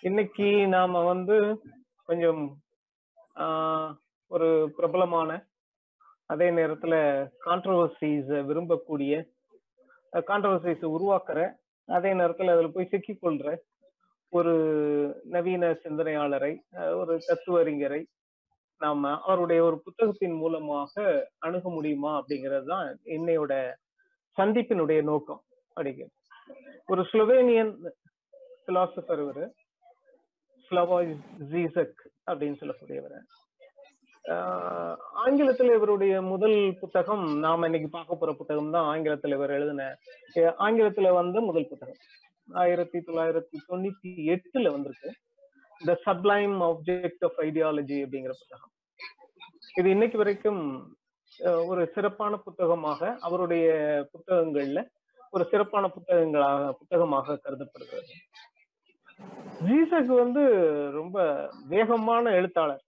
இன்னைக்கு நாம வந்து கொஞ்சம் ஒரு பிரபலமான அதே நேரத்துல கான்ட்ரவர்சிஸ் விரும்பக்கூடிய கான்ட்ரவர்சிஸ் உருவாக்குற அதே நேரத்துல அதுல போய் சிக்கிக்கொள்ற ஒரு நவீன சிந்தனையாளரை ஒரு தத்துவறிஞரை நாம அவருடைய ஒரு புத்தகத்தின் மூலமாக அணுக முடியுமா அப்படிங்கிறது தான் என்னையோட சந்திப்பினுடைய நோக்கம். அப்படிங்கிறது ஒரு ஸ்லோவேனியன் பிலாசபர் இவரு. ஸ்லவாய் ஜீசக் அப்படின்னு சொல்லக்கூடியவர். ஆஹ் ஆங்கிலத்துல இவருடைய முதல் புத்தகம் நாம இன்னைக்கு பார்க்க போற புத்தகம் தான் ஆங்கிலத்தில் இவர் எழுதின ஆங்கிலத்துல வந்த முதல் புத்தகம். ஆயிரத்தி தொள்ளாயிரத்தி தொண்ணூத்தி எட்டுல வந்திருக்கு. The sublime object of ideology அப்படிங்கிற புத்தகம். இது இன்னைக்கு வரைக்கும் ஒரு சிறப்பான புத்தகமாக அவருடைய புத்தகங்கள்ல ஒரு சிறப்பான புத்தகங்களாக புத்தகமாக கருதப்படுகிறது. ஜீசஸ் வந்து ரொம்ப வேகமான எழுத்தாளர்.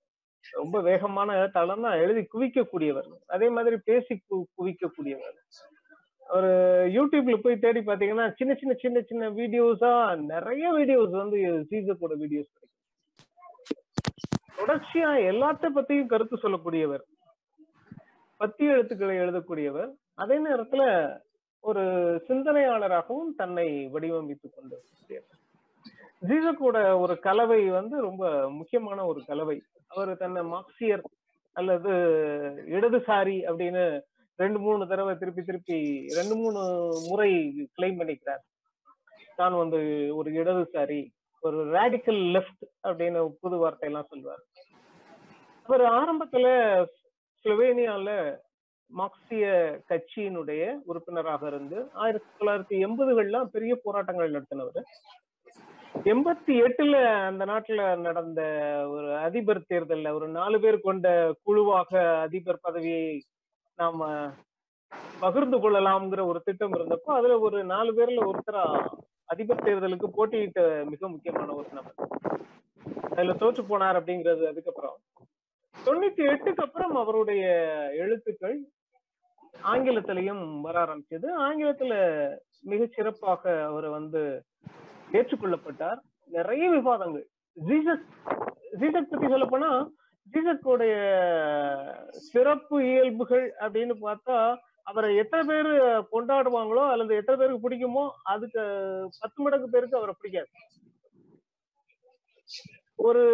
ரொம்ப வேகமான எழுத்தாளர்னா எழுதி குவிக்கக்கூடியவர். அதே மாதிரி பேசி குவிக்கக்கூடியவர். ஒரு யூடியூப்ல போய் தேடி பாத்தீங்கன்னா சின்ன சின்ன சின்ன சின்ன வீடியோஸா நிறைய வீடியோஸ் வந்து ஜீசக்கோட வீடியோஸ் கிடைக்கும். தொடர்ச்சியா எல்லாத்த பத்தியும் கருத்து சொல்லக்கூடியவர். பத்தி எழுத்துக்களை எழுதக்கூடியவர். அதே நேரத்துல ஒரு சிந்தனையாளராகவும் தன்னை வடிவமைத்துக் கொண்டிருக்கிறார். ஜீசக்கோட ஒரு கலவை வந்து ரொம்ப முக்கியமான ஒரு கலவை. அவர் தன்னை மார்க்சியர் அல்லது இடதுசாரி அப்படின்னு ரெண்டு மூணு தடவை திருப்பி திருப்பி ரெண்டு மூணு முறை கிளைம் பண்ணிக்கிறார். தான் வந்து ஒரு இடதுசாரி ஒரு ரேடிக்கல் லெஃப்ட் அப்படின்னு புது வார்த்தையெல்லாம் சொல்வார் அவர் ஆரம்பத்துல ஸ்லோவேனியால மார்க்சிய கட்சியினுடைய உறுப்பினராக இருந்து ஆயிரத்தி தொள்ளாயிரத்தி எண்பதுகள்லாம் பெரிய போராட்டங்கள் நடத்தினவர். எண்பத்தி எட்டுல அந்த நாட்டுல நடந்த ஒரு அதிபர் தேர்தல்ல ஒரு நாலு பேர் கொண்ட குழுவாக அதிபர் பதவியை நாம பகிர்ந்து கொள்ளலாம்ங்கிற ஒரு திட்டம் இருந்தப்போ அதுல ஒரு நாலு பேர்ல ஒருத்தரா அதிபர் தேர்தலுக்கு போட்டியிட்ட மிக முக்கியமான ஒரு நபர். அதுல தோற்று போனார் அப்படிங்கிறது அதுக்கப்புறம். தொண்ணூத்தி எட்டுக்கு அப்புறம் அவருடைய எழுத்துக்கள் ஆங்கிலத்திலையும் வர ஆரம்பிச்சது. ஆங்கிலத்துல மிக சிறப்பாக அவர் வந்து ஏற்றுக்கொள்ளப்பட்டார். நிறைய விவாதங்கள். ஜீசஸ் ஜீசஸ் பத்தி சொல்ல போனா ஜீசஸோடைய சிறப்பு இயல்புகள் அப்படின்னு பார்த்தா அவரை எத்தனை பேர் கொண்டாடுவாங்களோ அல்லது எத்தனை பேருக்கு பிடிக்குமோ அதுக்கு பத்து மடங்கு பேருக்கு அவரை பிடிக்காது. ஒரு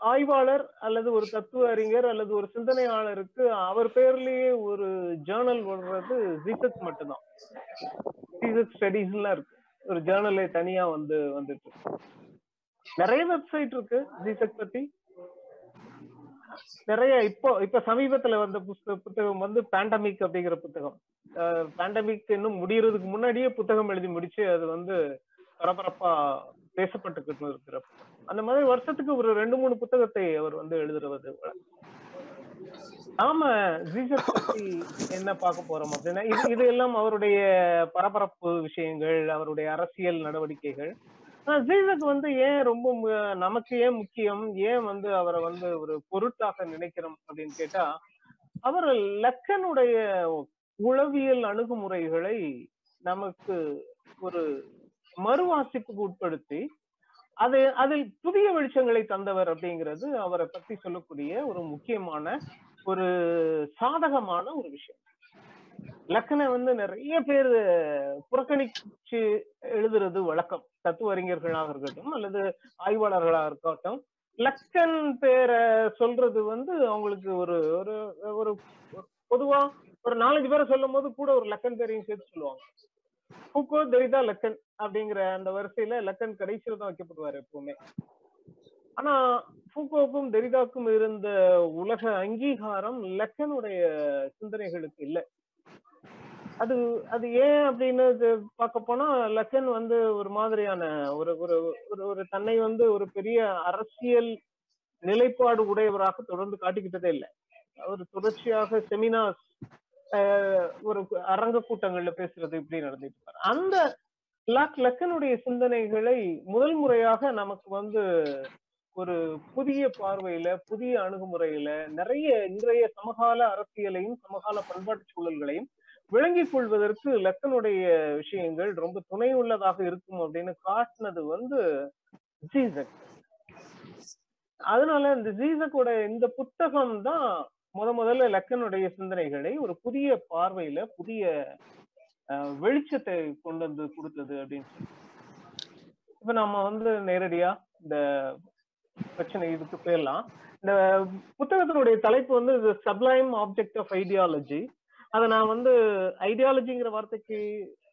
ஆய்வாளர் அல்லது ஒரு தத்துவ அறிஞர் அல்லது ஒரு சிந்தனையாளருக்கு அவர் பேர்லயே ஒரு ஜேர்னல் வர்றது ஜீசஸ் மட்டும்தான். ஜீசஸ் ஸ்டடீஸ்லாம் இருக்கு. ஒரு ஜேர்னலே தனியா வந்து வந்துட்டு நிறைய வெப்சைட் இருக்கு ஜிசெக் பத்தி. நிறைய இப்போ இப்ப சமீபத்துல வந்த புஸ்த புத்தகம் வந்து பேண்டமிக் அப்படிங்கிற புத்தகம். பேண்டமிக் இன்னும் முடியறதுக்கு முன்னாடியே புத்தகம் எழுதி முடிச்சு அது வந்து பரபரப்பா பேசப்பட்டுக்கிட்டு இருக்கிற அந்த மாதிரி வருஷத்துக்கு ஒரு ரெண்டு மூணு புத்தகத்தை அவர் வந்து எழுதுறது. ஆமா ஜீசஸ் பத்தி என்ன பார்க்க போறோம் அப்படின்னா இது இது எல்லாம் அவருடைய பரபரப்பு விஷயங்கள் அவருடைய அரசியல் நடவடிக்கைகள். ஆனா ஜீசஸ் வந்து ஏன் ரொம்ப நமக்கு ஏன் முக்கியம்? ஏன் வந்து அவரை வந்து ஒரு பொருட்டாக நினைக்கிறோம் அப்படின்னு கேட்டா அவர் லக்கனுடைய உளவியல் அணுகுமுறைகளை நமக்கு ஒரு மறுவாசிப்புக்கு உட்படுத்தி அது அதில் புதிய வெளிச்சங்களை தந்தவர் அப்படிங்கிறது அவரை பத்தி சொல்லக்கூடிய ஒரு முக்கியமான ஒரு சாதகமான ஒரு விஷயம். லக்கனை வந்து நிறைய பேர் புறக்கணிச்சு எழுதுறது வழக்கம். தத்துவ அறிஞர்களாக இருக்கட்டும் அல்லது ஆய்வாளர்களாக இருக்கட்டும் லக்கன் பேரை சொல்றது வந்து அவங்களுக்கு ஒரு ஒரு ஒரு பொதுவா ஒரு நாலஞ்சு பேரை சொல்லும் போது கூட ஒரு லக்கன் பேரையும் சேர்த்து சொல்லுவாங்க. பூக்கோ தரிதா லக்கன் அப்படிங்கிற அந்த வரிசையில லக்கன் கடைசியில தான் வைக்கப்படுவார் எப்பவுமே. ஆனா ஃபூகோவுக்கும் தெரிதாக்கும் இருந்த உலக அங்கீகாரம் லெக்கனுடைய சிந்தனைகளுக்கு இல்லை. அது அது ஏன் அப்படின்னு பார்க்க போனா லக்கன் வந்து ஒரு மாதிரியான ஒரு ஒரு ஒரு ஒரு தன்னை வந்து ஒரு பெரிய அரசியல் நிலைப்பாடு உடையவராக தொடர்ந்து காட்டிக்கிட்டதே இல்லை. அவர் தொடர்ச்சியாக செமினார்ஸ் ஒரு அரங்க கூட்டங்கள்ல பேசுறது இப்படி நடந்துட்டு இருப்பார் அந்த லாக் லக்கனுடைய சிந்தனைகளை முதல் முறையாக நமக்கு வந்து ஒரு புதிய பார்வையில புதிய அணுகுமுறையில நிறைய இன்றைய சமகால அரசியலையும் சமகால பண்பாட்டு சூழல்களையும் விளங்கிக் கொள்வதற்கு லக்கனுடைய விஷயங்கள் ரொம்ப துணை உள்ளதாக இருக்கும் அப்படின்னு காட்டினது வந்து ஜீசக். அதனால இந்த ஜீசக்கோட இந்த புத்தகம் தான் முத முதல்ல லக்கனுடைய சிந்தனைகளை ஒரு புதிய பார்வையில புதிய அஹ், வெளிச்சத்தை கொண்டு வந்து கொடுத்தது அப்படின்னு சொல்லி இப்ப நம்ம வந்து நேரடியா இந்த பிரச்சனை இதுக்கு போயிடலாம். இந்த புத்தகத்தினுடைய தலைப்பு வந்து சப்ளைம் ஆப்ஜெக்ட் ஆஃப் ஐடியாலஜி அதை நான் வந்து ஐடியாலஜிங்கிற வார்த்தைக்கு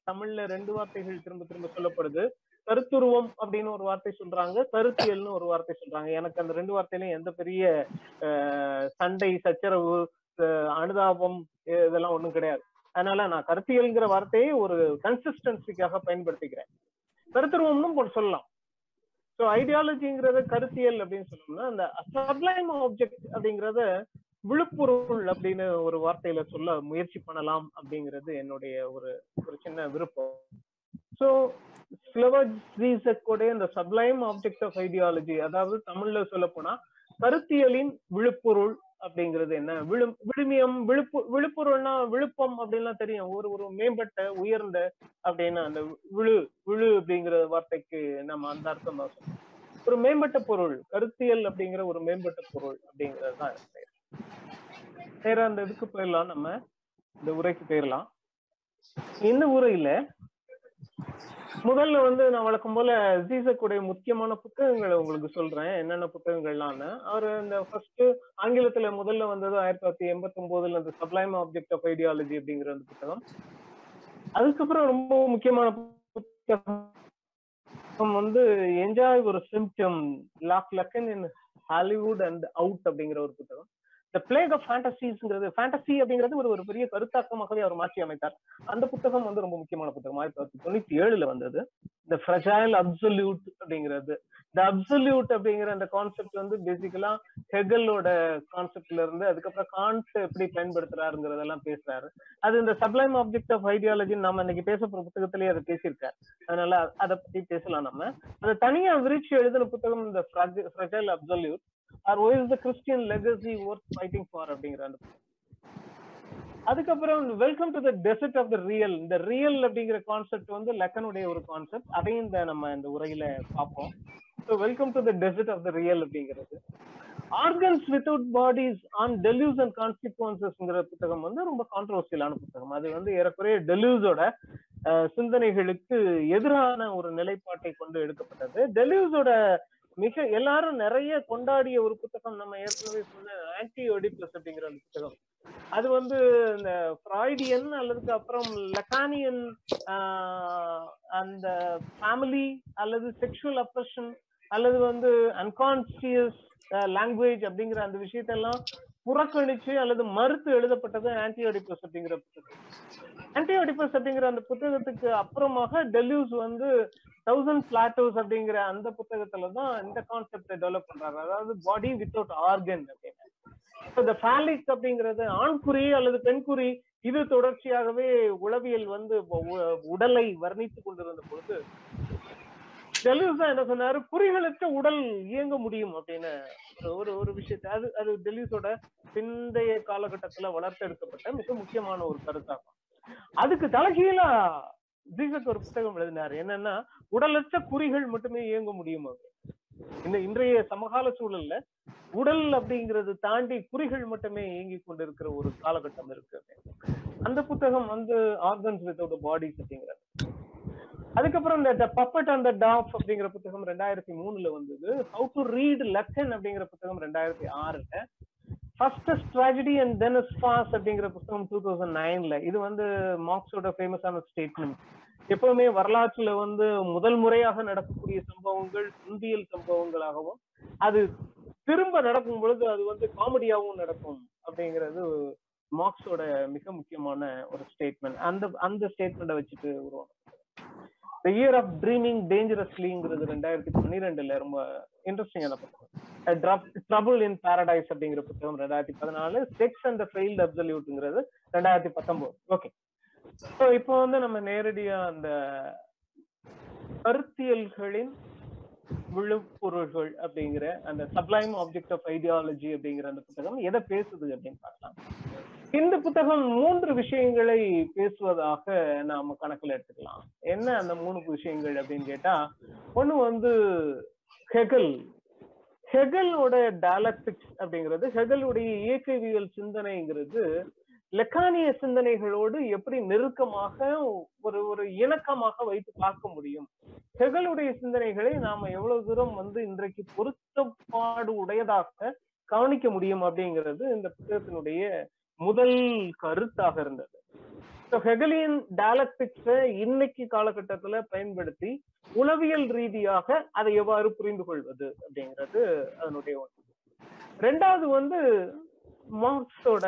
தமிழ்ல ரெண்டு வார்த்தைகள் திரும்ப திரும்ப சொல்லப்படுது. கருத்துருவம் அப்படின்னு ஒரு வார்த்தை சொல்றாங்க. கருத்தியல்னு ஒரு வார்த்தை சொல்றாங்க. எனக்கு அந்த ரெண்டு வார்த்தையிலும் எந்த பெரிய சண்டை சச்சரவு அனுதாபம் இதெல்லாம் ஒண்ணும் கிடையாது. அதனால நான் கருத்தியல்ங்கிற வார்த்தையை ஒரு கன்சிஸ்டன்சிக்காக பயன்படுத்திக்கிறேன். கருத்துருவம்னு சொல்லலாம். ஸோ ஐடியாலஜிங்கிறத கருத்தியல் அப்படின்னு சொல்லணும்னா அந்த சப்ளைம் ஆப்ஜெக்ட் அப்படிங்கறத விழுப்புருள் அப்படின்னு ஒரு வார்த்தையில சொல்ல முயற்சி பண்ணலாம் அப்படிங்கிறது என்னுடைய ஒரு ஒரு சின்ன விருப்பம். ஸோ கூட இந்த சப்ளைம் ஆப்ஜெக்ட் ஆஃப் ஐடியாலஜி அதாவது தமிழ்ல சொல்ல போனா கருத்தியலின் விழுப்புருள் அப்படிங்கிறது என்ன? விழு விழுமியம் விழுப்பு விழுப்பொருள்னா விழுப்பம் அப்படின்லாம் தெரியும். ஒரு ஒரு மேம்பட்ட உயர்ந்த அப்படின்னு அந்த விழு விழு அப்படிங்கிற வார்த்தைக்கு நம்ம அந்த அர்த்தம் தான் ஒரு மேம்பட்ட பொருள் கருத்தியல் அப்படிங்கிற ஒரு மேம்பட்ட பொருள் அப்படிங்கிறது தான் இது பெயர். அந்த இதுக்கு போயிடலாம் நம்ம. இந்த உரைக்கு போயிடலாம். இந்த உரையில முதல்ல வந்து நான் வழக்கம் போல ஜீசக்குடைய முக்கியமான புத்தகங்களை உங்களுக்கு சொல்றேன். என்னென்ன புத்தகங்கள்லாம்னு அவர் இந்த ஃபர்ஸ்ட் ஆங்கிலத்துல முதல்ல வந்தது ஆயிரத்தி தொள்ளாயிரத்தி எண்பத்தி ஒன்பதுல அந்த சப்ளைம் ஆப்ஜெக்ட் ஆஃப் ஐடியாலஜி அப்படிங்கிற அந்த புத்தகம். அதுக்கப்புறம் ரொம்ப முக்கியமான புத்தகம் வந்து என்ஜாய் ஒரு symptom lock Lacan in Hollywood and out அப்படிங்கிற ஒரு புத்தகம். த பிளேக் ஆஃப் ஃபேண்டசிஸ்ங்கிறது ஃபேண்டசி அப்படிங்கிறது ஒரு ஒரு பெரிய கருத்தாக்கமாகவே அவர் மாற்றி அமைத்தார். அந்த புத்தகம் வந்து ரொம்ப முக்கியமான புத்தகம். ஆயிரத்தி தொள்ளாயிரத்தி தொண்ணூத்தி ஏழுல வந்தது. இந்த ஃப்ரெஜைல் அப்சல்யூட் அப்படிங்கிறது. இந்த அப்சல்யூட் அப்படிங்கிற அந்த கான்செப்ட் வந்து பேசிக்கலா ஹெகலோட கான்செப்ட்ல இருந்து அதுக்கப்புறம் கான்ட் எப்படி பயன்படுத்துறாருங்கிறதெல்லாம் பேசுறாரு. அது இந்த சப்ளைம் ஆப்ஜெக்ட் ஆஃப் ஐடியாலஜின்னு நம்ம இன்னைக்கு பேச போற புத்தகத்திலேயே அதை பேசியிருக்காரு. அதனால அதை பத்தி பேசலாம் நம்ம. அதை தனியா விரிச்சு எழுதின புத்தகம் இந்த fragile absolute or why is the Christian legacy worth fighting for அப்படிங்கிற அந்த புத்தகம். அதுக்கப்புறம் welcome to the desert of the real இந்த ரியல் அப்படிங்கிற கான்செப்ட் வந்து லெக்கனுடைய ஒரு கான்செப்ட் அதையும் இந்த நம்ம இந்த உரையில பார்ப்போம். So welcome to the desert of the real அப்படிங்கிறது. Organs without bodies on Deleuze and கான்சிக்வன்சஸ்ங்கிற புத்தகம் வந்து ரொம்ப கான்ட்ரவர்சியலான புத்தகம். அது வந்து ஏறக்குறைய டெலியூஸோட சிந்தனைகளுக்கு எதிரான ஒரு நிலைப்பாட்டை கொண்டு எடுக்கப்பட்டது. டெலியூஸோட மிக எல்லாரும் நிறைய கொண்டாடிய ஒரு புத்தகம் நம்ம ஏற்கனவே சொன்ன ஆன்டி ஒடிப்ளஸ் அப்படிங்கிற அந்த புத்தகம். அது வந்து இந்த ஃப்ராய்டியன் அல்லதுக்கு அப்புறம் லெக்கானியன் அந்த ஃபேமிலி அல்லது செக்ஷுவல் அப்ரஷன் அல்லது வந்து அன்கான்சியஸ் லாங்குவேஜ் அப்படிங்கிற அந்த விஷயத்தெல்லாம் புறக்கணிச்சு அல்லது மறுத்து எழுதப்பட்டது ஆன்டி அப்படிங்கிற புத்தகம். ஆன்டியோடிபஸ் அப்படிங்கிற அந்த புத்தகத்துக்கு அப்புறமாக டெலியூஸ் வந்து தௌசண்ட் பிளாட்டோஸ் அப்படிங்கிற அந்த புத்தகத்துல தான் இந்த கான்செப்டை டெவலப் பண்றாரு. அதாவது பாடி வித்தவுட் ஆர்கன் அப்படின்னு. இந்த ஃபேலிக் அப்படிங்கிறது ஆண்குறி அல்லது பெண்குறி இது தொடர்ச்சியாகவே உளவியல் வந்து உடலை வர்ணித்து கொண்டிருந்த பொழுது டெலியூஸ் தான் என்ன சொன்னாரு? குறிகளற்ற உடல் இயங்க முடியும் அப்படின்னு. ஒரு- ஒரு விஷயத்தை. அது அது டெலியூஸோட பிந்தைய காலகட்டத்துல வளர்த்தெடுக்கப்பட்ட மிக முக்கியமான ஒரு கருத்தாகும் அதுக்கு தலைகீழா ஜீசக் ஒரு புத்தகம் எழுதினாரு. என்னன்னா உடலற்ற குறிகள் மட்டுமே இயங்க முடியும் அப்படி இந்த இன்றைய சமகால சூழல்ல உடல் அப்படிங்கிறது தாண்டி குறிகள் மட்டுமே இயங்கி கொண்டிருக்கிற ஒரு காலகட்டம் இருக்கு. அந்த புத்தகம் வந்து ஆர்கன்ஸ் வித்தவுட் பாடிஸ் அப்படிங்கிறது அதுக்கப்புறம் இந்த பப்பட் அந்த டாப் அப்படிங்கிற புத்தகம் ரெண்டாயிரத்தி மூணுல வந்தது. ஹவு டு ரீட் லக்கன் அப்படிங்கிற புத்தகம் ரெண்டாயிரத்தி ஆறுல. First tragedy and then farce அப்படிங்கிற புத்தகம் டூ தௌசண்ட் நைன்ல இது வந்து மார்க்ஸோட ஃபேமஸான ஸ்டேட்மெண்ட் எப்பவுமே வரலாற்றுல வந்து முதல் முறையாக நடக்கக்கூடிய சம்பவங்கள் இந்தியல் சம்பவங்களாகவும் அது திரும்ப நடக்கும் பொழுது அது வந்து காமெடியாவும் நடக்கும் அப்படிங்கிறது மார்க்ஸோட மிக முக்கியமான ஒரு ஸ்டேட்மெண்ட் அந்த அந்த ஸ்டேட்மெண்ட்டை வச்சுட்டு உருவாங்க த இயர் ஆஃப் ட்ரீமிங் டேஞ்சரஸ்லிங்கிறது ரெண்டாயிரத்தி பன்னிரெண்டுல ரொம்ப இன்ட்ரெஸ்டிங்கான புத்தகம் ட்ரபிள் இன் பாரடைஸ் அப்படிங்கிற புத்தகம் ரெண்டாயிரத்தி பதினாலு செக்ஸ் அண்ட் ஃபெயில்ட் அப்சல்யூட்ங்கிறது ரெண்டாயிரத்தி பத்தொன்பது ஓகே ஸோ இப்போ வந்து நம்ம நேரடியா அந்த கருத்தியல்களின் விழுப்பொருள்கள் அப்படிங்கிற அந்த சப்ளைம் ஆப்ஜெக்ட் ஆஃப் ஐடியாலஜி அப்படிங்கிற அந்த புத்தகம் எதை பேசுது அப்படின்னு பார்க்கலாம். இந்த புத்தகம் மூன்று விஷயங்களை பேசுவதாக நாம கணக்குல எடுத்துக்கலாம். என்ன அந்த மூணு விஷயங்கள் அப்படின்னு கேட்டா ஒண்ணு வந்து ஹெகல். ஹெகலோட டயலக்டிக்ஸ் அப்படிங்கிறது ஹெகலுடைய இயக்கவியல் சிந்தனைங்கிறது லெக்கானிய சிந்தனைகளோடு எப்படி நெருக்கமாக ஒரு ஒரு இணக்கமாக வைத்து பார்க்க முடியும்? ஹெகலுடைய சிந்தனைகளை நாம எவ்வளவு தூரம் வந்து இன்றைக்கு பொருத்தப்பாடு உடையதாக கவனிக்க முடியும் அப்படிங்கிறது இந்த புத்தகத்தினுடைய முதல் கருத்தாக இருந்தது. ஹெகலியன் டயலக்டிக்ஸை இன்னைக்கு காலகட்டத்துல பயன்படுத்தி உளவியல் ரீதியாக அதை எவ்வாறு புரிந்து கொள்வது அப்படிங்கிறது அதனுடைய ஒன்று. ரெண்டாவது வந்து மார்க்ஸோட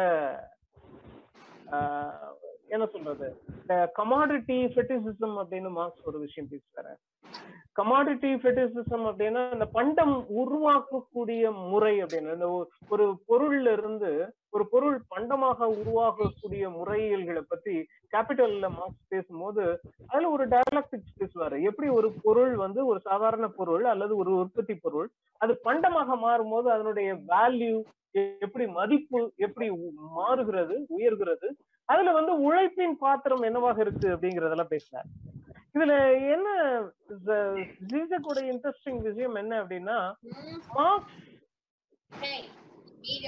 ஆஹ், என்ன சொல்றது? இந்த கமாடிட்டி ஃபெட்டிசிசம் அப்படின்னு மார்க்ஸ் ஒரு விஷயம் பேசுறாரு. கமாடிட்டி ஃபெட்டிசிசம் அப்படின்னா இந்த பண்டம் உருவாக்கக்கூடிய முறை அப்படின்னு இந்த ஒரு பொருள்ல இருந்து ஒரு பொருள் பண்டமாக உருவாகக்கூடிய முறைகளை பத்தி கேபிட்டல்ல மார்க்ஸ் பேசும்போது அதுல ஒரு டயலாக்டிக்ஸ் பேசுவாரு எப்படி ஒரு பொருள் வந்து ஒரு சாதாரண பொருள் அல்லது ஒரு உற்பத்தி பொருள் அது பண்டமாக மாறும்போது அதனுடைய வேல்யூ எப்படி மதிப்பு எப்படி மாறுகிறது உயர்கிறது அதுல வந்து உழைப்பின் பாத்திரம் என்னவாக இருக்கு அப்படிங்கறதெல்லாம் பேசினார். இதுல என்ன ஜீசக்கோட இன்ட்ரெஸ்டிங் விஷயம் என்ன அப்படின்னா மார்க்ஸ்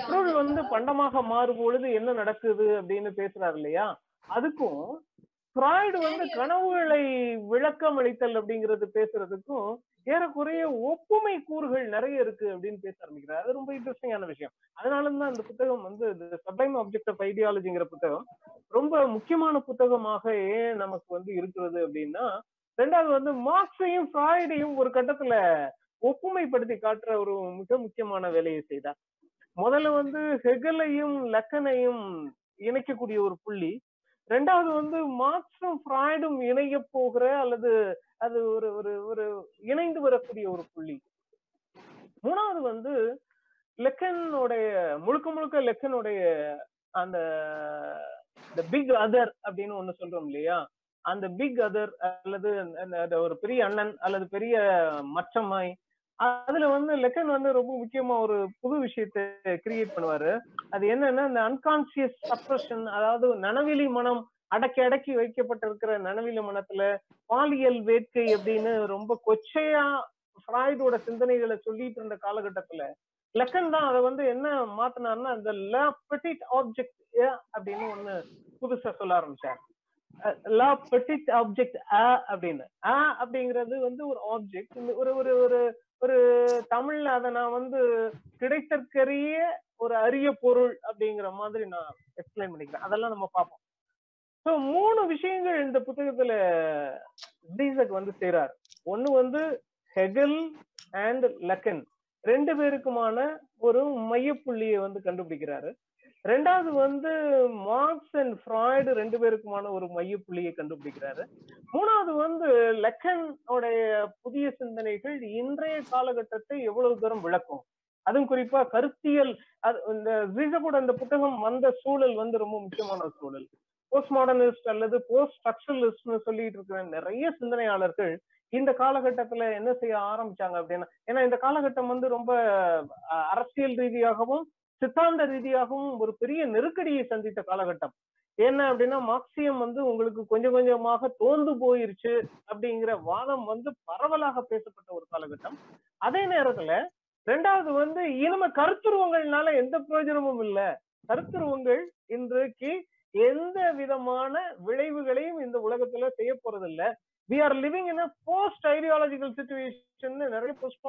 பொருள் வந்து பண்டமாக மாறும் பொழுது என்ன நடக்குது அப்படின்னு பேசுறாரு இல்லையா? அதுக்கும் ஃப்ராய்டு வந்து கனவுகளை விளக்கம் அளித்தல் அப்படிங்கிறது பேசுறதுக்கும் ஏறக்குறைய ஒப்புமை கூறுகள் நிறைய இருக்கு அப்படின்னு பேச ஆரம்பிக்கிறார். அது ரொம்ப இன்ட்ரெஸ்டிங்கான விஷயம். அதனால தான் அந்த புத்தகம் வந்து சப்ளைம் ஆப்ஜெக்ட் ஆஃப் ஐடியாலஜிங்கிற புத்தகம் ரொம்ப முக்கியமான புத்தகமாக ஏன் நமக்கு வந்து இருக்கிறது அப்படின்னா ரெண்டாவது வந்து மார்க்ஸையும் ஃப்ராய்டையும் ஒரு கட்டத்துல ஒப்புமைப்படுத்தி காட்டுற ஒரு மிக முக்கியமான வேலையை செய்தார். முதல்ல வந்து ஹெகலையும் லக்கனையும் இணைக்கக்கூடிய ஒரு புள்ளி. ரெண்டாவது வந்து மார்க்ஸும் ஃப்ராய்டும் இணைய போகிற அல்லது அது ஒரு ஒரு ஒரு இணைந்து வரக்கூடிய ஒரு புள்ளி. மூணாவது வந்து லெக்கனுடைய முழுக்க முழுக்க லெக்கனுடைய அந்த பிக் அதர் அப்படின்னு ஒண்ணு சொல்றோம் இல்லையா? அந்த பிக் அதர் அல்லது அந்த- ஒரு பெரிய அண்ணன் அல்லது பெரிய மச்சம்மாய் அதுல வந்து லெக்கன் வந்து ரொம்ப முக்கியமா ஒரு புது விஷயத்தை கிரியேட் பண்ணுவாரு. அது என்னன்னா இந்த அன்கான்சியஸ் சப்ரஷன் அதாவது நனவெளி மனம் அடக்கி அடக்கி வைக்கப்பட்டிருக்கிற நனவில மனத்துல பாலியல் வேட்கை அப்படின்னு ரொம்ப கொச்சையா ஃப்ராய்டோட சிந்தனைகளை சொல்லிட்டு இருந்த காலகட்டத்துல லெக்கன் தான் அதை வந்து என்ன மாத்தினார்னா இந்த லா பெட்டிட் ஆப்ஜெக்ட் அப்படின்னு ஒண்ணு புதுசா சொல்ல ஆரம்பிச்சார். லா பெட்டிட் ஆப்ஜெக்ட் அ அப்படின்னு. ஆ அப்படிங்கிறது வந்து ஒரு ஆப்ஜெக்ட் ஒரு ஒரு ஒரு ஒரு தமிழ்ல அதை நான் வந்து கிடைத்தற்கரிய ஒரு அரிய பொருள் அப்படிங்கிற மாதிரி நான் எக்ஸ்பிளைன் பண்ணிக்கிறேன். அதெல்லாம் நம்ம பார்ப்போம். ஸோ மூணு விஷயங்கள் இந்த புத்தகத்துல டீசக் வந்து செய்றார். ஒண்ணு வந்து ஹெகல் அண்ட் லக்கன். ரெண்டு பேருக்குமான ஒரு மையப்புள்ளியை வந்து கண்டுபிடிக்கிறாரு. ரெண்டாவது வந்து மார்க்ஸ் அண்ட் ஃப்ராய்டு ரெண்டு பேருக்குமான ஒரு மையப்புள்ளியை கண்டுபிடிக்கிறாரு. மூணாவது வந்து லெக்கனுடைய புதிய சிந்தனைகள் இன்றைய காலகட்டத்தை எவ்வளவு தூரம் விளக்கும்? அதுவும் குறிப்பா கருத்தியல் அது இந்த ஜீசகோட இந்த புத்தகம் வந்த சூழல் வந்து ரொம்ப முக்கியமான சூழல். போஸ்ட் மாடர்னிஸ்ட் அல்லது போஸ்ட் ஸ்ட்ரக்சரலிஸ்ட்னு சொல்லிட்டு இருக்கிற நிறைய சிந்தனையாளர்கள் இந்த காலகட்டத்துல என்ன செய்ய ஆரம்பிச்சாங்க அப்படின்னா ஏன்னா இந்த காலகட்டம் வந்து ரொம்ப அரசியல் ரீதியாகவும் சித்தாந்த ரீதியாகவும் ஒரு பெரிய நெருக்கடியை சந்தித்த காலகட்டம். என்ன அப்படின்னா மார்க்சியம் வந்து உங்களுக்கு கொஞ்சம் கொஞ்சமாக தோந்து போயிருச்சு அப்படிங்கிற வாதம் வந்து பரவலாக பேசப்பட்ட ஒரு காலகட்டம். அதே நேரத்துல ரெண்டாவது வந்து இனிமே கருத்துருவங்கள்னால எந்த பிரயோஜனமும் இல்ல. கருத்துருவங்கள் இன்றைக்கு எந்த விதமான விளைவுகளையும் இந்த உலகத்துல செய்ய போறது இல்ல we are living in post ideological situation நிறைய போஸ்ட்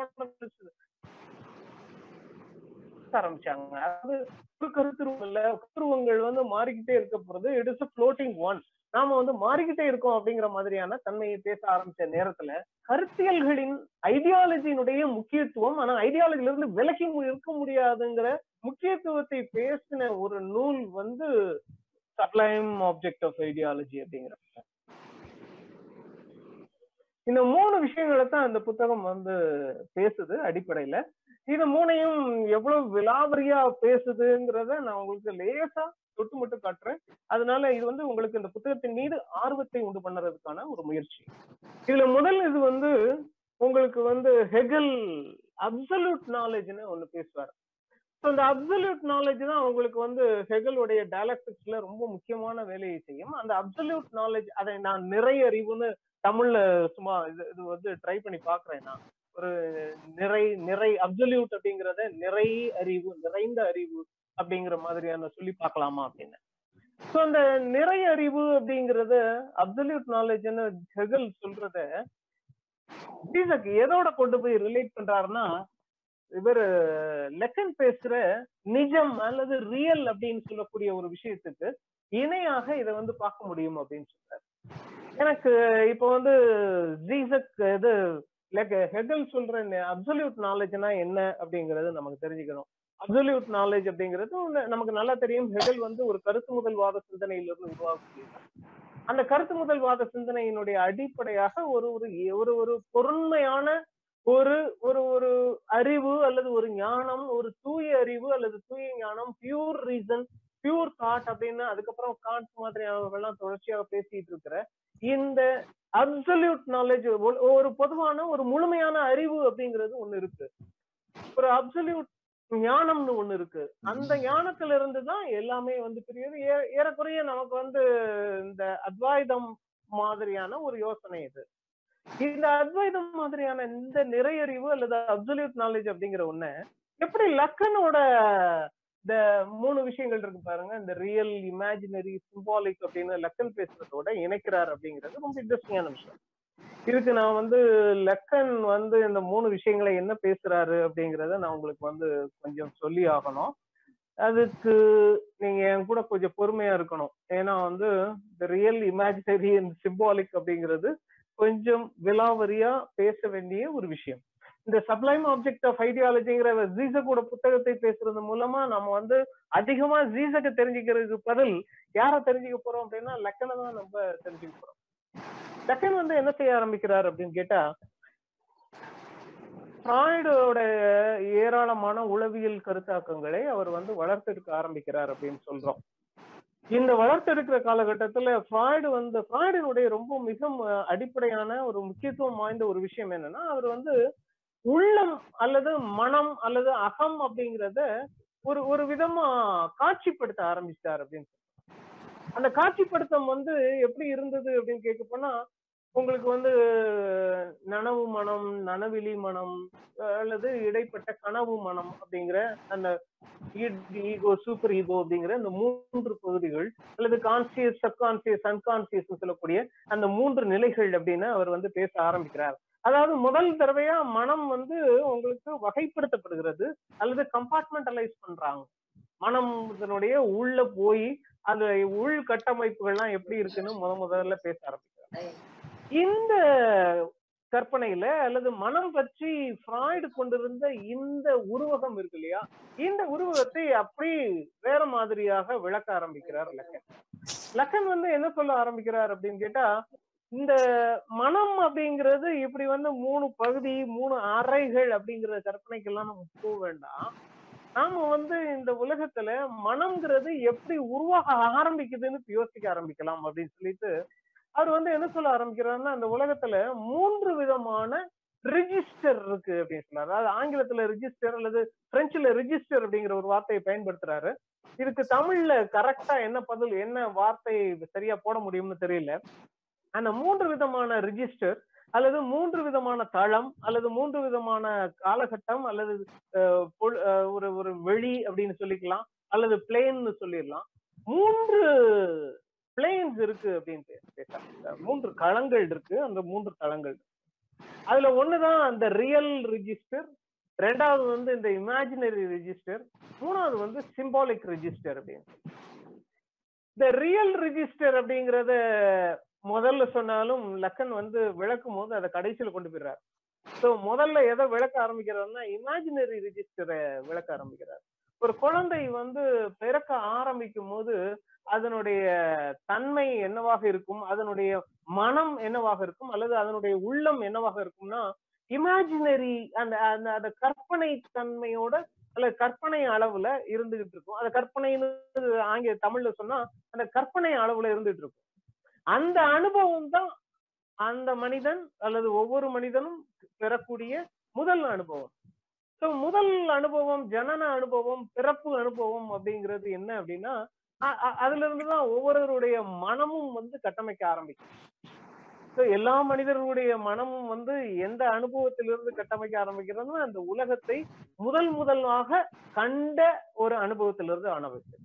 ஆரம்பிச்சாங்க. அது ஒரு கருத்துருவம் இல்ல. கருத்துருவங்கள் வந்து மாறிக்கிட்டே இருக்க போறது. இட் இஸ் ஃப்ளோட்டிங் ஒன் நாம வந்து மாறிக்கிட்டே இருக்கோம் அப்படிங்கிற மாதிரியான தன்மையை பேச ஆரம்பிச்ச நேரத்துல கருத்தியல்களின் ஐடியாலஜியினுடைய முக்கியத்துவம் ஆனா ஐடியாலஜில இருந்து விலகி இருக்க முடியாதுங்கிற முக்கியத்துவத்தை பேசின ஒரு நூல் வந்து சப்ளைம் ஆப்ஜெக்ட் ஆஃப் ஐடியாலஜி அப்படிங்கிற இந்த மூணு விஷயங்களை தான் இந்த புத்தகம் வந்து பேசுது அடிப்படையில. இது மூணையும் எவ்வளவு விலாவரியா பேசுதுங்கிறத நான் உங்களுக்கு லேசா தொட்டு மட்டும் காட்டுறேன். அதனால இது வந்து உங்களுக்கு இந்த புத்தகத்தின் மீது ஆர்வத்தை உண்டு பண்ணுறதுக்கான ஒரு முயற்சி. இதுல முதல் இது வந்து உங்களுக்கு வந்து ஹெகல் அப்சல்யூட் நாலேஜ்னு ஒண்ணு பேசுவார். இந்த அப்சல்யூட் நாலேஜ் தான் உங்களுக்கு வந்து ஹெகலுடைய டயலக்டிக்ஸ்ல ரொம்ப முக்கியமான வேலையை செய்யும். அந்த அப்சல்யூட் நாலேஜ் அதை நான் நிறைய அறிவுன்னு தமிழ்ல சும்மா இது இது வந்து ட்ரை பண்ணி பாக்குறேன் நான். ஒரு நிறை நிறை அப்சல்யூட் அப்படிங்கறத நிறை அறிவு நிறைந்த அறிவு அப்படிங்கிற மாதிரியான சொல்லி பார்க்கலாமா அப்படின்னு. சோ அந்த நிறை அறிவு அப்படிங்கறத அப்சல்யூட் நாலேஜ்னு ஹெகல் சொல்றத எதோட கொண்டு போய் ரிலேட் பண்றாருன்னா இவர் லெக்கன் பேசுற நிஜம் அல்லது ரியல் அப்படின்னு சொல்லக்கூடிய ஒரு விஷயத்துக்கு இணையாக இதை வந்து பார்க்க முடியும் அப்படின்னு சொல்றாரு. எனக்கு இப்போ வந்து ஜீசக் இது ஹெகல் சொல்ற அப்சல்யூட் நாலேஜ்னா என்ன அப்படிங்கறது நமக்கு தெரிஞ்சுக்கணும். அப்சல்யூட் நாலேஜ் அப்படிங்கிறது நமக்கு நல்லா தெரியும். ஹெகல் வந்து ஒரு கருத்து முதல்வாத சிந்தனையிலிருந்து உருவாக்கக்கூடியது அந்த கருத்து முதல்வாத சிந்தனையினுடைய அடிப்படையாக ஒரு ஒரு ஒரு ஒரு பொருண்மையான ஒரு ஒரு ஒரு அறிவு அல்லது ஒரு ஞானம் ஒரு தூய அறிவு அல்லது தூய ஞானம் பியூர் ரீசன் பியூர் தாட் அப்படின்னு அதுக்கப்புறம் காண்ட் மாதிரியானவர்கள்லாம் தொடர்ச்சியாக பேசிட்டு இருக்கிற இந்த அப்சல்யூட் நாலேஜ் ஒரு பொதுவான ஒரு முழுமையான அறிவு அப்படிங்கிறது ஒண்ணு இருக்கு. ஒரு அப்சல்யூட் ஞானம்னு ஒண்ணு இருக்கு. அந்த ஞானத்துல இருந்து தான் எல்லாமே வந்து பிரியுது. ஏ- ஏறக்குறைய நமக்கு வந்து இந்த அத்வாயுதம் மாதிரியான ஒரு யோசனை இது. இந்த அத்வைதம் மாதிரியான இந்த நிறையறிவு அல்லது அப்சல்யூட் நாலேஜ் அப்படிங்கிற ஒண்ணு எப்படி லக்கனோட இந்த மூணு விஷயங்கள் இருக்கு பாருங்க. இந்த ரியல் இமேஜினரி சிம்பாலிக் அப்படின்னு லக்கன் பேசுறதோட இணைக்கிறார் அப்படிங்கிறது ரொம்ப இன்ட்ரெஸ்டிங்கான விஷயம். இதுக்கு நான் வந்து லக்கன் வந்து இந்த மூணு விஷயங்களை என்ன பேசுறாரு அப்படிங்கறத நான் உங்களுக்கு வந்து கொஞ்சம் சொல்லி ஆகணும். அதுக்கு நீங்க என் கூட கொஞ்சம் பொறுமையா இருக்கணும். ஏன்னா வந்து இந்த ரியல் இமேஜினரி அண்ட் சிம்பாலிக் அப்படிங்கிறது கொஞ்சம் விலாவரியா பேச வேண்டிய ஒரு விஷயம். இந்த சப்ளைம் ஆப்ஜெக்ட் ஆஃப் ஐடியாலஜிங்கிற ஜீசகோட புத்தகத்தை பேசுறது மூலமா நம்ம வந்து அதிகமா ஜீசக தெரிஞ்சுக்கிறதுக்கு பதில் யார தெரிஞ்சுக்க போறோம் அப்படின்னா லக்கனை தான் நம்ம தெரிஞ்சுக்க போறோம். லக்கன் வந்து என்ன செய்ய ஆரம்பிக்கிறார் அப்படின்னு கேட்டா ஃப்ராய்டோட ஏராளமான உளவியல் கருத்தாக்கங்களை அவர் வந்து வளர்த்தெடுக்க ஆரம்பிக்கிறார் அப்படின்னு சொல்றோம். இந்த வளர்த்தெடுக்கிற காலகட்டத்துல ஃப்ராய்டு வந்து ஃப்ராய்டினுடைய ரொம்ப மிக அடிப்படையான ஒரு முக்கியத்துவம் வாய்ந்த ஒரு விஷயம் என்னன்னா அவர் வந்து உள்ளம் அல்லது மனம் அல்லது அகம் அப்படிங்கறத ஒரு ஒரு விதமா காட்சிப்படுத்த ஆரம்பிச்சிட்டார் அப்படின்னு அந்த காட்சிப்படுத்தம் வந்து எப்படி இருந்தது அப்படின்னு கேட்க போனா உங்களுக்கு வந்து நனவு மனம் நனவிலி மனம் அல்லது இடைப்பட்ட கனவு மனம் அப்படிங்கிற அந்த ஈகோ சூப்பர் ஈகோ அப்படிங்கிற அந்த மூன்று பகுதிகள் அல்லது கான்சியஸ் சப்கான்சியஸ் அன்கான்சியஸ் சொல்லக்கூடிய அந்த மூன்று நிலைகள் அப்படின்னு அவர் வந்து பேச ஆரம்பிக்கிறார். அதாவது முதல் தடவையா மனம் வந்து உங்களுக்கு வகைப்படுத்தப்படுகிறது அல்லது கம்பார்ட்மெண்டலைஸ் பண்றாங்க. மனம் இதனுடைய உள்ள போய் அந்த உள் கட்டமைப்புகள்லாம் எப்படி இருக்குன்னு முத முதல்ல பேச ஆரம்பிக்கிறாங்க இந்த கற்பனையில அல்லது மனம் பற்றி ஃப்ராய்டு கொண்டிருந்த இந்த உருவகம் இருக்கு இல்லையா? இந்த உருவகத்தை அப்படி வேற மாதிரியாக விளக்க ஆரம்பிக்கிறார் லக்கன். லக்கன் வந்து என்ன சொல்ல ஆரம்பிக்கிறார் அப்படின்னு கேட்டா இந்த மனம் அப்படிங்கிறது இப்படி வந்து மூணு பகுதி மூணு அறைகள் அப்படிங்கிற கற்பனைக்கெல்லாம் நம்ம போக வேண்டாம். நாம வந்து இந்த உலகத்துல மனம்ங்கிறது எப்படி உருவாக ஆரம்பிக்குதுன்னு யோசிக்க ஆரம்பிக்கலாம் அப்படின்னு சொல்லிட்டு அவர் வந்து என்ன சொல்ல ஆரம்பிக்கிறாருன்னா அந்த உலகத்துல மூன்று விதமான ரிஜிஸ்டர் இருக்கு அப்படின்னு சொல்றாரு அதாவது ஆங்கிலத்துல ரிஜிஸ்டர் அல்லது பிரெஞ்சுல ரிஜிஸ்டர் அப்படிங்கிற ஒரு வார்த்தையை பயன்படுத்துறாரு. இதுக்கு தமிழ்ல கரெக்டா என்ன பதில் என்ன வார்த்தை சரியா போட முடியும்னு தெரியல. அந்த மூன்று விதமான ரிஜிஸ்டர் அல்லது மூன்று விதமான தளம் அல்லது மூன்று விதமான காலகட்டம் அல்லது பொல்- ஒரு ஒரு வெளி அப்படின்னு சொல்லிக்கலாம் அல்லது பிளேன்னு சொல்லிடலாம். மூன்று பிளேன்ஸ் இருக்கு அப்படின்னு கேட்டாங்க பேசுறாங்க மூன்று களங்கள் இருக்கு அந்த மூன்று தளங்கள். அதுல ஒண்ணுதான் அந்த ரியல் ரிஜிஸ்டர் ரெண்டாவது வந்து இந்த இமேஜினரி ரிஜிஸ்டர் மூணாவது வந்து சிம்பாலிக் ரிஜிஸ்டர் அப்படின்னு இந்த ரியல் ரிஜிஸ்டர் அப்படிங்கறத முதல்ல சொன்னாலும் லக்கன் வந்து விளக்கும் போது அதை கடைசியில கொண்டு போயிடுறாரு. ஸோ முதல்ல எதை விளக்க ஆரம்பிக்கிறாருன்னா இமேஜினரி ரிஜிஸ்டரை விளக்க ஆரம்பிக்கிறார். ஒரு குழந்தை வந்து பிறக்க ஆரம்பிக்கும் போது அதனுடைய தன்மை என்னவாக இருக்கும்? அதனுடைய மனம் என்னவாக இருக்கும்? அல்லது அதனுடைய உள்ளம் என்னவாக இருக்கும்னா இமேஜினரி அந்த அந்த அந்த கற்பனை தன்மையோட அல்லது கற்பனை அளவுல இருந்துகிட்டு இருக்கும். அந்த கற்பனைன்னு ஆங்கில தமிழ்ல சொன்னா அந்த கற்பனை அளவுல இருந்துட்டு இருக்கும். அந்த அனுபவம் தான் அந்த மனிதன் அல்லது ஒவ்வொரு மனிதனும் பெறக்கூடிய முதல் அனுபவம். சோ முதல் அனுபவம் ஜனன அனுபவம் பிறப்பு அனுபவம் அப்படிங்கிறது என்ன அப்படின்னா அதுல இருந்துதான் ஒவ்வொருவருடைய மனமும் வந்து கட்டமைக்க ஆரம்பிக்கும். So, எல்லா மனிதர்களுடைய மனமும் வந்து எந்த அனுபவத்திலிருந்து கட்டமைக்க ஆரம்பிக்கிறதுனா அந்த உலகத்தை முதல் முதலாக கண்ட ஒரு அனுபவத்திலிருந்து ஆரம்பிச்சு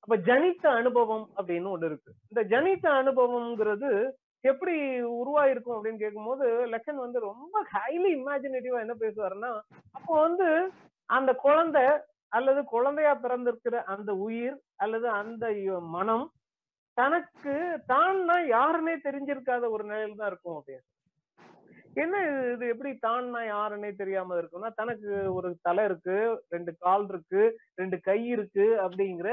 அப்ப ஜனித்த அனுபவம் அப்படின்னு ஒண்ணு இருக்கு. இந்த ஜனித்த அனுபவம்ங்கிறது எப்படி உருவாயிருக்கும் அப்படின்னு கேட்கும்போது லெக்கன் வந்து ரொம்ப ஹைலி இமேஜினேட்டிவா என்ன பேசுவாருன்னா அப்போ வந்து அந்த குழந்தை அல்லது குழந்தையா பிறந்திருக்கிற அந்த உயிர் அல்லது அந்த மனம் தனக்கு தான்னா யாருன்னே தெரிஞ்சிருக்காத ஒரு நிலையில தான் இருக்கும் அப்படின்னு. என்ன இது- இது எப்படி தான்னா யாருன்னே தெரியாம இருக்கும்னா தனக்கு ஒரு தலை இருக்கு ரெண்டு கால் இருக்கு ரெண்டு கை இருக்கு அப்படிங்கிற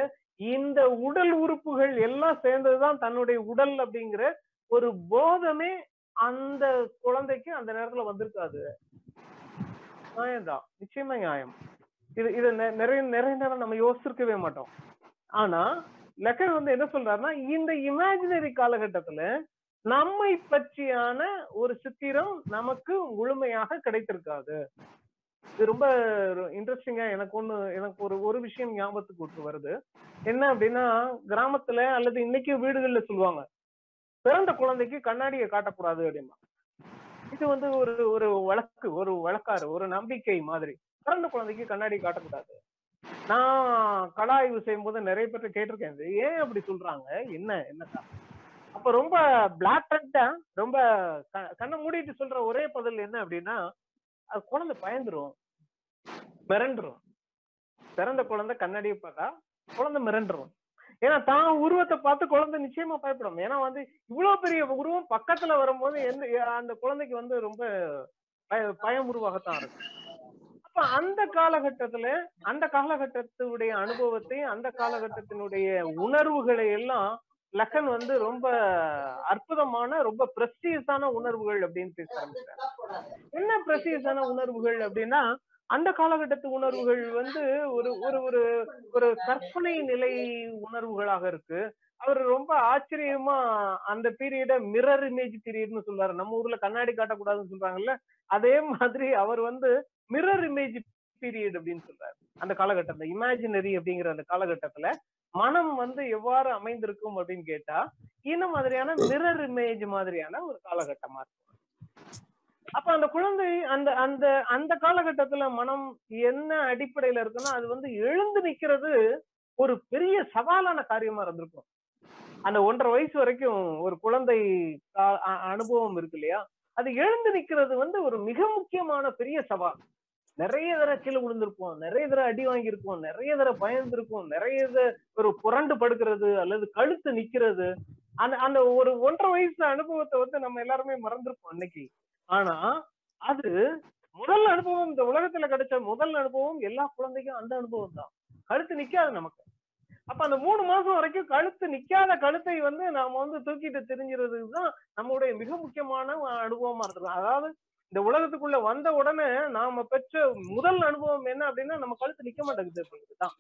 இந்த உடல் உறுப்புகள் எல்லாம் சேர்ந்ததுதான் தன்னுடைய உடல் அப்படிங்கிற ஒரு போதமே அந்த குழந்தைக்கு அந்த நேரத்துல வந்திருக்காது. நியாயம்தான். நிச்சயமா நியாயம். இது இது நெ- நிறைய நிறைய நேரம் நம்ம யோசிச்சிருக்கவே மாட்டோம். ஆனா லெக்கன் வந்து என்ன சொல்றாருன்னா இந்த இமேஜினரி காலகட்டத்துல நம்மை பற்றியான ஒரு சித்திரம் நமக்கு முழுமையாக கிடைத்திருக்காது. இது ரொம்ப இன்ட்ரெஸ்டிங்கா எனக்கு ஒண்ணு எனக்கு ஒரு ஒரு விஷயம் ஞாபகத்துக்கு வருது. என்ன அப்படின்னா கிராமத்துல அல்லது இன்னைக்கு வீடுகள்ல சொல்லுவாங்க பிறந்த குழந்தைக்கு கண்ணாடியை காட்டக்கூடாது அப்படின்னா இது வந்து ஒரு ஒரு வழக்கு ஒரு வழக்காறு ஒரு நம்பிக்கை மாதிரி. பிறந்த குழந்தைக்கு கண்ணாடி காட்டக்கூடாது. நான் கலாய்வு செய்யும் போது நிறைய பேர் கேட்டிருக்கேன். ஏன் அப்படி சொல்றாங்க? என்ன என்ன காரணம்? அப்ப ரொம்ப பிளாட்டா ரொம்ப க- கண்ணை மூடிட்டு சொல்ற ஒரே பதில் என்ன அப்படின்னா அது குழந்தை பயந்துரும் மிரண்டுரும். பிறந்த குழந்தை கண்ணாடியை பார்த்தா குழந்தை மிரண்டுரும். ஏன்னா தான் உருவத்தை பார்த்து குழந்தை நிச்சயமா பயப்படும். ஏன்னா வந்து இவ்வளவு பெரிய உருவம் பக்கத்துல வரும்போது எந்த அந்த குழந்தைக்கு வந்து ரொம்ப பய- பயம் உருவாகத்தான் இருக்கும் அப்ப அந்த காலகட்டத்துல அந்த காலகட்டத்துடைய அனுபவத்தை அந்த காலகட்டத்தினுடைய உணர்வுகளை எல்லாம் லக்கன் வந்து ரொம்ப அற்புதமான ரொம்ப பிரஸ்டீஸான உணர்வுகள் அப்படின்னு பேச ஆரம்பிச்சார். என்ன பிரஸ்டீஸான உணர்வுகள் அப்படின்னா அந்த காலகட்டத்து உணர்வுகள் வந்து ஒரு ஒரு ஒரு ஒரு கற்பனை நிலை உணர்வுகளாக இருக்கு. அவர் ரொம்ப ஆச்சரியமா அந்த பீரியட மிரர் இமேஜ் பீரியட்னு சொல்றாரு. நம்ம ஊர்ல கண்ணாடி காட்டக்கூடாதுன்னு சொல்றாங்கல்ல? அதே மாதிரி அவர் வந்து மிரர் இமேஜ் பீரியட் அப்படின்னு சொல்றாரு. அந்த காலகட்டத்துல இமேஜினரி அப்படிங்கிற அந்த காலகட்டத்துல மனம் வந்து எவ்வாறு அமைந்திருக்கும் அப்படின்னு கேட்டா இந்த மாதிரியான மிரர் இமேஜ் மாதிரியான ஒரு காலகட்டமா இருக்கும். அப்ப அந்த குழந்தை அந்த அந்த அந்த காலகட்டத்துல மனம் என்ன அடிப்படையில இருக்குன்னா அது வந்து எழுந்து நிக்கிறது ஒரு பெரிய சவாலான காரியமா இருந்திருக்கும். அந்த ஒன்றரை வயசு வரைக்கும் ஒரு குழந்தை அனுபவம் இருக்கு இல்லையா? அது எழுந்து நிக்கிறது வந்து ஒரு மிக முக்கியமான பெரிய சவால். நிறைய தடவை கீழே விழுந்திருப்போம் நிறைய தடவை அடி வாங்கியிருப்போம் நிறைய தடவை பயந்துருப்போம் நிறைய ஒரு புரண்டு படுக்கிறது அல்லது கழுத்து நிக்கிறது. அந்த அந்த ஒரு ஒன்றரை வயசு அனுபவத்தை வந்து நம்ம எல்லாருமே மறந்திருப்போம் அன்னைக்கு. ஆனா அது முதல் அனுபவம் இந்த உலகத்துல கிடைச்ச முதல் அனுபவம் எல்லா குழந்தைக்கும் அந்த அனுபவம் தான். கழுத்து நிக்காது நமக்கு. அப்ப அந்த மூணு மாசம் வரைக்கும் கழுத்து நிக்காத கழுத்தை வந்து நாம வந்து தூக்கிட்டு தெரிஞ்சுறதுக்கு தான் நம்மளுடைய மிக முக்கியமான அனுபவமா இருக்கும் அதாவது இந்த உலகத்துக்குள்ள வந்த உடனே நாம பெற்ற முதல் அனுபவம் என்ன அப்படின்னா நம்ம கழுத்து நிக்க மாட்டேங்குது அப்படிங்கிறதுதான்.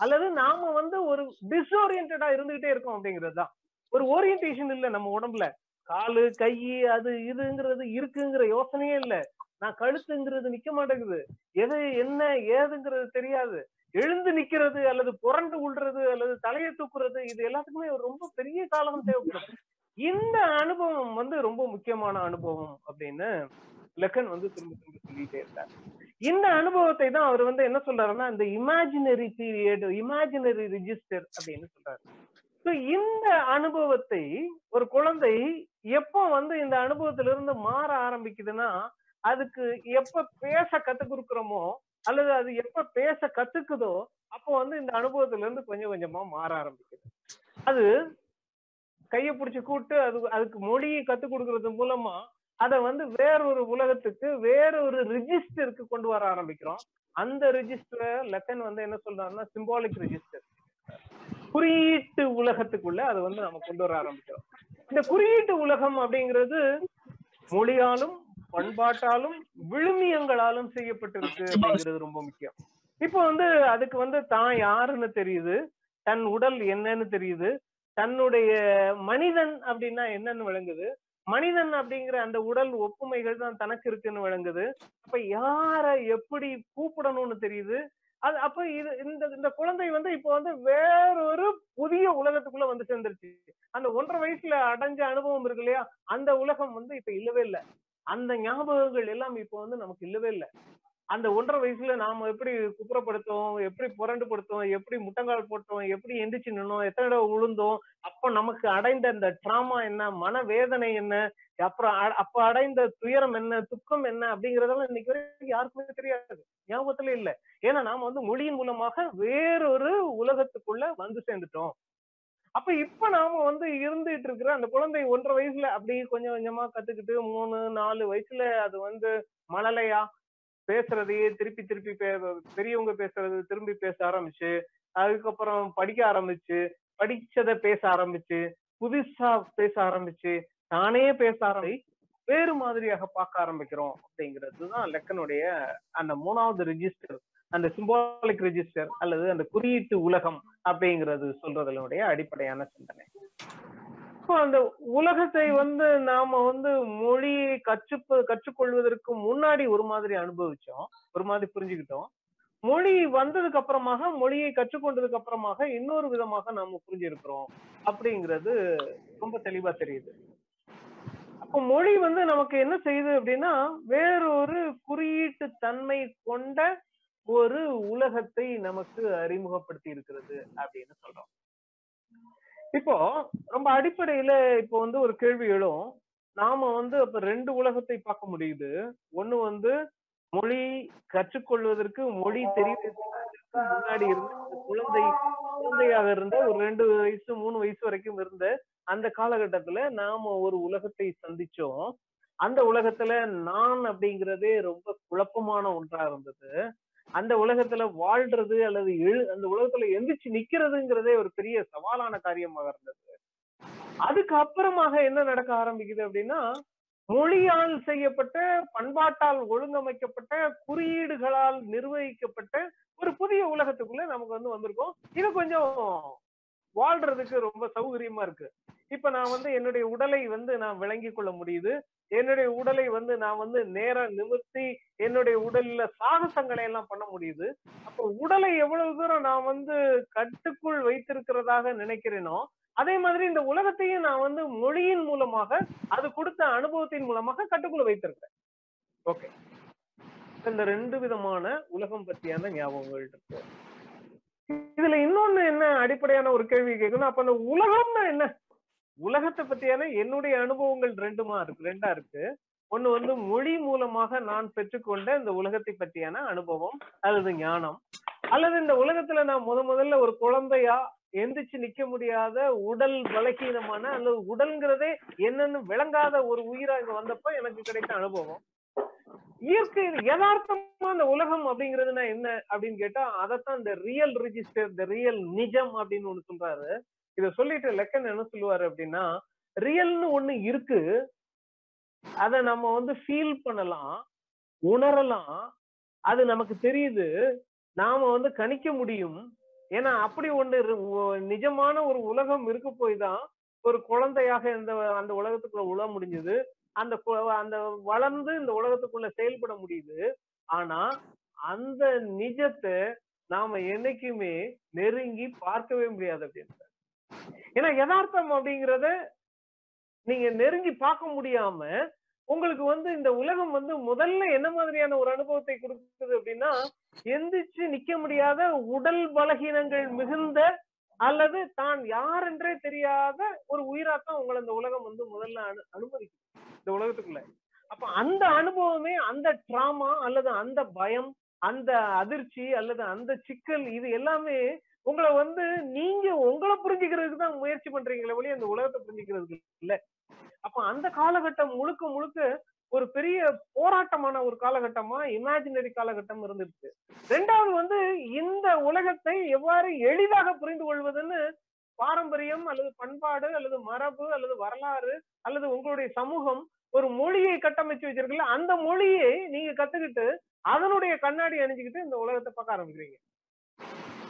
அல்லது நாம வந்து ஒரு டிஸ்ஓரியன்டா இருந்துகிட்டே இருக்கோம் அப்படிங்கிறது தான் ஒரு ஓரியன்டேஷன் இல்ல நம்ம உடம்புல. காலு கை அது இதுங்கிறது இருக்குங்கிற யோசனையே இல்ல. நான் கழுத்துங்கிறது நிக்க மாட்டேங்குது. எது என்ன ஏதுங்கிறது தெரியாது. எழுந்து நிக்கிறது அல்லது புரண்டு உள்றது அல்லது தலையை தூக்குறது இது எல்லாத்துக்குமே ரொம்ப பெரிய காலம் தேவைப்படும். இந்த அனுபவம் வந்து ரொம்ப முக்கியமான அனுபவம் அப்படின்னு லெக்கன் வந்து திரும்ப திரும்ப சொல்லிட்டே இருந்தார். இந்த அனுபவத்தை தான் அவர் வந்து என்ன சொல்றாருன்னா இந்த இமேஜினரி பீரியட் இமேஜினரி ரிஜிஸ்டர் அப்படின்னு சொல்றாரு. ஸோ இந்த அனுபவத்தை ஒரு குழந்தை எப்போ வந்து இந்த அனுபவத்திலிருந்து மாற ஆரம்பிக்குதுன்னா அதுக்கு எப்ப பேச கத்து கொடுக்குறோமோ அல்லது அது எப்ப பேச கத்துக்குதோ அப்போ வந்து இந்த அனுபவத்துல இருந்து கொஞ்சம் கொஞ்சமா மாற ஆரம்பிக்குது. அது கையை பிடிச்சு கூட்டு அது அதுக்கு மொழியை கத்து கொடுக்கறது மூலமா அதை வந்து வேறொரு உலகத்துக்கு வேறொரு ரிஜிஸ்டருக்கு கொண்டு வர ஆரம்பிக்கிறோம். அந்த ரிஜிஸ்டர் லெசன் வந்து என்ன சொல்றாருன்னா சிம்பாலிக் ரிஜிஸ்டர் குறியீட்டு உலகத்துக்குள்ள அதை வந்து நம்ம கொண்டு வர ஆரம்பிக்கிறோம். இந்த குறியீட்டு உலகம் அப்படிங்கிறது மொழியாலும் பண்பாட்டாலும் விழுமியங்களாலும் செய்யப்பட்டிருக்கு அப்படிங்கிறது ரொம்ப முக்கியம். இப்போ வந்து அதுக்கு வந்து தான் யாருன்னு தெரியுது தன் உடல் என்னன்னு தெரியுது தன்னுடைய மனிதன் அப்படின்னா என்னன்னு விளங்குது மனிதன் அப்படிங்கிற அந்த உடல் ஒப்புமைகள் தான் தனக்கு இருக்குன்னு விளங்குது அப்ப யார எப்படி கூப்பிடணும்னு தெரியுது அது அப்ப இது இந்த இந்த குழந்தை வந்து இப்போ வந்து வேறொரு புதிய உலகத்துக்குள்ள வந்து சேர்ந்துருச்சு. அந்த ஒன்றரை வயசுல அடைஞ்ச அனுபவம் இருக்கு இல்லையா? அந்த உலகம் வந்து இப்ப இல்லவே இல்லை. அந்த ஞாபகங்கள் எல்லாம் இப்போ வந்து நமக்கு இல்லவே இல்லை. அந்த ஒன்றரை வயசுல நாம எப்படி குப்புறப்படுத்தோம் எப்படி புரண்டு படுத்தோம் எப்படி முட்டங்கால் போட்டோம் எப்படி எந்திரிச்சு நின்னோம் எத்தனை தடவை உளுந்தோம் அப்ப நமக்கு அடைந்த அந்த டிராமா என்ன மன வேதனை என்ன அப்புறம் அப்ப அடைந்த துயரம் என்ன துக்கம் என்ன அப்படிங்கறதெல்லாம் இன்னைக்கு வரைக்கும் யாருக்குமே தெரியாது. ஞாபகத்துல இல்ல. ஏன்னா நாம வந்து மொழியின் மூலமாக வேறொரு உலகத்துக்குள்ள வந்து சேர்ந்துட்டோம். அப்ப இப்ப நாம வந்து இருந்துட்டு இருக்கிற அந்த குழந்தை ஒன்றரை வயசுல அப்படி கொஞ்சம் கொஞ்சமா கத்துக்கிட்டு மூணு நாலு வயசுல அது வந்து மழலையா பேசுறதையே திருப்பி திருப்பி பெரியவங்க பேசுறது திரும்பி பேச ஆரம்பிச்சு அதுக்கப்புறம் படிக்க ஆரம்பிச்சு படிச்சதை பேச ஆரம்பிச்சு புதுசா பேச ஆரம்பிச்சு தானே பேச ஆரம்பி வேறு மாதிரியாக பார்க்க ஆரம்பிக்கிறோம் அப்படிங்கிறது தான் லெக்கனுடைய அந்த மூணாவது ரெஜிஸ்டர் அந்த சிம்பாலிக் ரிஜிஸ்டர் அல்லது அந்த குறியீட்டு உலகம் அப்படிங்கிறது சொல்றதனுடைய அடிப்படையான சிந்தனை. அந்த உலகத்தை வந்து நாம வந்து மொழியை கற்று கற்றுக்கொள்வதற்கு முன்னாடி ஒரு மாதிரி அனுபவிச்சோம் ஒரு மாதிரி புரிஞ்சுக்கிட்டோம். மொழி வந்ததுக்கு அப்புறமாக மொழியை கற்றுக்கொண்டதுக்கு அப்புறமாக இன்னொரு விதமாக நாம புரிஞ்சிருக்கிறோம் அப்படிங்கிறது ரொம்ப தெளிவா தெரியுது. மொழி வந்து நமக்கு என்ன செய்யுது அப்படின்னா வேறொரு குறியீட்டு தன்மை கொண்ட ஒரு உலகத்தை நமக்கு அறிமுகப்படுத்தி இருக்கிறது அப்படின்னு சொல்றோம். இப்போ ரொம்ப அடிப்படையில இப்போ வந்து ஒரு கேள்வி எழும். நாம வந்து அப்ப ரெண்டு உலகத்தை பார்க்க முடியுது. ஒண்ணு வந்து மொழி கற்றுக்கொள்வதற்கு மொழி தெரிவதற்கு முன்னாடி இருந்த குழந்தை குழந்தையாக இருந்த ஒரு ரெண்டு வயசு மூணு வயசு வரைக்கும் இருந்த அந்த காலகட்டத்துல நாம ஒரு உலகத்தை சந்திச்சோம். அந்த உலகத்துல நான் அப்படிங்கிறதே ரொம்ப குழப்பமான ஒன்றா இருந்தது. அந்த உலகத்துல வாழ்றது அல்லது எழு அந்த உலகத்துல எந்திரிச்சு நிக்கிறதுங்கிறதே ஒரு பெரிய சவாலான காரியமாக இருந்தது. அதுக்கு அப்புறமாக என்ன நடக்க ஆரம்பிக்குது அப்படின்னா மொழியால் செய்யப்பட்ட பண்பாட்டால் ஒழுங்கமைக்கப்பட்ட குறியீடுகளால் நிர்வகிக்கப்பட்ட ஒரு புதிய உலகத்துக்குள்ள நமக்கு வந்து வந்திருக்கோம். இது கொஞ்சம் வாழ்றதுக்கு ரொம்ப சௌகரியமா இருக்கு. இப்ப நான் வந்து என்னுடைய உடலை வந்து நான் விளங்கி கொள்ள முடியுது. என்னுடைய உடலை வந்து நான் வந்து நேரம் நிமிர்த்தி என்னுடைய உடல்ல சாகசங்களை எல்லாம் பண்ண முடியுது. அப்போ உடலை எவ்வளவு தூரம் நான் வந்து கட்டுக்குள் வைத்திருக்கிறதாக நினைக்கிறேனோ அதே மாதிரி இந்த உலகத்தையும் நான் வந்து மொழியின் மூலமாக அது கொடுத்த அனுபவத்தின் மூலமாக கட்டுக்குள்ள வைத்திருக்கிறேன். ஓகே. இந்த ரெண்டு விதமான உலகம் பற்றியான ஞாபகங்கள் இருக்கு. இதுல இன்னொன்னு என்ன அடிப்படையான ஒரு கேள்வி கேட்கணும்? அப்ப அந்த உலகம்னா என்ன? உலகத்தை பத்தியான என்னுடைய அனுபவங்கள் ரெண்டுமா இருக்கு ரெண்டா இருக்கு. ஒண்ணு வந்து மொழி மூலமாக நான் பெற்றுக்கொண்ட இந்த உலகத்தை பற்றியான அனுபவம் அல்லது ஞானம். அல்லது இந்த உலகத்துல நான் முத முதல்ல ஒரு குழந்தையா எந்திரிச்சு நிக்க முடியாத உடல் பலகீனமான அல்லது உடல்ங்கிறதே என்னன்னு விளங்காத ஒரு உயிரா இங்க வந்தப்ப எனக்கு கிடைத்த அனுபவம். இயற்கை யதார்த்தமா அந்த உலகம் அப்படிங்கிறதுனா என்ன அப்படின்னு கேட்டா அதைத்தான் இந்த ரியல் ரிஜிஸ்டர் இந்த ரியல் நிஜம் அப்படின்னு ஒண்ணு சொல்றாரு. இத சொல்லிட்டு லெக்கன் என்ன சொல்லுவாரு அப்படின்னா ரியல்னு ஒண்ணு இருக்கு. அத நம்ம வந்து ஃபீல் பண்ணலாம் உணரலாம். அது நமக்கு தெரியுது. நாம வந்து கணிக்க முடியும். ஏன்னா அப்படி ஒண்ணு இரு- நிஜமான ஒரு உலகம் இருக்க போய் தான் ஒரு குழந்தையாக இந்த அந்த உலகத்துக்குள்ள உழ முடிஞ்சது. அந்த அந்த வளர்ந்து இந்த உலகத்துக்குள்ள செயல்பட முடியுது. ஆனா அந்த நிஜத்தை நாம என்னைக்குமே நெருங்கி பார்க்கவே முடியாது அப்படின்னு ஏன்னா யதார்த்தம் அப்படிங்கறத நீங்க நெருங்கி பார்க்க முடியாம உங்களுக்கு வந்து இந்த உலகம் வந்து முதல்ல என்ன மாதிரியான ஒரு அனுபவத்தை கொடுக்குது அப்படின்னா எந்திரிச்சு நிக்க முடியாத உடல் பலகீனங்கள் மிகுந்த அல்லது தான் யார் என்றே தெரியாத ஒரு உயிராத்தான் உங்களை இந்த உலகம் வந்து முதல்ல அனு அனுமதிக்கும் இந்த உலகத்துக்குள்ள. அப்ப அந்த அனுபவமே அந்த டிராமா அல்லது அந்த பயம் அந்த அதிர்ச்சி அல்லது அந்த சிக்கல் இது எல்லாமே உங்களை வந்து நீங்க உங்களை புரிஞ்சுக்கிறதுக்கு தான் முயற்சி பண்றீங்களே ஒழிய அந்த உலகத்தை புரிஞ்சுக்கிறதுக்கு இல்ல. அப்ப அந்த காலகட்டம் முழுக்க முழுக்க ஒரு பெரிய போராட்டமான ஒரு காலகட்டமா இமேஜினரி காலகட்டம் இருந்துச்சு ரெண்டாவது வந்து இந்த உலகத்தை எவ்வாறு எளிதாக புரிந்து கொள்வதுன்னு பாரம்பரியம் அல்லது பண்பாடு அல்லது மரபு அல்லது வரலாறு அல்லது உங்களுடைய சமூகம் ஒரு மொழியை கட்டமைச்சு வச்சிருக்கல அந்த மொழியை நீங்க கத்துக்கிட்டு அதனுடைய கண்ணாடி அணிஞ்சுக்கிட்டு இந்த உலகத்தை பார்க்க ஆரம்பிக்கிறீங்க.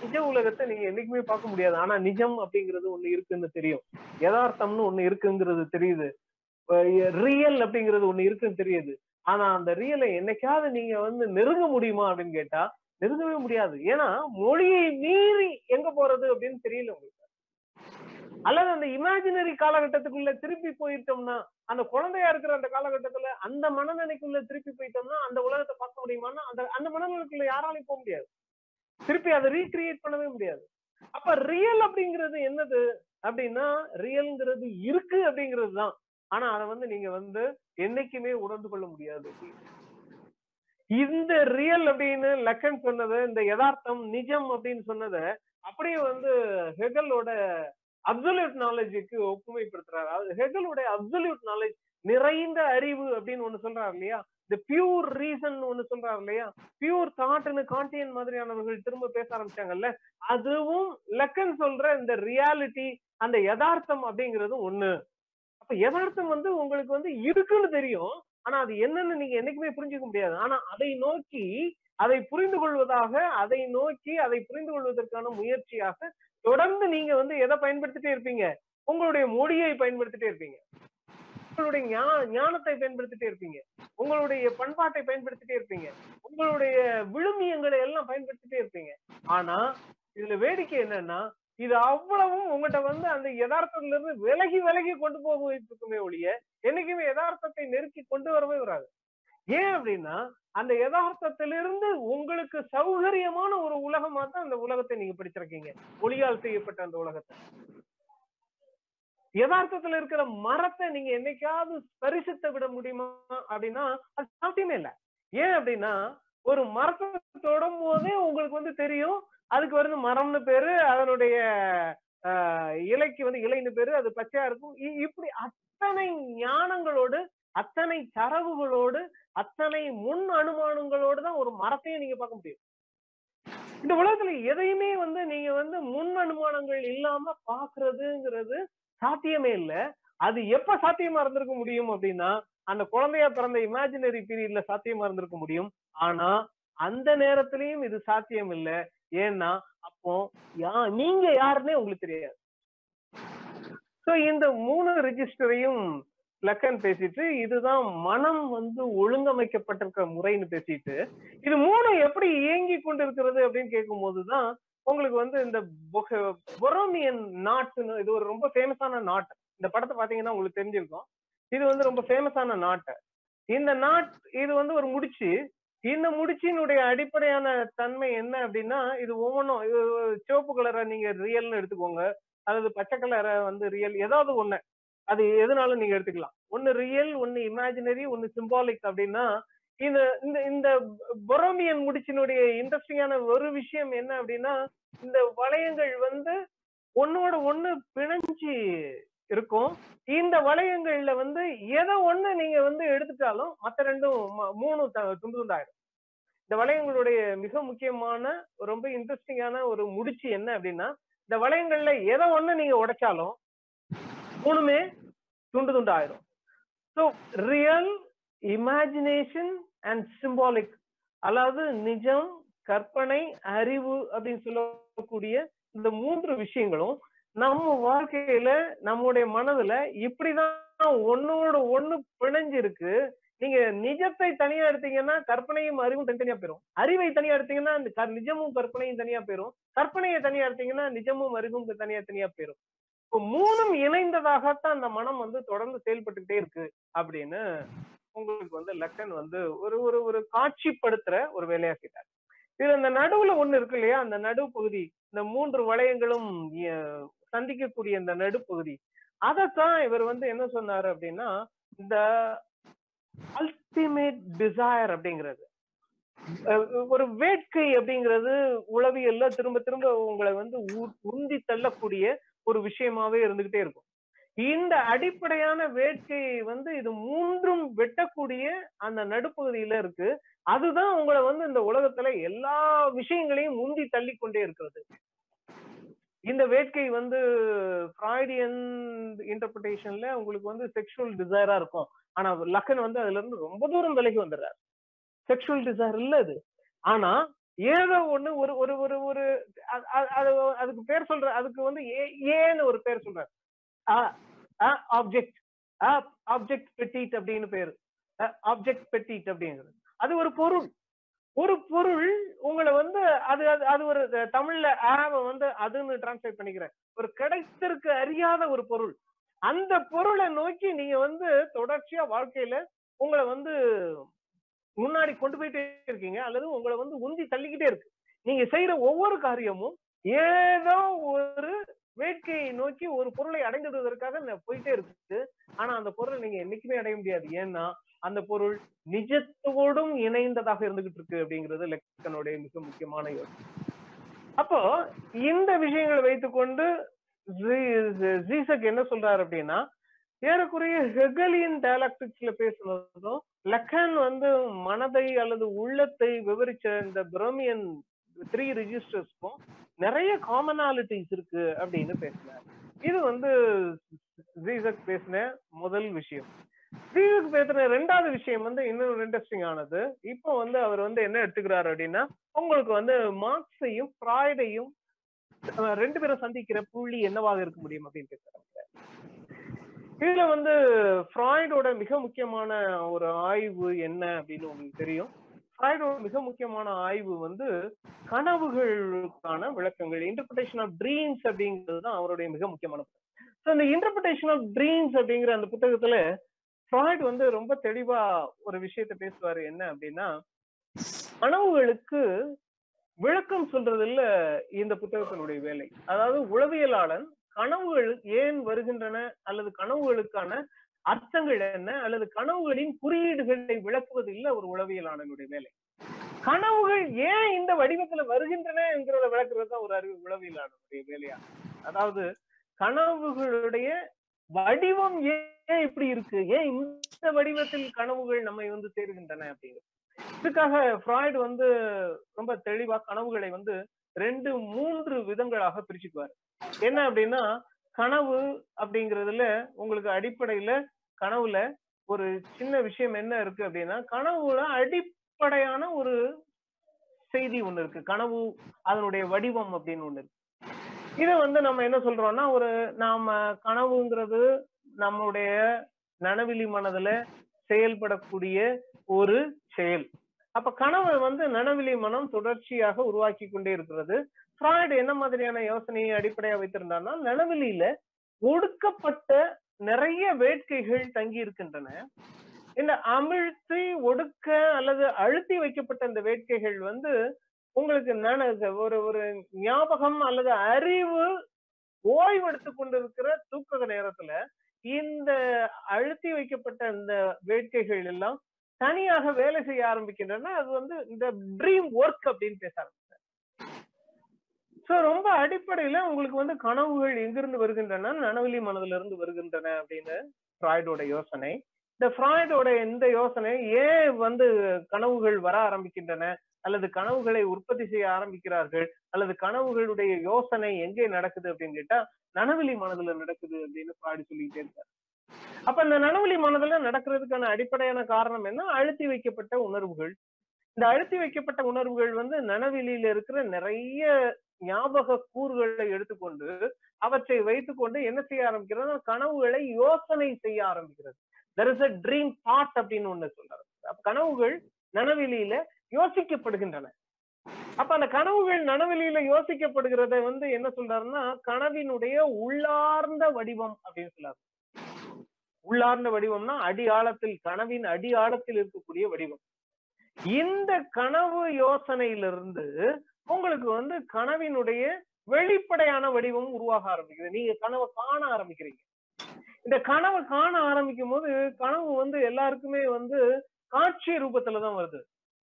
நிஜ உலகத்தை நீங்க என்னைக்குமே பார்க்க முடியாது. ஆனா நிஜம் அப்படிங்கிறது ஒண்ணு இருக்குன்னு தெரியும். யதார்த்தம்னு ஒண்ணு இருக்குங்கிறது தெரியுது. ரியல் அப்படிங்கிறது ஒண்ணு இருக்குன்னு தெரியுது. ஆனா அந்த ரியலை என்னைக்காவது நீங்க வந்து நெருங்க முடியுமா அப்படின்னு கேட்டா நெருங்கவே முடியாது. ஏன்னா மொழியை மீறி எங்க போறது அப்படின்னு தெரியல உங்களுக்கு. அல்லது அந்த இமேஜினரி காலகட்டத்துக்குள்ள திருப்பி போயிட்டோம்னா அந்த குழந்தையா இருக்கிற அந்த காலகட்டத்துல அந்த மனநிலைக்குள்ள திருப்பி போயிட்டோம்னா அந்த உலகத்தை பார்க்க முடியுமான்னா அந்த அந்த மனநிலைக்குள்ள யாராலையும் போக முடியாது. திருப்பி அதை ரீக்ரியேட் பண்ணவே முடியாது. அப்ப ரியல் அப்படிங்கிறது என்னது? அப்படின்னா ரியல்ங்கிறது இருக்கு அப்படிங்கிறது தான். ஆனா அதை வந்து நீங்க வந்து என்னைக்குமே உணர்ந்து கொள்ள முடியாது. இந்த ரியல் அப்படின்னு லக்கன் சொன்னது இந்த யதார்த்தம் நிஜம் அப்படின்னு சொன்னதை அப்படியே வந்து ஹெகலோட அப்சல்யூட் நாலேஜுக்கு ஒப்புமைப்படுத்துறாரு. அது ஹெகலோட அப்சல்யூட் நாலேஜ் நிறைந்த அறிவு அப்படின்னு ஒண்ணு சொல்றாரு இல்லையா? இந்த பியூர் ரீசன் ஒண்ணு சொல்றாரு இல்லையா? பியூர் தாட்னு காண்டியன் மாதிரியானவர்கள் திரும்ப பேச ஆரம்பிச்சாங்கல்ல? அதுவும் லக்கன் சொல்ற இந்த ரியாலிட்டி அந்த யதார்த்தம் அப்படிங்கிறது ஒண்ணு. அப்ப யதார்த்தம் வந்து உங்களுக்கு வந்து இருக்குன்னு தெரியும். ஆனா அது என்னன்னு நீங்க என்னைக்குமே புரிஞ்சுக்க முடியாது. ஆனா அதை நோக்கி அதை புரிந்து கொள்வதாக அதை நோக்கி அதை புரிந்து கொள்வதற்கான முயற்சியாக தொடர்ந்து நீங்க வந்து எதை பயன்படுத்திட்டே இருப்பீங்க? உங்களுடைய மொழியை பயன்படுத்திட்டே இருப்பீங்க. உங்களுடைய ஞான ஞானத்தை பயன்படுத்திட்டே இருப்பீங்க. உங்களுடைய பண்பாட்டை பயன்படுத்திட்டே இருப்பீங்க. உங்களுடைய விழுமியங்களை எல்லாம் பயன்படுத்திட்டே இருப்பீங்க. ஆனா இதுல வேடிக்கை என்னன்னா இது அவ்வளவும் உங்ககிட்ட வந்து அந்த யதார்த்தத்துல இருந்து விலகி விலகி கொண்டு போக இருக்குமே ஒழிய என்னைக்குமே யதார்த்தத்தை நெருக்கி கொண்டு வரவே வராது. ஏன் அப்படின்னா அந்த யதார்த்தத்திலிருந்து உங்களுக்கு சௌகரியமான ஒரு உலகமா தான் அந்த உலகத்தை நீங்க படிச்சிருக்கீங்க. ஒளியால் செய்யப்பட்ட அந்த உலகத்தை. யதார்த்தத்துல இருக்கிற மரத்தை நீங்க என்னைக்காவது ஸ்பரிசித்த விட முடியுமா அப்படின்னா அது சாத்தியமே இல்லை. ஏன் அப்படின்னா ஒரு மரத்தை தொடும் போதே உங்களுக்கு வந்து தெரியும் அதுக்கு வந்து மரம்னு பேரு அதனுடைய ஆஹ், இலைக்கு வந்து இலைன்னு பேரு அது பச்சையா இருக்கும். இ- இப்படி அத்தனை ஞானங்களோடு அத்தனை தரவுகளோடு அத்தனை முன் அனுமானங்களோடு தான் ஒரு மரத்தையும் நீங்க பார்க்க முடியும். இந்த உலகத்துல எதையுமே வந்து நீங்க வந்து முன் அனுமானங்கள் இல்லாம பாக்குறதுங்கிறது சாத்தியமே இல்ல. அது எப்ப சாத்தியமா இருந்திருக்க முடியும் அப்படின்னா அந்த குழந்தையா பிறந்த இமேஜினரி பீரியட்ல சாத்தியமா இருந்திருக்க முடியும். ஆனா அந்த நேரத்திலயும் இது சாத்தியம் இல்ல. ஏன்னா அப்போ யா நீங்க யாருன்னே உங்களுக்கு தெரியாது. சோ இந்த மூணு ரெஜிஸ்டரையும் லக்கன் பேசிட்டு இதுதான் மனம் வந்து ஒழுங்கமைக்கப்பட்டிருக்க முறைன்னு பேசிட்டு இது மூணு எப்படி இயங்கி கொண்டிருக்கிறது அப்படின்னு கேட்கும் போதுதான் உங்களுக்கு வந்து இந்த பொரோமியன் நாட்டுன்னு இது ஒரு ரொம்ப ஃபேமஸான நாட்டு. இந்த படத்தை பாத்தீங்கன்னா உங்களுக்கு தெரிஞ்சிருக்கும். இது வந்து ரொம்ப ஃபேமஸான நாட்டு. இந்த நாட் இது வந்து ஒரு முடிச்சு. இந்த முடிச்சினுடைய அடிப்படையான தன்மை என்ன அப்படின்னா இது ஒவ்வொன்றும் இது சிவப்பு கலரை நீங்க ரியல்னு எடுத்துக்கோங்க. அல்லது பச்சை கலரை வந்து ரியல் ஏதாவது ஒண்ணு. அது எதுனாலும் நீங்க எடுத்துக்கலாம். ஒன்னு ரியல் ஒன்னு இமேஜினரி ஒன்னு சிம்பாலிக் அப்படின்னா இந்த இந்த இந்த பொரோமியன் முடிச்சினுடைய இன்ட்ரெஸ்டிங்கான ஒரு விஷயம் என்ன அப்படின்னா இந்த வளையங்கள் வந்து ஒன்னோட ஒண்ணு பிணைஞ்சு இருக்கும். இந்த வளையங்கள்ல வந்து எதை ஒண்ணு நீங்க வந்து எடுத்துட்டாலும் மத்த ரெண்டும் ம- த- துண்டு துண்டாயிடும். இந்த வளையங்களுடைய மிக முக்கியமான ரொம்ப இன்ட்ரெஸ்டிங்கான ஒரு முடிச்சு என்ன அப்படின்னா இந்த வளையங்கள்ல எதை ஒண்ணு நீங்க உடைச்சாலும் மூணுமே துண்டு துண்டு ஆயிரும் so real imagination and symbolic அதாவது நிஜம் கற்பனை அறிவு அப்படின்னு சொல்லக்கூடிய இந்த மூன்று விஷயங்களும் நம்ம வாழ்க்கையில நம்முடைய மனதுல இப்படிதான் ஒன்னோட ஒண்ணு பிணைஞ்சிருக்கு. நீங்க நிஜத்தை தனியா எடுத்தீங்கன்னா கற்பனையும் அறிவும் தனித்தனியா போயிரும். அறிவை தனியா எடுத்தீங்கன்னா இந்த நிஜமும் கற்பனையும் தனியா போயிரும். கற்பனையை தனியா எடுத்தீங்கன்னா நிஜமும் அறிவும் தனியா தனியா போயிரும். இப்போ மூணும் இணைந்ததாகத்தான் அந்த மனம் வந்து தொடர்ந்து செயல்பட்டுக்கிட்டே இருக்கு அப்படின்னு உங்களுக்கு வந்து லக்கன் வந்து ஒரு ஒரு ஒரு காட்சிப்படுத்துற ஒரு வேலையாக்கிட்டார் இது அந்த நடுவுல ஒண்ணு இருக்கு இல்லையா? அந்த நடு பகுதி இந்த மூன்று வளையங்களும் சந்திக்கக்கூடிய இந்த நடுப்பகுதி அதத்தான் இவர் வந்து என்ன சொன்னாரு அப்படின்னா இந்த அல்டிமேட் டிசைர் அப்படிங்கிறது. ஒரு வேட்கை அப்படிங்கிறது உளவியல்ல திரும்ப திரும்ப உங்களை வந்து உந்தி தள்ளக்கூடிய ஒரு விஷயமாவே இருந்துகிட்டே இருக்கும். இந்த அடிப்படையான வேட்கை வந்து இது மூன்றும் வெட்டக்கூடிய அந்த நடுப்பகுதியில இருக்கு. அதுதான் உங்களை வந்து இந்த உலகத்துல எல்லா விஷயங்களையும் முந்தி தள்ளி கொண்டே இருக்கிறது. இந்த வேட்கை வந்து ஃப்ராய்டியன் இன்டர்பிரிட்டேஷன்ல உங்களுக்கு வந்து செக்ஷுவல் டிசைரா இருக்கும். ஆனா லக்கன் வந்து அதுல இருந்து ரொம்ப தூரம் விலகி வந்துடுறாரு. செக்ஷுவல் டிசைர் இல்ல அது. ஆனா ஏதோ ஒண்ணு ஒரு ஒரு ஒரு ஒரு அதுக்கு பேர் சொல்ற அதுக்கு வந்து ஏ- ஏன்னு ஒரு பேர் சொல்றாரு. ஆப்ஜெக்ட் ஆப்ஜெக்ட் பெட்டிட் அப்படின்னு பேரு. ஆப்ஜெக்ட் பெட்டிட் அப்படிங்கிறது. அது ஒரு பொருள். ஒரு பொருள் உங்களை வந்து அது அது அது ஒரு தமிழ்ல ஆவ வந்து அதுன்னு டிரான்ஸ்லேட் பண்ணிக்கிறேன். ஒரு கிடைத்திருக்க அறியாத ஒரு பொருள். அந்த பொருளை நோக்கி நீங்க வந்து தொடர்ச்சியா வாழ்க்கையில உங்களை வந்து முன்னாடி கொண்டு போயிட்டே இருக்கீங்க. அல்லது உங்களை வந்து உந்தி தள்ளிக்கிட்டே இருக்கு. நீங்க செய்யற ஒவ்வொரு காரியமும் ஏதோ ஒரு வேட்கையை நோக்கி ஒரு பொருளை அடைந்துடுவதற்காக விடுவதற்காக போயிட்டே இருக்கு ஆனா அந்த பொருளை நீங்க என்னைக்குமே அடைய முடியாது. ஏன்னா அந்த பொருள் நிஜத்தோடும் இணைந்ததாக இருந்துகிட்டு இருக்கு அப்படிங்கிறது லெக்கனுடைய மிக முக்கியமான யோசனை. அப்போ இந்த விஷயங்களை வைத்துக்கொண்டு ஜீசக் என்ன சொல்றாரு அப்படின்னா ஏறக்குறைய ஹெகலியன் டயலாக்டிக்ஸ்ல பேசுனதும் லக்கன் வந்து மனதை அல்லது உள்ளத்தை விவரிச்ச இந்த பிரமியன் த்ரீ ரிஜிஸ்டர்ஸ்க்கும் நிறைய காமனாலிட்டிஸ் இருக்கு அப்படின்னு பேசினார். இது வந்து ஜீசக் பேசின முதல் விஷயம். ஜீசக் பேசின ரெண்டாவது விஷயம் வந்து இன்னும் இன்ட்ரெஸ்டிங் ஆனது. இப்போ வந்து அவர் வந்து என்ன எடுத்துக்கிறாரு அப்படின்னா உங்களுக்கு வந்து மார்க்ஸையும் ஃப்ராய்டையும் ரெண்டு பேரும் சந்திக்கிற புள்ளி என்னவாக இருக்க முடியும் அப்படின்னு பேசுறாங்க இதுல வந்து ஃப்ராய்டோட மிக முக்கியமான ஒரு ஆய்வு என்ன அப்படின்னு உங்களுக்கு தெரியும்? ஃப்ராய்டோட மிக முக்கியமான ஆய்வு வந்து கனவுகளுக்கான விளக்கங்கள் இன்டர்பிரேஷன் ஆஃப் ட்ரீம்ஸ் அப்படிங்கிறது தான் அவருடைய மிக முக்கியமான ஸோ இந்த இன்டர்பிரேஷன் ஆஃப் ட்ரீம்ஸ் அப்படிங்கிற அந்த புத்தகத்துல ஃப்ராய்ட் வந்து ரொம்ப தெளிவா ஒரு விஷயத்த பேசுவாரு. என்ன அப்படின்னா கனவுகளுக்கு விளக்கம் சொல்றதுல இந்த புத்தகத்தினுடைய வேலை. அதாவது உளவியலாளன் கனவுகள் ஏன் வருகின்றன அல்லது கனவுகளுக்கான அர்த்தங்கள் என்ன? அல்லது கனவுகளின் குறியீடுகளை விளக்குவது இல்ல ஒரு உளவியலாளனுடைய வேலை. கனவுகள் ஏன் இந்த வடிவத்துல வருகின்றன என்கிறத விளக்குறது தான் ஒரு அறிவு உளவியலாளனுடைய வேலையா? அதாவது கனவுகளுடைய வடிவம் ஏன் இப்படி இருக்கு? ஏன் இந்த வடிவத்தில் கனவுகள் நம்மை வந்து சேருகின்றன அப்படிங்கிறது இதுக்காக ஃப்ராய்டு வந்து ரொம்ப தெளிவா கனவுகளை வந்து ரெண்டு மூன்று விதங்களாக பிரிச்சுக்குவார். என்ன அப்படின்னா கனவு அப்படிங்கிறதுல உங்களுக்கு அடிப்படையில கனவுல ஒரு சின்ன விஷயம் என்ன இருக்கு அப்படின்னா கனவுல அடிப்படையான ஒரு செய்தி ஒண்ணு இருக்கு. கனவு அதனுடைய வடிவம் அப்படின்னு ஒண்ணு இருக்கு. இதை வந்து நம்ம என்ன சொல்றோம்னா ஒரு நாம கனவுங்கிறது நம்மளுடைய நனவிலி மனதுல செயல்படக்கூடிய ஒரு செயல். அப்ப கனவை வந்து நனவிலி மனம் தொடர்ச்சியாக உருவாக்கி கொண்டே இருக்கிறது. ஃப்ராய்டு என்ன மாதிரியான யோசனையை அடிப்படையா வைத்திருந்தான்னா நனவிலியில ஒடுக்கப்பட்ட நிறைய வேட்கைகள் தங்கி இருக்கின்றன. இந்த அமிழ்த்தி ஒடுக்க அல்லது அழுத்தி வைக்கப்பட்ட இந்த வேட்கைகள் வந்து உங்களுக்கு நன ஒரு ஒரு ஞாபகம் அல்லது அறிவு ஓய்வெடுத்து கொண்டிருக்கிற தூக்க நேரத்துல இந்த அழுத்தி வைக்கப்பட்ட இந்த வேட்கைகள் எல்லாம் தனியாக வேலை செய்ய ஆரம்பிக்கின்றன அது வந்து இந்த ட்ரீம் ஒர்க் அப்படின்னு பேச ஆரம்பிச்சார் சோ ரொம்ப அடிப்படையில உங்களுக்கு வந்து கனவுகள் எங்கிருந்து வருகின்றன நனவெளி மனதுல இருந்து வருகின்றன அப்படின்னு ஃப்ராய்டோட யோசனை. இந்த ஃப்ராய்டோட இந்த யோசனை ஏன் வந்து கனவுகள் வர ஆரம்பிக்கின்றன அல்லது கனவுகளை உற்பத்தி செய்ய ஆரம்பிக்கிறார்கள் அல்லது கனவுகளுடைய யோசனை எங்கே நடக்குது அப்படின்னு கேட்டா நனவெளி மனதுல நடக்குது அப்படின்னு ஃப்ராய்டு சொல்லிக்கிட்டே இருக்காரு. அப்ப இந்த நனவலி மனதுல நடக்கிறதுக்கான அடிப்படையான காரணம் என்ன? அழுத்தி வைக்கப்பட்ட உணர்வுகள். இந்த அழுத்தி வைக்கப்பட்ட உணர்வுகள் வந்து நனவெளியில இருக்கிற நிறைய ஞாபக கூறுகளை எடுத்துக்கொண்டு அவற்றை வைத்துக்கொண்டு என்ன செய்ய ஆரம்பிக்கிறது? கனவுகளை யோசனை செய்ய ஆரம்பிக்கிறது. There is a dream thought அப்படின்னு ஒண்ணு சொல்றாரு. கனவுகள் நனவெளியில யோசிக்கப்படுகின்றன. அப்ப அந்த கனவுகள் நனவெளியில யோசிக்கப்படுகிறத வந்து என்ன சொல்றாருன்னா கனவினுடைய உள்ளார்ந்த வடிவம் அப்படின்னு சொல்றாரு. உள்ளார்ந்த வடிவம்னா அடி ஆழத்தில் கனவின் அடி ஆழத்தில் இருக்கக்கூடிய வடிவம். இந்த கனவு யோசனையிலிருந்து உங்களுக்கு வந்து கனவினுடைய வெளிப்படையான வடிவம் உருவாக ஆரம்பிக்குது. நீங்க கனவை காண ஆரம்பிக்கிறீங்க. இந்த கனவை காண ஆரம்பிக்கும் போது கனவு வந்து எல்லாருக்குமே வந்து காட்சி ரூபத்துலதான் வருது.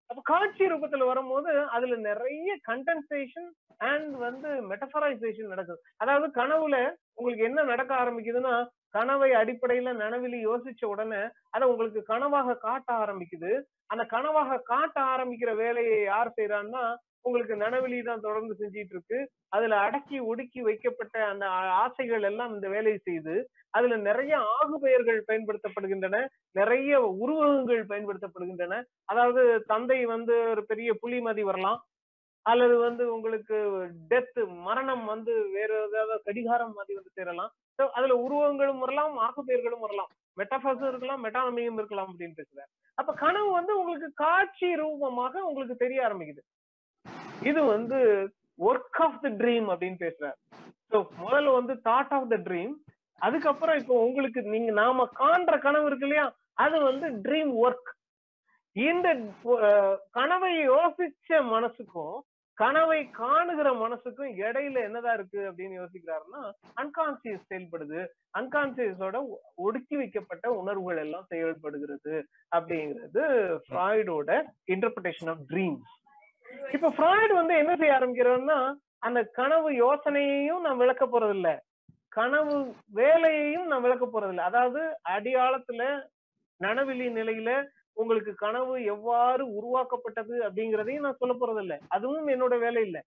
அப்ப காட்சி ரூபத்துல வரும்போது அதுல நிறைய கண்டென்சேஷன் அண்ட் வந்து மெட்டபரைசேஷன் நடக்குது. அதாவது கனவுல உங்களுக்கு என்ன நடக்க ஆரம்பிக்குதுன்னா கனவை அடிப்படையில நனவிலி யோசிச்ச உடனே அதை உங்களுக்கு கனவாக காட்ட ஆரம்பிக்குது. அந்த கனவாக காட்ட ஆரம்பிக்கிற வேலையை யார் செய்யறான்னா உங்களுக்கு நனவெளி தான் தொடர்ந்து செஞ்சிட்டு இருக்கு அதுல அடக்கி ஒடுக்கி வைக்கப்பட்ட அந்த ஆசைகள் எல்லாம் இந்த வேலையை செய்து அதுல நிறைய ஆகு பெயர்கள் பயன்படுத்தப்படுகின்றன நிறைய உருவகங்கள் பயன்படுத்தப்படுகின்றன. அதாவது தந்தை வந்து ஒரு பெரிய புலிமதி வரலாம் அல்லது வந்து உங்களுக்கு டெத் மரணம் வந்து வேற ஏதாவது கடிகாரம் மாதிரி வந்து சேரலாம். அதுல உருவங்களும் வரலாம் ஆகு பெயர்களும் வரலாம். மெட்டாஃபாஸும் இருக்கலாம் மெட்டானமியும் இருக்கலாம் அப்படின்னு பேசுறாரு. அப்ப கனவு வந்து உங்களுக்கு காட்சி ரூபமாக உங்களுக்கு தெரிய ஆரம்பிக்குது. இது வந்து ஒர்க் ஆஃப் த ட்ரீம் அப்படின்னு பேசுறாரு. ஸோ முதல்ல வந்து தாட் ஆஃப் த ட்ரீம் அதுக்கப்புறம் இப்போ உங்களுக்கு நீங்க நாம காண்ற கனவு இருக்கு இல்லையா? அது வந்து ட்ரீம் ஒர்க் இந்த கனவை யோசிச்ச மனசுக்கும் கனவை காணுகிற மனசுக்கும் இடையில என்னதான் இருக்கு அப்படின்னு யோசிக்கிறாருன்னா அன்கான்சியஸ் செயல்படுது. அன்கான்சியஸோட ஒடுக்கி வைக்கப்பட்ட உணர்வுகள் எல்லாம் செயல்படுகிறது அப்படிங்கிறது ஃப்ராய்டோட இன்டர்பிரேஷன் ஆஃப் ட்ரீம்ஸ் இப்ப ஃப்ராய்டு வந்து என்ன செய்ய ஆரம்பிக்கிறோம்னா அந்த கனவு யோசனையையும் நான் விளக்க போறது இல்ல கனவு வேலையையும் நான் விளக்க போறது இல்ல அதாவது அடியாளத்துல நனவெளி நிலையில உங்களுக்கு கனவு எவ்வாறு உருவாக்கப்பட்டது அப்படிங்கறதையும் நான் சொல்ல போறது இல்ல அதுவும் என்னோட வேலை இல்ல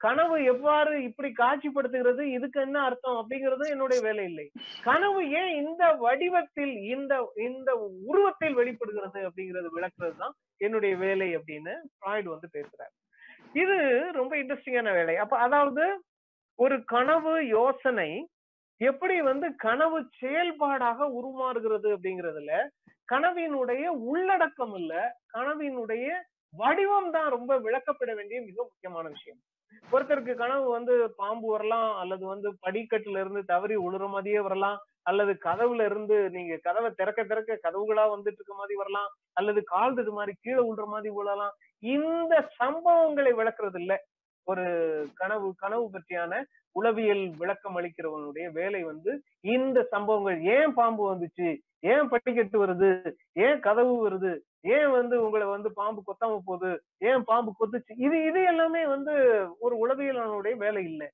கனவு எவ்வாறு இப்படி காட்சிப்படுத்துகிறது? இதுக்கு என்ன அர்த்தம்? அப்படிங்கறதும் என்னுடைய வேலை இல்லை. கனவு ஏன் இந்த வடிவத்தில் இந்த இந்த உருவத்தில் வெளிப்படுகிறது அப்படிங்கறது விளக்குறது தான் என்னுடைய வேலை அப்படின்னு ஃப்ராய்டு வந்து பேசுறாரு. இது ரொம்ப இன்ட்ரெஸ்டிங்கான வேலை. அப்ப அதாவது ஒரு கனவு யோசனை எப்படி வந்து கனவு செயல்பாடாக உருமாறுகிறது அப்படிங்கறதுல கனவினுடைய உள்ளடக்கம் இல்ல கனவினுடைய வடிவம் தான் ரொம்ப விளக்கப்பட வேண்டிய மிக முக்கியமான விஷயம். ஒருத்தருக்கு கனவு வந்து பாம்பு வரலாம் அல்லது வந்து படிக்கட்டுல இருந்து தவறி உழுற மாதிரியே வரலாம் அல்லது கதவுல இருந்து நீங்க கதவை திறக்க திறக்க கதவுகளா வந்துட்டு இருக்க மாதிரி வரலாம் அல்லது கால் இது மாதிரி கீழே விழுற மாதிரி விழலாம் இந்த சம்பவங்களை விளக்குறது இல்ல ஒரு கனவு கனவு பற்றியான உளவியல் விளக்கம் அளிக்கிறவனுடைய வேலை வந்து இந்த சம்பவங்கள். ஏன் பாம்பு வந்துச்சு? ஏன் படிக்கட்டு வருது? ஏன் கதவு வருது? ஏன் வந்து உங்களை வந்து பாம்பு கொத்தாம போகுது? ஏன் பாம்பு கொத்துச்சு? இது இது எல்லாமே வந்து ஒரு உளவியலானுடைய வேலை இல்லை.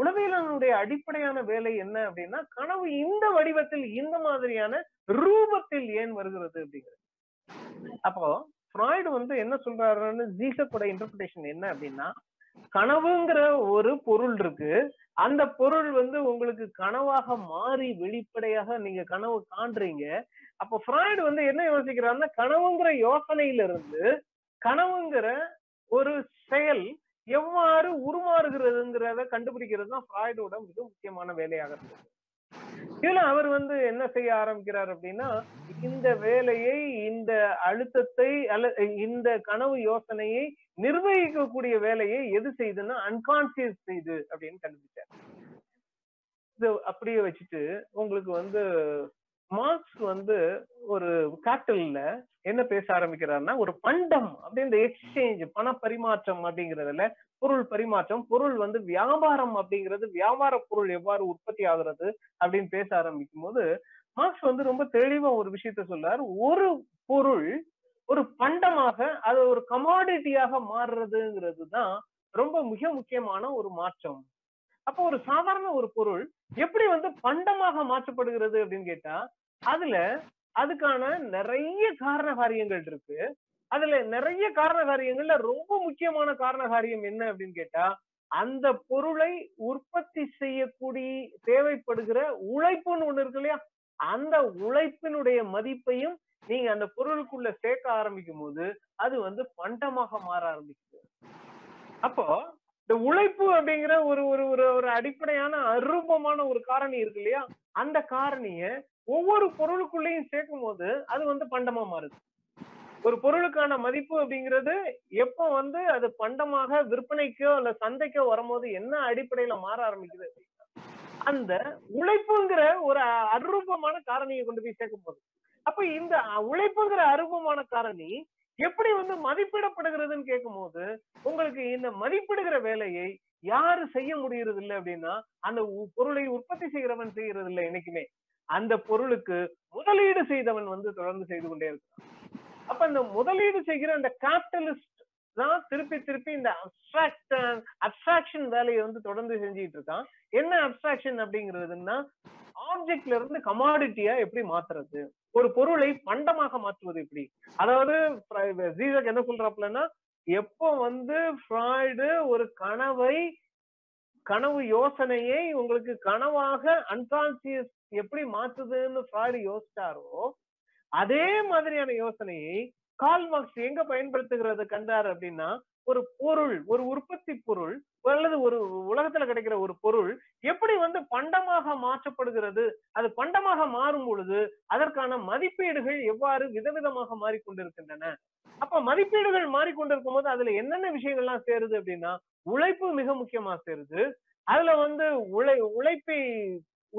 உளவியலானுடைய அடிப்படையான வேலை என்ன அப்படின்னா கனவு இந்த வடிவத்தில் இந்த மாதிரியான ரூபத்தில் ஏன் வருகிறது அப்படிங்கிறது. அப்போ ஃப்ராய்டு வந்து என்ன சொல்றாருன்னு ஜீசக்கோட இன்டர்பிரேஷன் என்ன அப்படின்னா கனவுங்கிற ஒரு பொருள் இருக்கு. அந்த பொருள் வந்து உங்களுக்கு கனவாக மாறி வெளிப்படையாக நீங்க கனவு காண்றீங்க. அப்ப ஃப்ராய்டு வந்து என்ன யோசிக்கிறாருன்னா கனவுங்கிற யோசனையில இருந்து கனவுங்கிற ஒரு செயல் எவ்வாறு உருமாறுகிறதுங்கிறத கண்டுபிடிக்கிறது தான் ஃப்ராய்டோட மிக முக்கியமான வேலையாக இருந்தது. இதுல அவர் வந்து என்ன செய்ய ஆரம்பிக்கிறார் அப்படின்னா இந்த வேலையை இந்த அழுத்தத்தை அல்ல இந்த கனவு யோசனையை நிர்வகிக்கக்கூடிய வேலையை எது செய்யுதுன்னா அன்கான்சியஸ் செய்து அப்படின்னு கண்டுபிடிச்சார். இது அப்படியே வச்சுட்டு உங்களுக்கு வந்து மார்க்ஸ் வந்து ஒரு கேபிட்டல்ல என்ன பேச ஆரம்பிக்கிறாருன்னா ஒரு பண்டம் அப்படி இந்த எக்ஸ்சேஞ்ச் பண பரிமாற்றம் அப்படிங்கறதுல பொருள் பரிமாற்றம் பொருள் வந்து வியாபாரம் அப்படிங்கிறது வியாபார பொருள் எவ்வாறு உற்பத்தி ஆகுறது அப்படின்னு பேச ஆரம்பிக்கும் போது மார்க்ஸ் வந்து ரொம்ப தெளிவா ஒரு விஷயத்த சொல்றாரு. ஒரு பொருள் ஒரு பண்டமாக அது ஒரு கமாடிட்டியாக மாறுறதுங்கிறது தான் ரொம்ப மிக முக்கியமான ஒரு மாற்றம். அப்போ ஒரு சாதாரண ஒரு பொருள் எப்படி வந்து பண்டமாக மாற்றப்படுகிறது அப்படின்னு கேட்டா அதுல அதுக்கான நிறைய காரண காரியங்கள் இருக்கு. அதுல நிறைய காரண காரியங்கள்ல ரொம்ப முக்கியமான காரண காரியம் என்ன அப்படின்னு கேட்டா அந்த பொருளை உற்பத்தி செய்யக்கூடிய தேவைப்படுகிற உழைப்புன்னு ஒண்ணு இருக்கு இல்லையா? அந்த உழைப்பினுடைய மதிப்பையும் நீங்க அந்த பொருளுக்குள்ள சேர்க்க ஆரம்பிக்கும் போது அது வந்து பண்டமாக மாற ஆரம்பிக்குது. அப்போ இந்த உழைப்பு அப்படிங்கிற ஒரு ஒரு ஒரு ஒரு அடிப்படையான அரூபமான ஒரு காரணி இருக்கு இல்லையா? அந்த காரணிய ஒவ்வொரு பொருளுக்குள்ளேயும் சேர்க்கும் போது அது வந்து பண்டமா மாறுது. ஒரு பொருளுக்கான மதிப்பு அப்படிங்கிறது எப்ப வந்து அது பண்டமாக விற்பனைக்கோ இல்ல சந்தைக்கோ வரும்போது என்ன அடிப்படையில மாற ஆரம்பிக்குது அந்த உழைப்புங்கிற ஒரு அருபமான காரணியை கொண்டு போய் சேர்க்கும் போது அப்ப இந்த உழைப்புங்கிற அருபமான காரணி எப்படி வந்து மதிப்பிடப்படுகிறதுன்னு கேட்கும் போது உங்களுக்கு இந்த மதிப்பிடுகிற வேலையை யாரு செய்ய முடியறது இல்லை அப்படின்னா அந்த பொருளை உற்பத்தி செய்கிறவன் செய்யறது இல்லை என்னைக்குமே. அந்த பொருளுக்கு முதலீடு செய்தவன் வந்து தொடர்ந்து செய்து கொண்டே இருக்கிறான். அப்ப இந்த முதலீடு செய்கிற அந்த கேபிட்டலிஸ்ட் தான் திருப்பி திருப்பி இந்த அப்சாக்ட் அப்சாக்ஷன் வேலையை வந்து தொடர்ந்து செஞ்சுட்டு இருக்கான். என்ன அப்சாக்ஷன் அப்படிங்கிறதுன்னா ஆப்ஜெக்ட்ல இருந்து கமாடிட்டியா எப்படி மாத்துறது? ஒரு பொருளை பண்டமாக மாற்றுவது எப்படி? அதாவது ஜீசக் என்ன சொல்றாப்லன்னா எப்போ வந்து ஃப்ராய்டு ஒரு கனவை கனவு யோசனையை உங்களுக்கு கனவாக அன்கான்சியஸ் எப்படி மாத்துதுன்னு ஃப்ராய்டு யோசிச்சாரோ அதே மாதிரியான யோசனையை கால் மார்க்ஸ் எங்க பயன்படுத்துகிறது கண்டார் அப்படின்னா ஒரு பொருள் ஒரு உற்பத்தி பொருள் அல்லது ஒரு உலகத்துல கிடைக்கிற ஒரு பொருள் எப்படி வந்து பண்டமாக மாற்றப்படுகிறது அது பண்டமாக மாறும் பொழுது அதற்கான மதிப்பீடுகள் எவ்வாறு விதவிதமாக மாறிக்கொண்டிருக்கின்றன? அப்ப மதிப்பீடுகள் மாறிக்கொண்டிருக்கும் போது அதுல என்னென்ன விஷயங்கள்லாம் சேருது அப்படின்னா உழைப்பு மிக முக்கியமா சேருது. அதுல வந்து உழை உழைப்பை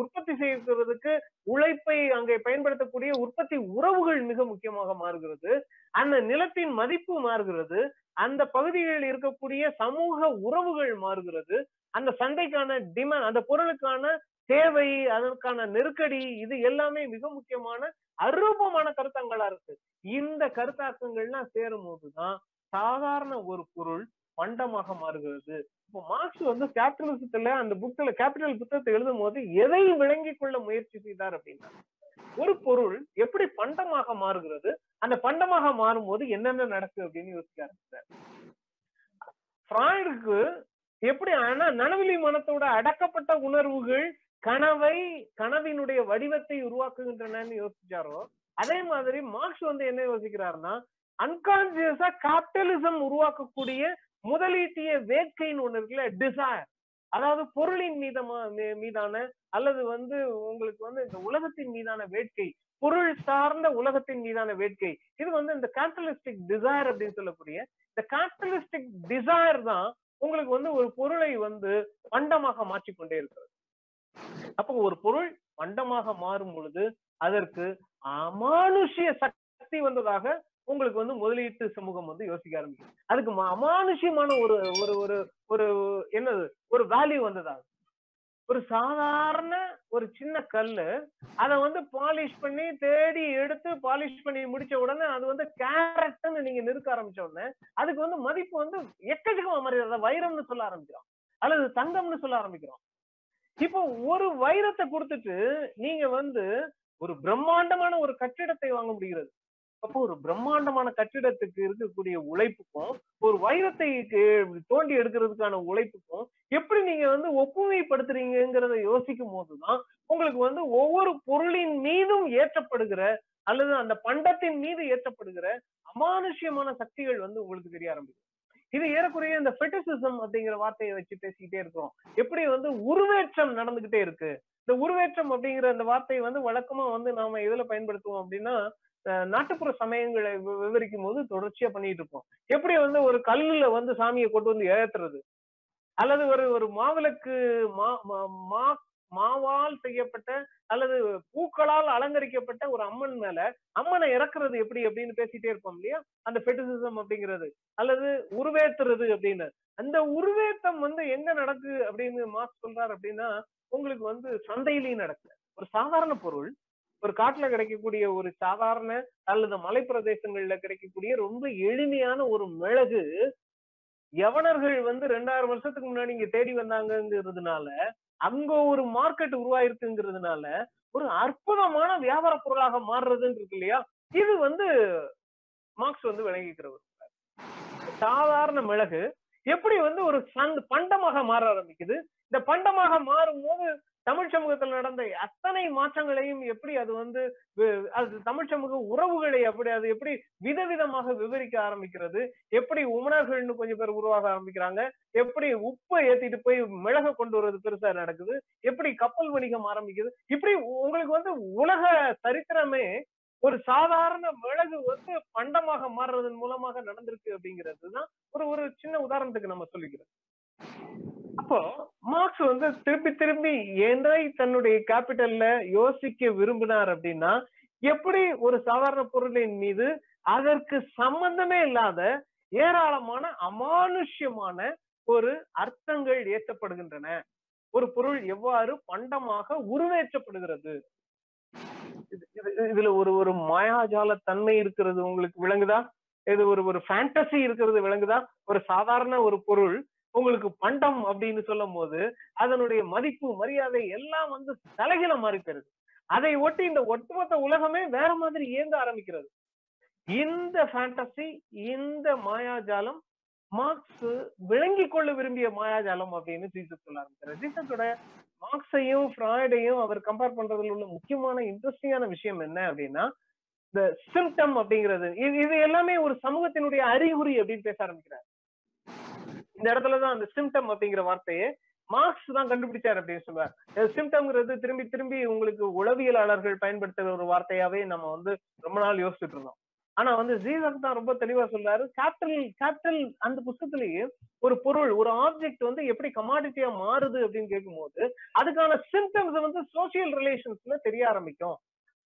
உற்பத்தி செய்யறதுக்கு உழைப்பை அங்கே பயன்படுத்தக்கூடிய உற்பத்தி உறவுகள் மிக முக்கியமாக மாறுகிறது. அந்த நிலத்தின் மதிப்பு மாறுகிறது. அந்த பகுதிகளில் இருக்கக்கூடிய சமூக உறவுகள் மாறுகிறது. அந்த சந்தைக்கான டிமாண்ட் அந்த பொருளுக்கான தேவை அதற்கான நெருக்கடி இது எல்லாமே மிக முக்கியமான அரூபமான கருத்தாங்களா இருக்கு. இந்த கருத்தாக்கங்கள்லாம் சேரும் போதுதான் சாதாரண ஒரு பொருள் பண்டமாக மாறுகிறது. இப்போ மார்க்ஸ் வந்து கேபிட்டலிசத்துல அந்த புக்ல கேபிட்டல் புத்தகத்தை எழுதும் போது எதை விளங்கி கொள்ள முயற்சி செய்தார் அப்படின்னா ஒரு பொருள் எப்படி பண்டமாக மாறுகிறது அந்த பண்டமாக மாறும் போது என்னென்ன நடக்கு அப்படின்னு யோசிக்க ஆரம்பிச்சார். ஃப்ராய்டுக்கு எப்படி ஆனா நனவிலி மனத்தோட அடக்கப்பட்ட உணர்வுகள் கனவை கனவினுடைய வடிவத்தை உருவாக்குகின்றனன்னு யோசிச்சாரோ அதே மாதிரி மார்க்ஸ் வந்து என்ன யோசிக்கிறாருன்னா அன்கான்சியஸா கேபிட்டலிசம் உருவாக்கக்கூடிய முதலீட்டிய வேட்கைன்னு ஒண்ணு இருக்குல்ல டிசைர் அதாவது பொருளின் மீதமா மீதான அல்லது வந்து உங்களுக்கு வந்து இந்த உலகத்தின் மீதான வேட்கை பொருள் சார்ந்த உலகத்தின் மீதான வேட்கை. இது வந்து இந்த கேபிட்டலிஸ்டிக் டிசைர் அப்படின்னு சொல்லக்கூடிய இந்த கேபிட்டலிஸ்டிக் டிசைர் தான் உங்களுக்கு வந்து ஒரு பொருளை வந்து பண்டமாக மாற்றிக்கொண்டே இருக்கிறது. அப்போ ஒரு பொருள் பண்டமாக மாறும் பொழுது அதற்கு அமானுஷ்ய சக்தி வந்ததாக உங்களுக்கு வந்து முதலீட்டு சமூகம் வந்து யோசிக்க ஆரம்பிக்கும் அதுக்கு அமானுஷ்யமான ஒரு ஒரு ஒரு ஒரு என்னது? ஒரு வேல்யூ வந்ததா? ஒரு சாதாரண ஒரு சின்ன கல்லு அதை வந்து பாலிஷ் பண்ணி தேடி எடுத்து பாலிஷ் பண்ணி முடிச்ச உடனே அது வந்து கேரட்னு நீங்க நிறுத்த ஆரம்பிச்ச உடனே அதுக்கு வந்து மதிப்பு வந்து எக்கச்சக்கமா மாறி வைரம்னு சொல்ல ஆரம்பிக்கிறோம். அல்லது தங்கம்னு சொல்ல ஆரம்பிக்கிறோம். இப்போ ஒரு வைரத்தை கொடுத்துட்டு நீங்க வந்து ஒரு பிரம்மாண்டமான ஒரு கட்டிடத்தை வாங்க முடிகிறது. அப்போ ஒரு பிரம்மாண்டமான கட்டிடத்துக்கு இருக்கக்கூடிய உழைப்புக்கும் ஒரு வைரத்தை தோண்டி எடுக்கிறதுக்கான உழைப்புக்கும் எப்படி நீங்க வந்து ஒப்புமைப்படுத்துறீங்கிறத யோசிக்கும் போதுதான் உங்களுக்கு வந்து ஒவ்வொரு பொருளின் மீதும் ஏற்றப்படுகிற அல்லது அந்த பண்டத்தின் மீது ஏற்றப்படுகிற அமானுஷ்யமான சக்திகள் வந்து உங்களுக்கு தெரிய ஆரம்பிக்கும். இது ஏறக்குறைய இந்த ஃபெட்டிசிசம் அப்படிங்கிற வார்த்தையை வச்சு பேசிக்கிட்டே இருக்கிறோம். எப்படி வந்து உருவேற்றம் நடந்துகிட்டே இருக்கு? இந்த உருவேற்றம் அப்படிங்கிற அந்த வார்த்தையை வந்து வழக்கமா வந்து நாம எதுல பயன்படுத்துவோம் அப்படின்னா நாட்டுப்புற சமயங்களை வி- விவரிக்கும் போது தொடர்ச்சியா பண்ணிட்டு இருப்போம் எப்படி வந்து ஒரு கல்லுல வந்து சாமியை கொண்டு வந்து ஏத்துறது? அல்லது ஒரு ஒரு மாவிளக்கு மா மா- மா மாவால் செய்யப்பட்ட அல்லது பூக்களால் அலங்கரிக்கப்பட்ட ஒரு அம்மன் மேல அம்மனை இறக்குறது எப்படி அப்படின்னு பேசிட்டே இருப்போம் இல்லையா? அந்த பெட்டிசிசம் அப்படிங்கிறது. அல்லது உருவேத்துறது அப்படின்னு. அந்த உருவேத்தம் வந்து எங்க நடக்கு அப்படின்னு மாஸ் சொல்றாரு அப்படின்னா உங்களுக்கு வந்து சந்தையிலையும் நடக்கல ஒரு சாதாரண பொருள் ஒரு காட்டுல கிடைக்கக்கூடிய ஒரு சாதாரண அல்லது மலை பிரதேசங்கள்ல கிடைக்கக்கூடிய ரொம்ப எளிமையான ஒரு மிளகு யவனர்கள் வந்து ரெண்டாயிரம் வருஷத்துக்கு முன்னாடி இங்க தேடி வந்தாங்கங்கிறதுனால அங்க ஒரு மார்க்கெட் உருவாயிருக்குங்கிறதுனால ஒரு அற்புதமான வியாபார பொருளாக மாறுறதுன்னு இருக்கு இல்லையா? இது வந்து மார்க்ஸ் வந்து விளங்கிக்கிறவர் சாதாரண மிளகு எப்படி வந்து ஒரு சந்த் பண்டமாக மாற ஆரம்பிக்குது? இந்த பண்டமாக மாறும் போது தமிழ் சமூகத்தில் நடந்த அத்தனை மாற்றங்களையும் எப்படி அது வந்து அது தமிழ் சமூக உறவுகளை அப்படி அது எப்படி விதவிதமாக விவரிக்க ஆரம்பிக்கிறது? எப்படி உமனர்கள்னு கொஞ்சம் பேர் உருவாக ஆரம்பிக்கிறாங்க? எப்படி உப்பை ஏத்திட்டு போய் மிளக கொண்டு வர்றது பெருசா நடக்குது? எப்படி கப்பல் வணிகம் ஆரம்பிக்குது? இப்படி உங்களுக்கு வந்து உலக சரித்திரமே ஒரு சாதாரண மிளகு வந்து பண்டமாக மாறுறதன் மூலமாக நடந்திருக்கு அப்படிங்கிறது தான் ஒரு ஒரு சின்ன உதாரணத்துக்கு நம்ம சொல்லிக்கிறோம். அப்போ மார்க்ஸ் வந்து திருப்பி திரும்பி எதை தன்னுடைய கேபிட்டல்ல யோசிக்க விரும்பினார் அப்படின்னா எப்படி ஒரு சாதாரண பொருளின் மீது அதற்கு சம்பந்தமே இல்லாத ஏராளமான அமானுஷ்யமான ஒரு அர்த்தங்கள் ஏற்றப்படுகின்றன. ஒரு பொருள் எவ்வாறு பண்டமாக உருவேற்றப்படுகிறது? இதுல ஒரு ஒரு மாயாஜால தன்மை இருக்கிறது உங்களுக்கு விளங்குதா? இது ஒரு ஒரு ஃபேண்டசி இருக்கிறது விளங்குதா? ஒரு சாதாரண ஒரு பொருள் உங்களுக்கு பண்டம் அப்படின்னு சொல்லும் போது அதனுடைய மதிப்பு மரியாதை எல்லாம் வந்து தலைகில மாறி போயிருது. அதை ஒட்டி இந்த ஒட்டுமொத்த உலகமே வேற மாதிரி இயங்க ஆரம்பிக்கிறது. இந்த ஃபேண்டசி இந்த மாயாஜாலம் மார்க்ஸ் விளங்கி கொள்ள விரும்பிய மாயாஜாலம் அப்படின்னு ஜீசஸ் சொல்ல ஆரம்பிக்கிறார். ஜீசஸோட மார்க்ஸையும் ஃப்ராய்டையும் அவர் கம்பேர் பண்றதுல உள்ள முக்கியமான இன்ட்ரெஸ்டிங்கான விஷயம் என்ன அப்படின்னா இந்த சிம்டம் அப்படிங்கிறது. இது இது எல்லாமே ஒரு சமூகத்தினுடைய அறிகுறி அப்படின்னு பேச ஆரம்பிக்கிறார். இந்த இடத்துலதான் அந்த சிம்டம் அப்படிங்கிற வார்த்தையே மார்க்ஸ் தான் கண்டுபிடிச்சார் அப்படின்னு சொல்லுவார். சிம்டம்ங்கிறது திரும்பி திரும்பி உங்களுக்கு உளவியலாளர்கள் பயன்படுத்துகிற ஒரு வார்த்தையாவே நம்ம வந்து ரொம்ப நாள் யோசிச்சுட்டு இருந்தோம். ஆனா வந்து ஜீசஸ் தான் ரொம்ப தெளிவா சொல்றாரு. கேபிட்டல் கேபிட்டல் அந்த புத்தகத்திலேயே ஒரு பொருள் ஒரு ஆப்ஜெக்ட் வந்து எப்படி கமாடிட்டியா மாறுது அப்படின்னு கேட்கும்போது அதுக்கான சிம்டம்ஸ் வந்து சோசியல் ரிலேஷன்ஸ்ல தெரிய ஆரம்பிக்கும்.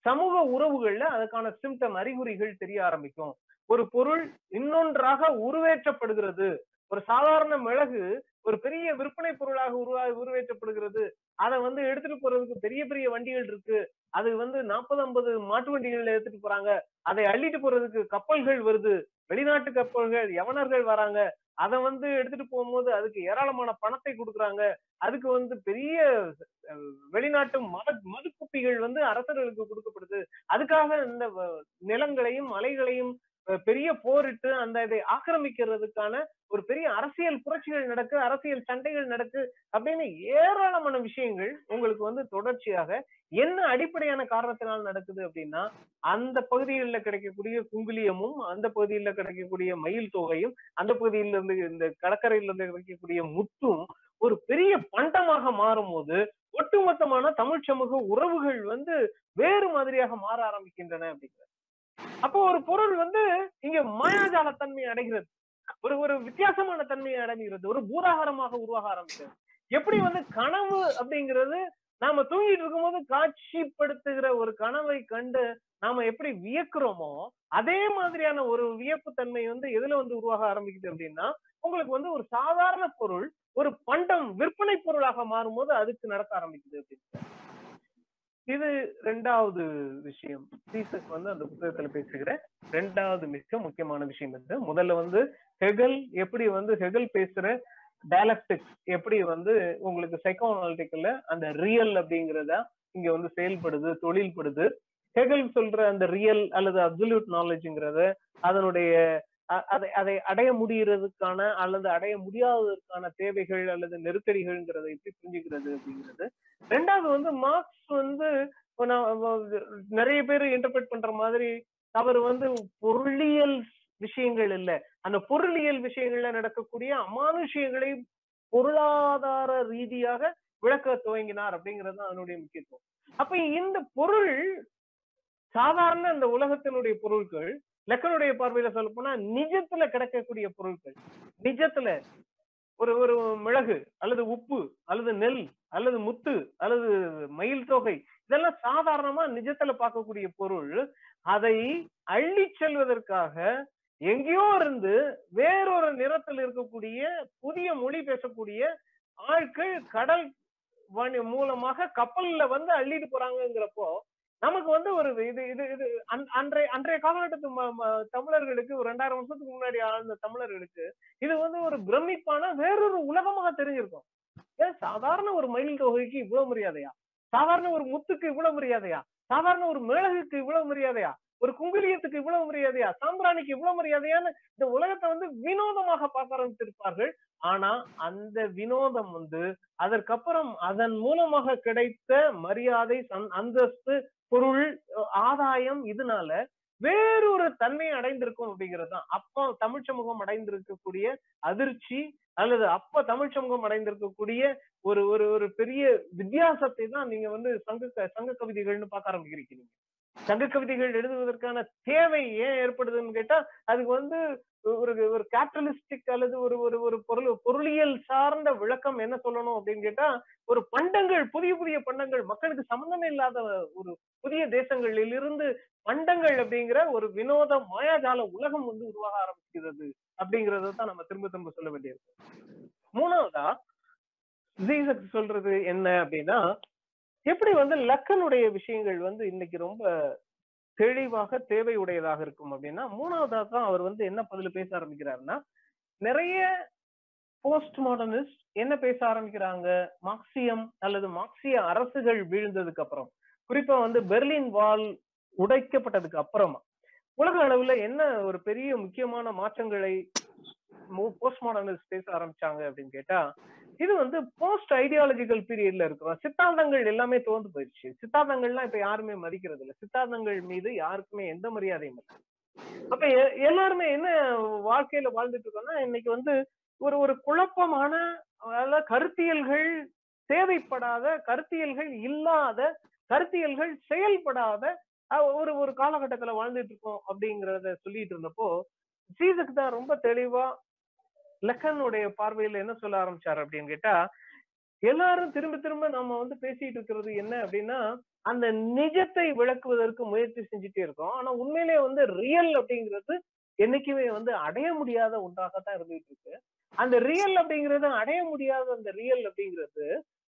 சமூக உறவுகள்ல அதுக்கான சிம்டம் அறிகுறிகள் தெரிய ஆரம்பிக்கும். ஒரு பொருள் இன்னொன்றாக உருவேற்றப்படுகிறது. ஒரு சாதாரண மிளகு ஒரு பெரிய விற்பனை பொருளாக உருவா உருவேற்றப்படுகிறது. அதை வந்து எடுத்துட்டு போறதுக்கு பெரிய பெரிய வண்டிகள் இருக்கு. அது வந்து நாற்பது ஐம்பது மாட்டு வண்டிகள்ல எடுத்துட்டு போறாங்க. அதை அள்ளிட்டு போறதுக்கு கப்பல்கள் வருது. வெளிநாட்டு கப்பல்கள் யவனர்கள் வராங்க. அதை வந்து எடுத்துட்டு போகும்போது அதுக்கு ஏராளமான பணத்தை கொடுக்குறாங்க. அதுக்கு வந்து பெரிய வெளிநாட்டு மத மதுக்குப்பிகள் வந்து அரசர்களுக்கு கொடுக்கப்படுது. அதுக்காக இந்த வ- நிலங்களையும் மலைகளையும் பெரிய போரிட்டு அந்த இதை ஆக்கிரமிக்கிறதுக்கான ஒரு பெரிய அரசியல் புரட்சிகள் நடக்கு அரசியல் சண்டைகள் நடக்கு அப்படின்னு ஏராளமான விஷயங்கள் உங்களுக்கு வந்து தொடர்ச்சியாக என்ன அடிப்படையான காரணத்தினால் நடக்குது அப்படின்னா அந்த பகுதிகளில் கிடைக்கக்கூடிய குங்குலியமும் அந்த பகுதியில் கிடைக்கக்கூடிய மயில் தொகையும் அந்த பகுதியில இருந்து இந்த கடற்கரையில இருந்து கிடைக்கக்கூடிய முத்தும் ஒரு பெரிய பண்டமாக மாறும்போது ஒட்டுமொத்தமான தமிழ் சமூக உறவுகள் வந்து வேறு மாதிரியாக மாற ஆரம்பிக்கின்றன அப்படிங்கிற அப்போ ஒரு பொருள் வந்து இங்க மாயாஜால தன்மை அடைகிறது. ஒரு ஒரு வித்தியாசமான தன்மையை அடைகிறது. ஒரு பூதாகாரமாக உருவாக ஆரம்பிக்கிறது. எப்படி வந்து கனவு அப்படிங்கிறது நாம தூங்கிட்டு இருக்கும்போது காட்சிப்படுத்துகிற ஒரு கனவை கண்டு நாம எப்படி வியக்கிறோமோ அதே மாதிரியான ஒரு வியப்பு தன்மை வந்து எதுல வந்து உருவாக ஆரம்பிக்குது அப்படின்னா உங்களுக்கு வந்து ஒரு சாதாரண பொருள் ஒரு பண்டம் விற்பனை பொருளாக மாறும்போது அதுக்கு நடக்க ஆரம்பிக்குது அப்படின்னு இது ரெண்டாவது விஷயம். சீசஸ் வந்து அந்த புத்தகத்துல பேசுகிற ரெண்டாவது மிக முக்கியமான விஷயம் இது. முதல்ல வந்து ஹெகல் எப்படி வந்து ஹெகல் பேசுற டயலக்டிக்ஸ் எப்படி வந்து உங்களுக்கு சைக்கோனாலிட்டிக்கல்ல அந்த ரியல் அப்படிங்கிறத இங்க வந்து செயல்படுது தொழில்படுது. ஹெகல் சொல்ற அந்த ரியல் அல்லது அப்சல்யூட் நாலேஜ்ங்கிறத அதனுடைய அதை அதை அடைய முடியறதுக்கான அல்லது அடைய முடியாததற்கான தேவைகள் அல்லது நெருக்கடிகள்ங்கிறத எப்படி புரிஞ்சுக்கிறது அப்படிங்கிறது. ரெண்டாவது வந்து மார்க்ஸ் வந்து நான் நிறைய பேர் இன்டர்பிரட் பண்ற மாதிரி அவர் வந்து பொருளியல் விஷயங்கள் இல்ல. அந்த பொருளியல் விஷயங்கள்ல நடக்கக்கூடிய அமானுஷியங்களை பொருளாதார ரீதியாக விளக்க துவங்கினார் அப்படிங்கிறது தான் அதனுடைய முக்கியத்துவம். அப்ப இந்த பொருள் சாதாரண இந்த உலகத்தினுடைய பொருட்கள் லெக்கனுடைய பார்வையில சொல்ல போனா நிஜத்துல கிடைக்கக்கூடிய பொருட்கள் நிஜத்துல ஒரு ஒரு மிளகு அல்லது உப்பு அல்லது நெல் அல்லது முத்து அல்லது மயில் தொகை இதெல்லாம் சாதாரணமா நிஜத்துல பார்க்கக்கூடிய பொருள். அதை அள்ளி செல்வதற்காக எங்கேயோ இருந்து வேறொரு நிறத்தில் இருக்கக்கூடிய புதிய மொழி பேசக்கூடிய ஆட்கள் கடல் மூலமாக கப்பல்ல வந்து அள்ளிட்டு போறாங்கிறப்போ நமக்கு வந்து ஒரு இது இது இது அன்றைய அன்றைய காலகட்டத்து ம- தமிழர்களுக்கு ஒரு ரெண்டாயிரம் வருஷத்துக்கு முன்னாடி ஆழ்ந்த தமிழர்களுக்கு இது வந்து ஒரு பிரமிப்பான வேறொரு உலகமாக தெரிஞ்சிருக்கும். ஏன்? சாதாரண ஒரு மயில் தொகைக்கு இவ்வளவு மரியாதையா? சாதாரண ஒரு முத்துக்கு இவ்வளவு மரியாதையா? சாதாரண ஒரு மிளகுக்கு இவ்வளவு மரியாதையா? ஒரு குங்குலியத்துக்கு இவ்வளவு மரியாதையா? சாம்பிராணிக்கு இவ்வளவு மரியாதையான இந்த உலகத்தை வந்து வினோதமாக பார்க்க ஆரம்பித்திருப்பார்கள். ஆனா அந்த வினோதம் வந்து அதற்கப்புறம் அதன் மூலமாக கிடைத்த மரியாதை அந்தஸ்து பொருள் ஆதாயம் இதனால வேறொரு தன்மையை அடைந்திருக்கும் அப்படிங்கிறது தான். அப்போ தமிழ் சமூகம் அடைந்திருக்கக்கூடிய அதிர்ச்சி அல்லது அப்ப தமிழ் சமூகம் அடைந்திருக்கக்கூடிய ஒரு ஒரு ஒரு பெரிய வித்தியாசத்தை தான் நீங்க வந்து சங்க சங்க கவிதைகள்னு பார்க்க ஆரம்பிக்கிறீங்க சங்க கவிதைகள் எழுதுவதற்கான தேவை ஏன் ஏற்படுதுன்னு கேட்டா அதுக்கு வந்து ஒரு ஒரு கேபிட்டலிஸ்டிக் அல்லது ஒரு ஒரு ஒரு பொருள் பொருளியல் சார்ந்த விளக்கம் என்ன சொல்லணும் அப்படின்னு கேட்டா ஒரு பண்டங்கள் புதிய புதிய பண்டங்கள் மக்களுக்கு சம்பந்தமே இல்லாத ஒரு புதிய தேசங்களில் இருந்து பண்டங்கள் அப்படிங்கிற ஒரு வினோத மாயாஜால உலகம் வந்து உருவாக ஆரம்பிக்கிறது அப்படிங்கறத தான் நம்ம திரும்ப திரும்ப சொல்ல வேண்டியிருக்கு மூணாவதா ஜீசக் சொல்றது என்ன அப்படின்னா எப்படி வந்து லக்கனுடைய விஷயங்கள் வந்து இன்னைக்கு ரொம்ப தெளிவாக தேவையுடையதாக இருக்கும் அப்படின்னா மூணாவதாக தான் அவர் வந்து என்ன பதில் பேச ஆரம்பிக்கிறாருன்னா நிறைய போஸ்ட் மாடர்னிஸ்ட் என்ன பேச ஆரம்பிக்கிறாங்க? மார்க்சியம் அல்லது மார்க்சிய அரசுகள் வீழ்ந்ததுக்கு அப்புறம். குறிப்பா வந்து பெர்லின் வால் உடைக்கப்பட்டதுக்கு அப்புறமா. உலக அளவுல என்ன ஒரு பெரிய முக்கியமான மாற்றங்களை போஸ்ட் மாடர்னிஸ்ட் பேச ஆரம்பிச்சாங்க அப்படின்னு கேட்டா இது வந்து போஸ்ட் ஐடியாலஜிக்கல் பீரியட்ல இருக்கிற சித்தாந்தங்கள் எல்லாமே தோந்து போயிடுச்சு. சித்தாந்தங்கள்லாம் இப்ப யாருமே மதிக்கிறது இல்ல. சித்தாந்தங்கள் மீது யாருக்குமே எந்த மரியாதையும் இல்லை. அப்ப எ- எல்லாருமே என்ன வாழ்க்கையில வாழ்ந்துட்டு இருக்கோம்னா இன்னைக்கு வந்து ஒரு ஒரு குழப்பமான அதாவது கருத்தியல்கள் தேவைப்படாத கருத்தியல்கள் இல்லாத கருத்தியல்கள் செயல்படாத ஒரு ஒரு காலகட்டத்துல வாழ்ந்துட்டு இருக்கோம் அப்படிங்கறத சொல்லிட்டு இருந்தப்போ ஜீசக் தான் ரொம்ப தெளிவா லக்கனுடைய பார்வையில என்ன சொல்ல ஆரம்பிச்சாரு அப்படின்னு கேட்டா எல்லாரும் திரும்ப திரும்ப நம்ம வந்து பேசிட்டு இருக்கிறது என்ன அப்படின்னா அந்த நிஜத்தை விளக்குவதற்கு முயற்சி செஞ்சுட்டே இருக்கோம். ஆனா உண்மையிலேயே வந்து ரியல் அப்படிங்கிறது என்னைக்குமே வந்து அடைய முடியாத ஒன்றாகத்தான் இருந்துட்டு இருக்கு. அந்த ரியல் அப்படிங்கிறது அடைய முடியாத அந்த ரியல் அப்படிங்கிறது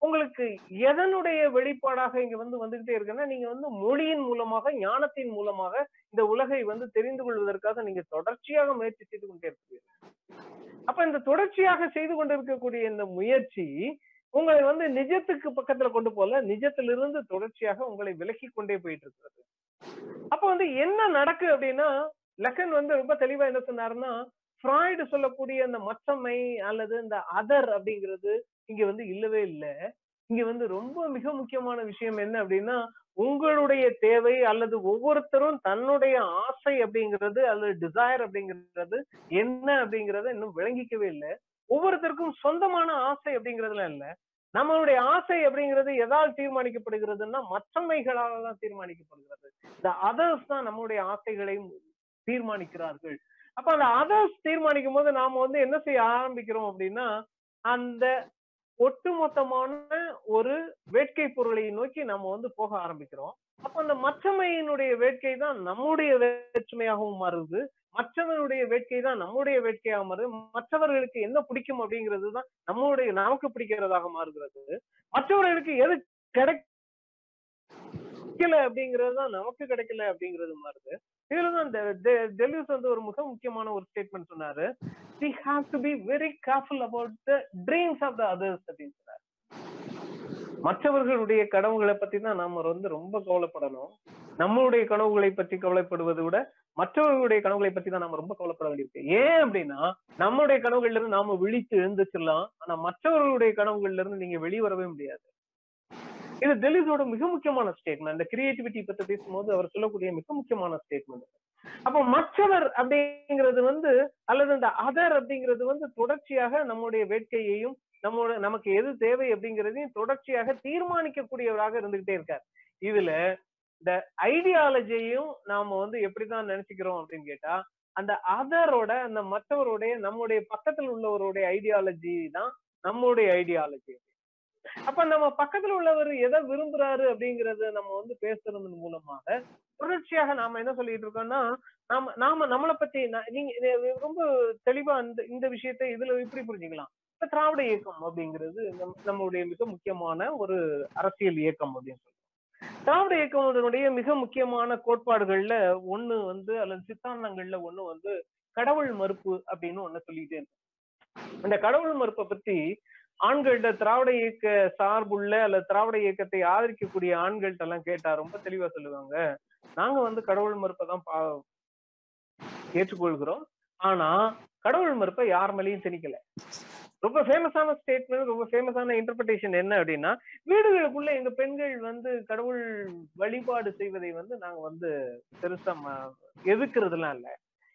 உங்களுக்கு எதனுடைய வெளிப்பாடாக இங்க வந்து வந்துகிட்டே இருக்குன்னா நீங்க வந்து மொழியின் மூலமாக ஞானத்தின் மூலமாக இந்த உலகை வந்து தெரிந்து கொள்வதற்காக நீங்க தொடர்ச்சியாக முயற்சி செய்து கொண்டே இருக்கிறீர்கள். அப்ப இந்த தொடர்ச்சியாக செய்து கொண்டிருக்கக்கூடிய இந்த முயற்சி உங்களை வந்து நிஜத்துக்கு பக்கத்துல கொண்டு போல நிஜத்திலிருந்து தொடர்ச்சியாக உங்களை விலக்கி கொண்டே போயிட்டு இருக்கிறது அப்ப வந்து என்ன நடக்கு அப்படின்னா லக்கன் வந்து ரொம்ப தெளிவா என்ன சொன்னாருன்னா ஃப்ராய்டு சொல்லக்கூடிய அந்த மச்சமை அல்லது இந்த அதர் அப்படிங்கிறது இங்க வந்து இல்லவே இல்லை. இங்க வந்து ரொம்ப மிக முக்கியமான விஷயம் என்ன அப்படின்னா உங்களுடைய தேவை அல்லது ஒவ்வொருத்தரும் தன்னுடைய ஆசை அப்படிங்கிறது அல்லது டிசைர் அப்படிங்கிறது என்ன அப்படிங்கறத இன்னும் விளங்கிக்கவே இல்லை. ஒவ்வொருத்தருக்கும் சொந்தமான ஆசை அப்படிங்கறதுலாம் இல்ல. நம்மளுடைய ஆசை அப்படிங்கிறது எதால் தீர்மானிக்கப்படுகிறதுன்னா மற்றமைகளால தான் தீர்மானிக்கப்படுகிறது. இந்த அதர்ஸ் தான் நம்மளுடைய ஆசைகளை தீர்மானிக்கிறார்கள். அப்ப அந்த அதர்ஸ் தீர்மானிக்கும் போது நாம வந்து என்ன செய்ய ஆரம்பிக்கிறோம் அப்படின்னா அந்த ஒட்டுமொத்தமான ஒரு வேட்கை பொருளை நோக்கி நம்ம வந்து போக ஆரம்பிக்கிறோம். அப்ப அந்த மற்றமையினுடைய வேட்கை தான் நம்முடைய வேற்றுமையாகவும் மாறுது. மற்றவனுடைய வேட்கை தான் நம்முடைய வேட்கையாக மாறுது. மற்றவர்களுக்கு என்ன பிடிக்கும் அப்படிங்கிறது தான் நம்மளுடைய நமக்கு பிடிக்கிறதாக மாறுகிறது. மற்றவர்களுக்கு எது கிடைக்கல அப்படிங்கிறது தான் நமக்கு கிடைக்கல அப்படிங்கிறது மாறுது. இதுலதான் அந்த டெல்யூஸ் வந்து ஒரு மிக முக்கியமான ஒரு ஸ்டேட்மெண்ட் சொன்னாரு. We has to be very careful about the dreams of the others அப்படின்னு சொன்னாரு. மற்றவர்களுடைய கனவுகளை பத்தி தான் நாம வந்து ரொம்ப கவலைப்படணும். நம்மளுடைய கனவுகளை பற்றி கவலைப்படுவதை விட மற்றவர்களுடைய கனவுகளை பத்தி தான் நாம ரொம்ப கவலைப்பட வேண்டியிருக்கு. ஏன் அப்படின்னா நம்மளுடைய கனவுகள்ல இருந்து நாம விழித்து எழுந்துச்சிடலாம் ஆனா மற்றவர்களுடைய கனவுகள்ல இருந்து நீங்க வெளிவரவே முடியாது. இது டெலிஸோட மிக முக்கியமான ஸ்டேட்மெண்ட் இந்த கிரியேட்டிவிட்டி பத்தி பேசும்போது அவர் சொல்லக்கூடிய மிக முக்கியமான ஸ்டேட்மெண்ட் அப்போ மற்றவர் அப்படிங்கிறது வந்து அல்லது இந்த அதர் அப்படிங்கிறது வந்து தொடர்ச்சியாக நம்முடைய வேட்கையையும் நம்மோட நமக்கு எது தேவை அப்படிங்கிறதையும் தொடர்ச்சியாக தீர்மானிக்கக்கூடியவராக இருந்துகிட்டே இருக்கார். இதுல இந்த ஐடியாலஜியையும் நாம வந்து எப்படிதான் நினைச்சுக்கிறோம் அப்படின்னு கேட்டா அந்த அதரோட அந்த மற்றவருடைய நம்முடைய பக்கத்தில் உள்ளவருடைய ஐடியாலஜி தான் நம்மளுடைய ஐடியாலஜி அப்ப நம்ம பக்கத்துல உள்ளவர் எதை விரும்புறாரு அப்படிங்கறத நம்ம வந்து பேசுறதன் மூலமாக தொடர்ச்சியாக நாம என்ன சொல்லிட்டு இருக்கோம்னா நாம நாம நம்மளை பத்தி நீங்க ரொம்ப தெளிவா இந்த இந்த விஷயத்தை இதுல இப்படி புரிஞ்சுக்கலாம். இப்ப திராவிட இயக்கம் அப்படிங்கிறது நம்மளுடைய மிக முக்கியமான ஒரு அரசியல் இயக்கம் அப்படின்னு சொல்றோம். திராவிட இயக்கத்தினுடைய மிக முக்கியமான கோட்பாடுகள்ல ஒண்ணு வந்து அல்லது சித்தாந்தங்கள்ல ஒண்ணு வந்து கடவுள் மறுப்பு அப்படின்னு ஒண்ணு சொல்லிட்டே இருக்கு இந்த கடவுள் மறுப்பை பத்தி ஆண்கள்கிட்ட திராவிட இயக்க சார்புள்ள அல்லது திராவிட இயக்கத்தை ஆதரிக்கக்கூடிய ஆண்கள்ட்ட எல்லாம் கேட்டா ரொம்ப தெளிவா சொல்லுவாங்க. நாங்க வந்து கடவுள் மறுப்பை தான் பா ஏற்றுக்கொள்கிறோம். ஆனா கடவுள் மறுப்பை யார் மேலேயும் திணிக்கல. ரொம்ப ஃபேமஸான ஸ்டேட்மெண்ட் ரொம்ப ஃபேமஸான இன்டர்பிரிட்டேஷன் என்ன அப்படின்னா வீடுகளுக்குள்ள எங்க பெண்கள் வந்து கடவுள் வழிபாடு செய்வதை வந்து நாங்க வந்து பெருசா எதிர்க்கிறதுலாம் இல்ல.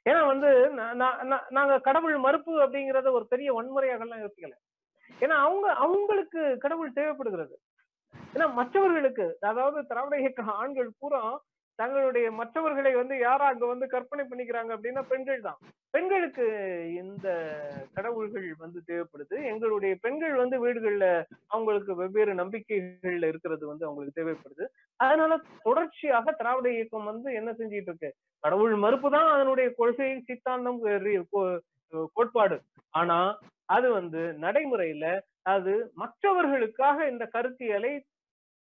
ஏன்னா வந்து நாங்க கடவுள் மறுப்பு அப்படிங்கறத ஒரு பெரிய வன்முறையாக எல்லாம் யோசிக்கல. ஏன்னா அவங்க அவங்களுக்கு கடவுள் தேவைப்படுகிறது. ஏன்னா மற்றவர்களுக்கு அதாவது திராவிட இயக்க ஆண்கள் பூரா தங்களுடைய மற்றவர்களை வந்து யாரா அங்க வந்து கற்பனை பண்ணிக்கிறாங்க அப்படின்னா பெண்கள் தான். பெண்களுக்கு இந்த கடவுள்கள் வந்து தேவைப்படுது. எங்களுடைய பெண்கள் வந்து வீடுகள்ல அவங்களுக்கு வெவ்வேறு நம்பிக்கைகள்ல இருக்கிறது வந்து அவங்களுக்கு தேவைப்படுது. அதனால தொடர்ச்சியாக திராவிட இயக்கம் வந்து என்ன செஞ்சிட்டு இருக்கு? கடவுள் மறுப்பு தான் அதனுடைய கொள்கை சித்தாந்தம் கோட்பாடு. ஆனா அது வந்து நடைமுறையில அது மற்றவர்களுக்காக இந்த கருத்தியலை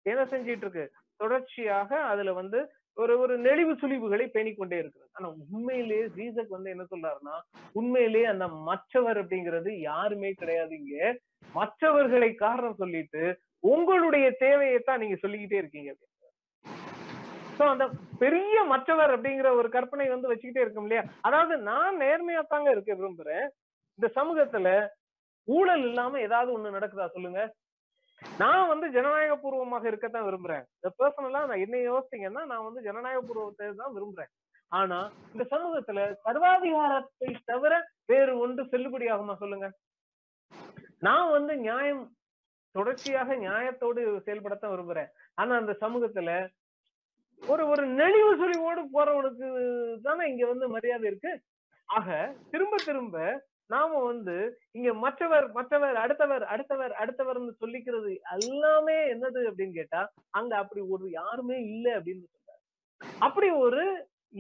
என்ன செஞ்சிட்டு இருக்கு தொடர்ச்சியாக அதுல வந்து ஒரு ஒரு நெளிவு சுழிவுகளை பேணிக்கொண்டே இருக்கிறது. ஆனா உண்மையிலேயே ஜீசக் வந்து என்ன சொல்றாருன்னா உண்மையிலேயே அந்த மற்றவர் அப்படிங்கிறது யாருமே கிடையாது இங்க. மற்றவர்களை காரணம் சொல்லிட்டு உங்களுடைய தேவையைத்தான் நீங்க சொல்லிக்கிட்டே இருக்கீங்க. சோ அந்த பெரிய மற்றவர் அப்படிங்கிற ஒரு கற்பனை வந்து வச்சுக்கிட்டே இருக்கும் இல்லையா? அதாவது நான் நேர்மையா தாங்க இருக்க விரும்புறேன். இந்த சமூகத்துல ஊழல் இல்லாம ஏதாவது ஒண்ணு நடக்குதா சொல்லுங்க? நான் வந்து ஜனநாயக பூர்வமாக இருக்கத்தான் விரும்புறேன். இந்த பர்சனலா நான் என்ன யோசிச்சீங்கன்னா நான் வந்து ஜனநாயக பூர்வத்தை தான் விரும்புறேன். ஆனா இந்த சமூகத்துல சர்வாதிகாரத்தை தவிர வேறு ஒன்று செல்லுபடியாகுமா சொல்லுங்க? நான் வந்து நியாயம் தொடர்ச்சியாக நியாயத்தோடு செயல்படத்தான் விரும்புறேன். ஆனா அந்த சமூகத்துல ஒரு ஒரு நெளிவு சுழிவோடு போறவனுக்கு தானே இங்க வந்து மரியாதை இருக்கு. ஆக திரும்ப திரும்ப நாம வந்து இங்க மற்றவர் மற்றவர் அடுத்தவர் அடுத்தவர் அடுத்தவர்னு சொல்லிக்கிறது எல்லாமே என்னது அப்படின்னு கேட்டா அங்க அப்படி ஒரு யாருமே இல்லை அப்படின்னு சொல்றாரு. அப்படி ஒரு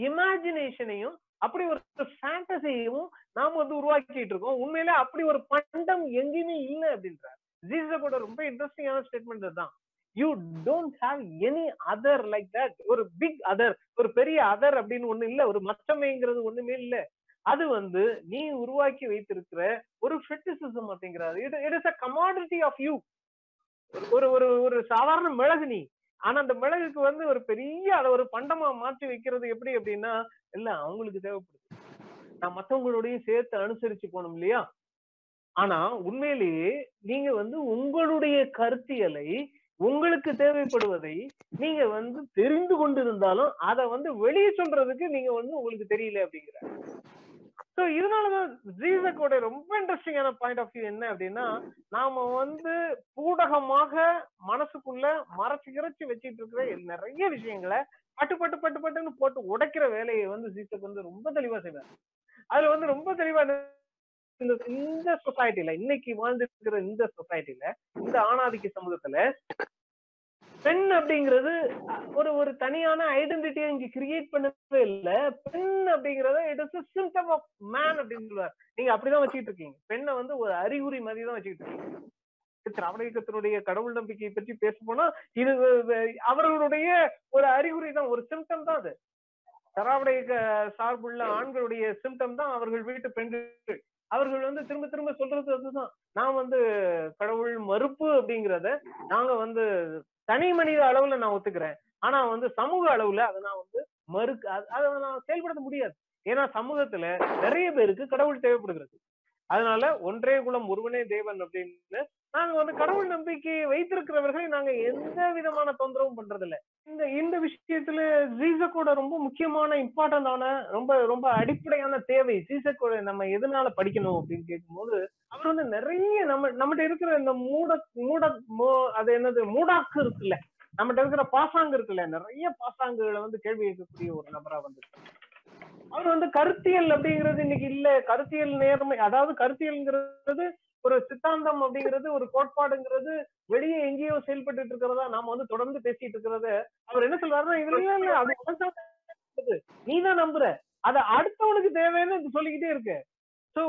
இமேஜினேஷனையும் அப்படி ஒரு ஃபேண்டசியையும் நாம வந்து உருவாக்கிட்டு இருக்கோம். உண்மையில அப்படி ஒரு பண்டம் எங்கேயுமே இல்லை அப்படின்றார். ஜீசஸோட ரொம்ப இன்ட்ரெஸ்டிங்கான ஸ்டேட்மெண்ட் தான் you don't have any other like that ஒரு பிக் அதர் ஒரு பெரிய அதர் அப்படின்னு ஒண்ணு இல்ல. ஒரு மச்சமைங்கிறது ஒண்ணுமே இல்ல. அது வந்து நீ உருவாக்கி வைத்திருக்கிற ஒரு ஃபெட்டிசிசம் அப்படிங்கிறது it it is a commodity of you ஒரு ஒரு ஒரு சாதாரண மிளகு நீ. ஆனா அந்த மிளகுக்கு வந்து ஒரு பெரிய அதை ஒரு பண்டமா மாற்றி வைக்கிறது எப்படி அப்படின்னா இல்ல அவங்களுக்கு தேவைப்படுது. நான் மற்றவங்களோடையும் சேர்த்து அனுசரிச்சு போனோம் இல்லையா? ஆனா உண்மையிலேயே நீங்க வந்து உங்களுடைய கருத்தியலை உங்களுக்கு தேவைப்படுவதை நீங்க வந்து தெரிந்து கொண்டிருந்தாலும் அதை வந்து வெளியே சொல்றதுக்கு நீங்க வந்து உங்களுக்கு தெரியல அப்படிங்கிற. சோ இதனாலதான் ஜீசக்கோட ரொம்ப இன்ட்ரெஸ்டிங்கான பாயிண்ட் ஆஃப் வியூ என்ன அப்படின்னா நாம வந்து பூடகமாக மனசுக்குள்ள மறைச்சு கிறைச்சு வச்சிட்டு இருக்கிற நிறைய விஷயங்களை பட்டு பட்டு பட்டு பட்டுன்னு போட்டு உடைக்கிற வேலையை வந்து ஜீசக் வந்து ரொம்ப தெளிவா செய்வார். அதுல வந்து ரொம்ப தெளிவா இந்த இந்த சொசைட்டில இன்னைக்கு வாழ்ந்துருக்கிற இந்த சொசைட்டில இந்த ஆணாதிக்க சமூகத்துல பெண் அப்படிங்கிறது ஒரு ஒரு தனியான ஐடென்டிட்டியை இங்க கிரியேட் பண்ணவே இல்ல. பெண் அப்படிங்கறத it is symptom of man அப்படின்னு சொல்லுவார். நீங்க அப்படிதான் வச்சுக்கிட்டு இருக்கீங்க. பெண்ணை வந்து ஒரு அறிகுறி மாதிரி தான் வச்சுக்கிட்டு இருக்கீங்க. திராவிட இயக்கத்தினுடைய கடவுள் நம்பிக்கையை பற்றி பேச போனா இது அவர்களுடைய ஒரு அறிகுறி தான் ஒரு சிம்டம் தான் அது. திராவிட இயக்க சார்புள்ள ஆண்களுடைய சிம்டம் தான் அவர்கள் வீட்டு பெண்கள். அவர்கள் வந்து திரும்ப திரும்ப சொல்றது அதுதான். நான் வந்து கடவுள் மறுப்பு அப்படிங்கிறத நாங்க வந்து தனி மனித அளவுல நான் ஒத்துக்கிறேன். ஆனா வந்து சமூக அளவுல அதை நான் வந்து மறுக்க அதை நான் செயல்படுத்த முடியாது. ஏன்னா சமூகத்துல நிறைய பேருக்கு கடவுள் தேவைப்படுகிறது. அதனால ஒன்றே குலம் ஒருவனே தேவன் அப்படின்னு நாங்க வந்து கடவுள் நம்பிக்கை வைத்திருக்கிறவர்களை நாங்க எந்த விதமான தொந்தரவும் பண்றது இல்ல இந்த இந்த விஷயத்துல ஜீசக்கோட ரொம்ப முக்கியமான இம்பார்ட்டன்டான ரொம்ப ரொம்ப அடிப்படையான தேவை ஜீசக்கோட நம்ம எதனால படிக்கணும் அப்படின்னு கேட்கும்போது அவர் வந்து நிறைய நம்ம நம்மகிட்ட இருக்கிற இந்த மூட மூட அது என்னது மூடாக்கு இருக்குல்ல நம்மகிட்ட இருக்கிற பாசாங்கு இருக்குல்ல நிறைய பாசாங்குகளை வந்து கேள்வி கேட்கக்கூடிய ஒரு நபரா வந்து அவர் வந்து கருத்தியல் அப்படிங்கிறது இன்னைக்கு இல்ல. கருத்தியல் நேர்மை அதாவது கருத்தியல்ங்கிறது ஒரு சித்தாந்தம் அப்படிங்கிறது ஒரு கோட்பாடுங்கிறது வெளியே எங்கேயோ செயல்பட்டு இருக்கிறதா நாம வந்து தொடர்ந்து பேசிட்டு இருக்கிறத அவர் என்ன சொல்றாருன்னா இதுல இல்ல. அது நீதான் நம்புற. அத அடுத்தவனுக்கு தேவைன்னு சொல்லிக்கிட்டே இருக்கு. சோ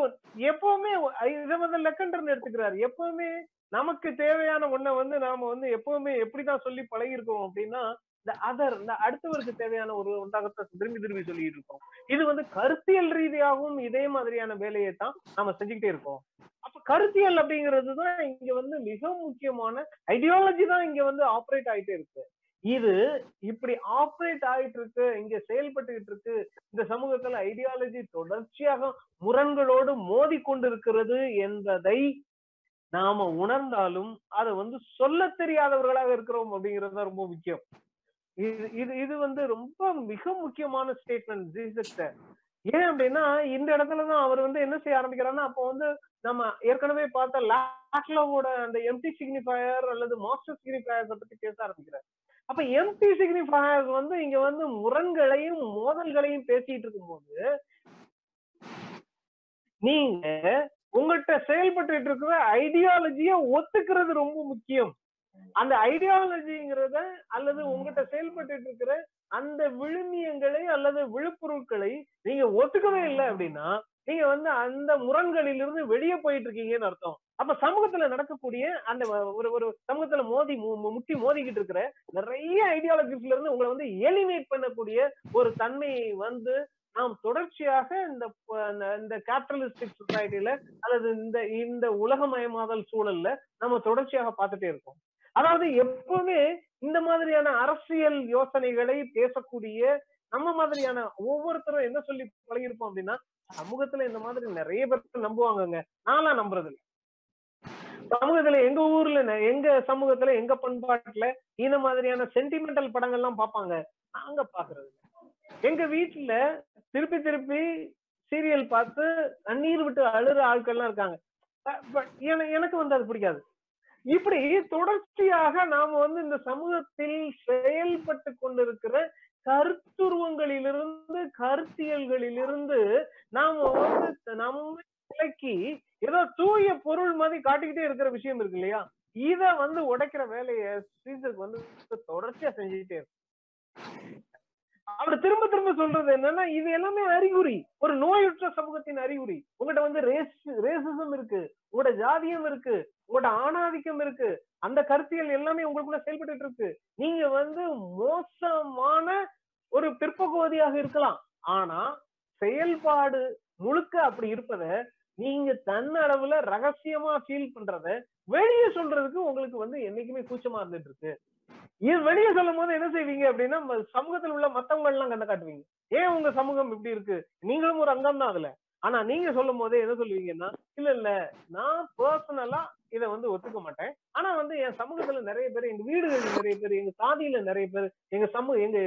எப்பவுமே இதை வந்து லெக்கண்டர்னு எடுத்துக்கிறாரு. எப்பவுமே நமக்கு தேவையான ஒண்ண வந்து நாம வந்து எப்பவுமே எப்படிதான் சொல்லி பழகிருக்கோம் அப்படின்னா இந்த அதர் இந்த அடுத்தவருக்கு தேவையான ஒரு ஒன்றாகத்தை திரும்பி திரும்பி சொல்லிட்டு இருக்கோம். இது வந்து கருத்தியல் ரீதியாகவும் இதே மாதிரியான வேலையை தான் நம்ம செஞ்சுக்கிட்டே இருக்கோம். அப்ப கருத்தியல் அப்படிங்கிறது தான் இங்க வந்து மிக முக்கியமான ஐடியாலஜி தான் இங்க வந்து ஆப்ரேட் ஆயிட்டே இருக்கு. இது இப்படி ஆப்ரேட் ஆயிட்டு இருக்கு இங்க செயல்பட்டுக்கிட்டு இருக்கு. இந்த சமூகத்துல ஐடியாலஜி தொடர்ச்சியாக முரண்களோடு மோதி கொண்டிருக்கிறது என்பதை நாம உணர்ந்தாலும் அதை வந்து சொல்ல தெரியாதவர்களாக இருக்கிறோம் அப்படிங்கிறது தான் ரொம்ப முக்கியம். இது இது இது வந்து ரொம்ப மிக முக்கியமான ஸ்டேட்மெண்ட் ஜீசஸ் ஏன் அப்படின்னா இந்த இடத்துலதான் அவர் வந்து என்ன செய்ய ஆரம்பிக்கிறாருன்னா அப்போ வந்து நம்ம ஏற்கனவே பார்த்த லாக்லோவோட அந்த எம்டி சிக்னிஃபயர் அல்லது மாஸ்டர் சிக்னிஃபயர் பத்தி பேச ஆரம்பிக்கிறார். அப்ப எம்டி சிக்னிஃபயர் வந்து இங்க வந்து முரண்களையும் மோதல்களையும் பேசிட்டு இருக்கும்போது நீங்க உங்கள்கிட்ட செயல்பட்டு இருக்கிற ஐடியாலஜிய ஒத்துக்கிறது ரொம்ப முக்கியம். அந்த ஐடியாலஜிங்கிறத அல்லது உங்ககிட்ட செயல்பட்டு இருக்கிற அந்த விழுமியங்களை அல்லது விழுப்பொருட்களை நீங்க ஒத்துக்கவே இல்லை அப்படின்னா நீங்க வந்து அந்த முரண்களிலிருந்து வெளியே போயிட்டு இருக்கீங்கன்னு அர்த்தம். அப்ப சமூகத்துல நடக்கக்கூடிய அந்த ஒரு ஒரு சமூகத்துல மோதி முட்டி மோதிக்கிட்டு இருக்கிற நிறைய ஐடியாலஜிஸ்ல இருந்து உங்களை வந்து எலிமினேட் பண்ணக்கூடிய ஒரு தன்மையை வந்து நாம் தொடர்ச்சியாக இந்த இந்த கேபிட்டலிஸ்டிக் சொசைட்டில அல்லது இந்த இந்த உலகமயமாதல் சூழல்ல நம்ம தொடர்ச்சியாக பார்த்துட்டே இருக்கோம். அதாவது எப்பவுமே இந்த மாதிரியான அரசியல் யோசனைகளை பேசக்கூடிய நம்ம மாதிரியான ஒவ்வொருத்தரும் என்ன சொல்லி பழகிருப்போம் அப்படின்னா சமூகத்துல இந்த மாதிரி நிறைய பேர் நம்புவாங்கங்க. நானா நம்புறது இல்லை சமூகத்துல எங்க ஊர்ல எங்க சமூகத்துல எங்க பண்பாட்டுல இந்த மாதிரியான சென்டிமெண்டல் படங்கள்லாம் பார்ப்பாங்க. நாங்க பாக்குறது எங்க வீட்டுல திருப்பி திருப்பி சீரியல் பார்த்து தண்ணீர் விட்டு அழுற ஆட்கள்லாம் இருக்காங்க. எனக்கு வந்து அது பிடிக்காது. இப்படி தொடர்ச்சியாக நாம வந்து இந்த சமூகத்தில் செயல்பட்டு கொண்டிருக்கிற கருத்துருவங்களிலிருந்து கருத்தியல்களிலிருந்து நாம வந்து நம்ம விலக்கி ஏதோ தூய பொருள் மாதிரி காட்டிக்கிட்டே இருக்கிற விஷயம் இருக்கு இல்லையா? இத வந்து உடைக்கிற வேலைய ஸ்ரீசருக்கு வந்து தொடர்ச்சியா செஞ்சுக்கிட்டே இருக்கு. அவர் திரும்ப திரும்ப சொல்றது என்னன்னா இது எல்லாமே அறிகுறி. ஒரு நோயுற்ற சமூகத்தின் அறிகுறி. உங்ககிட்ட வந்து ரேஸ் ரேசிசம் இருக்கு. உங்களோட ஜாதியம் இருக்கு. உங்களோட ஆணாதிக்கம் இருக்கு. அந்த கருத்தியல் எல்லாமே உங்களுக்குள்ள செயல்பட்டு இருக்கு. நீங்க வந்து மோசமான ஒரு பிற்பகுதியாக இருக்கலாம். ஆனா செயல்பாடு முழுக்க அப்படி இருப்பத நீங்க தன்னளவுல ரகசியமா ஃபீல் பண்றத வெளியே சொல்றதுக்கு உங்களுக்கு வந்து என்னைக்குமே கூச்சமா இருந்துட்டு இருக்கு. இது வெளியே சொல்லும் போது என்ன செய்வீங்க அப்படின்னா சமூகத்தில் உள்ள மத்தவங்க எல்லாம் கண்ட காட்டுவீங்க. ஏன் உங்க சமூகம் இப்படி இருக்கு? நீங்களும் ஒரு அங்கம் தான் அதுல. ஆனா நீங்க சொல்லும் போதே என்ன சொல்லுவீங்கன்னா இல்ல இல்ல நான் பர்சனலா இத வந்து ஒத்துக்க மாட்டேன். ஆனா வந்து என் சமூகத்துல நிறைய பேர் எங்க வீடுகளில் நிறைய பேர் எங்க சாதியில நிறைய பேர் எங்க சமூக எங்க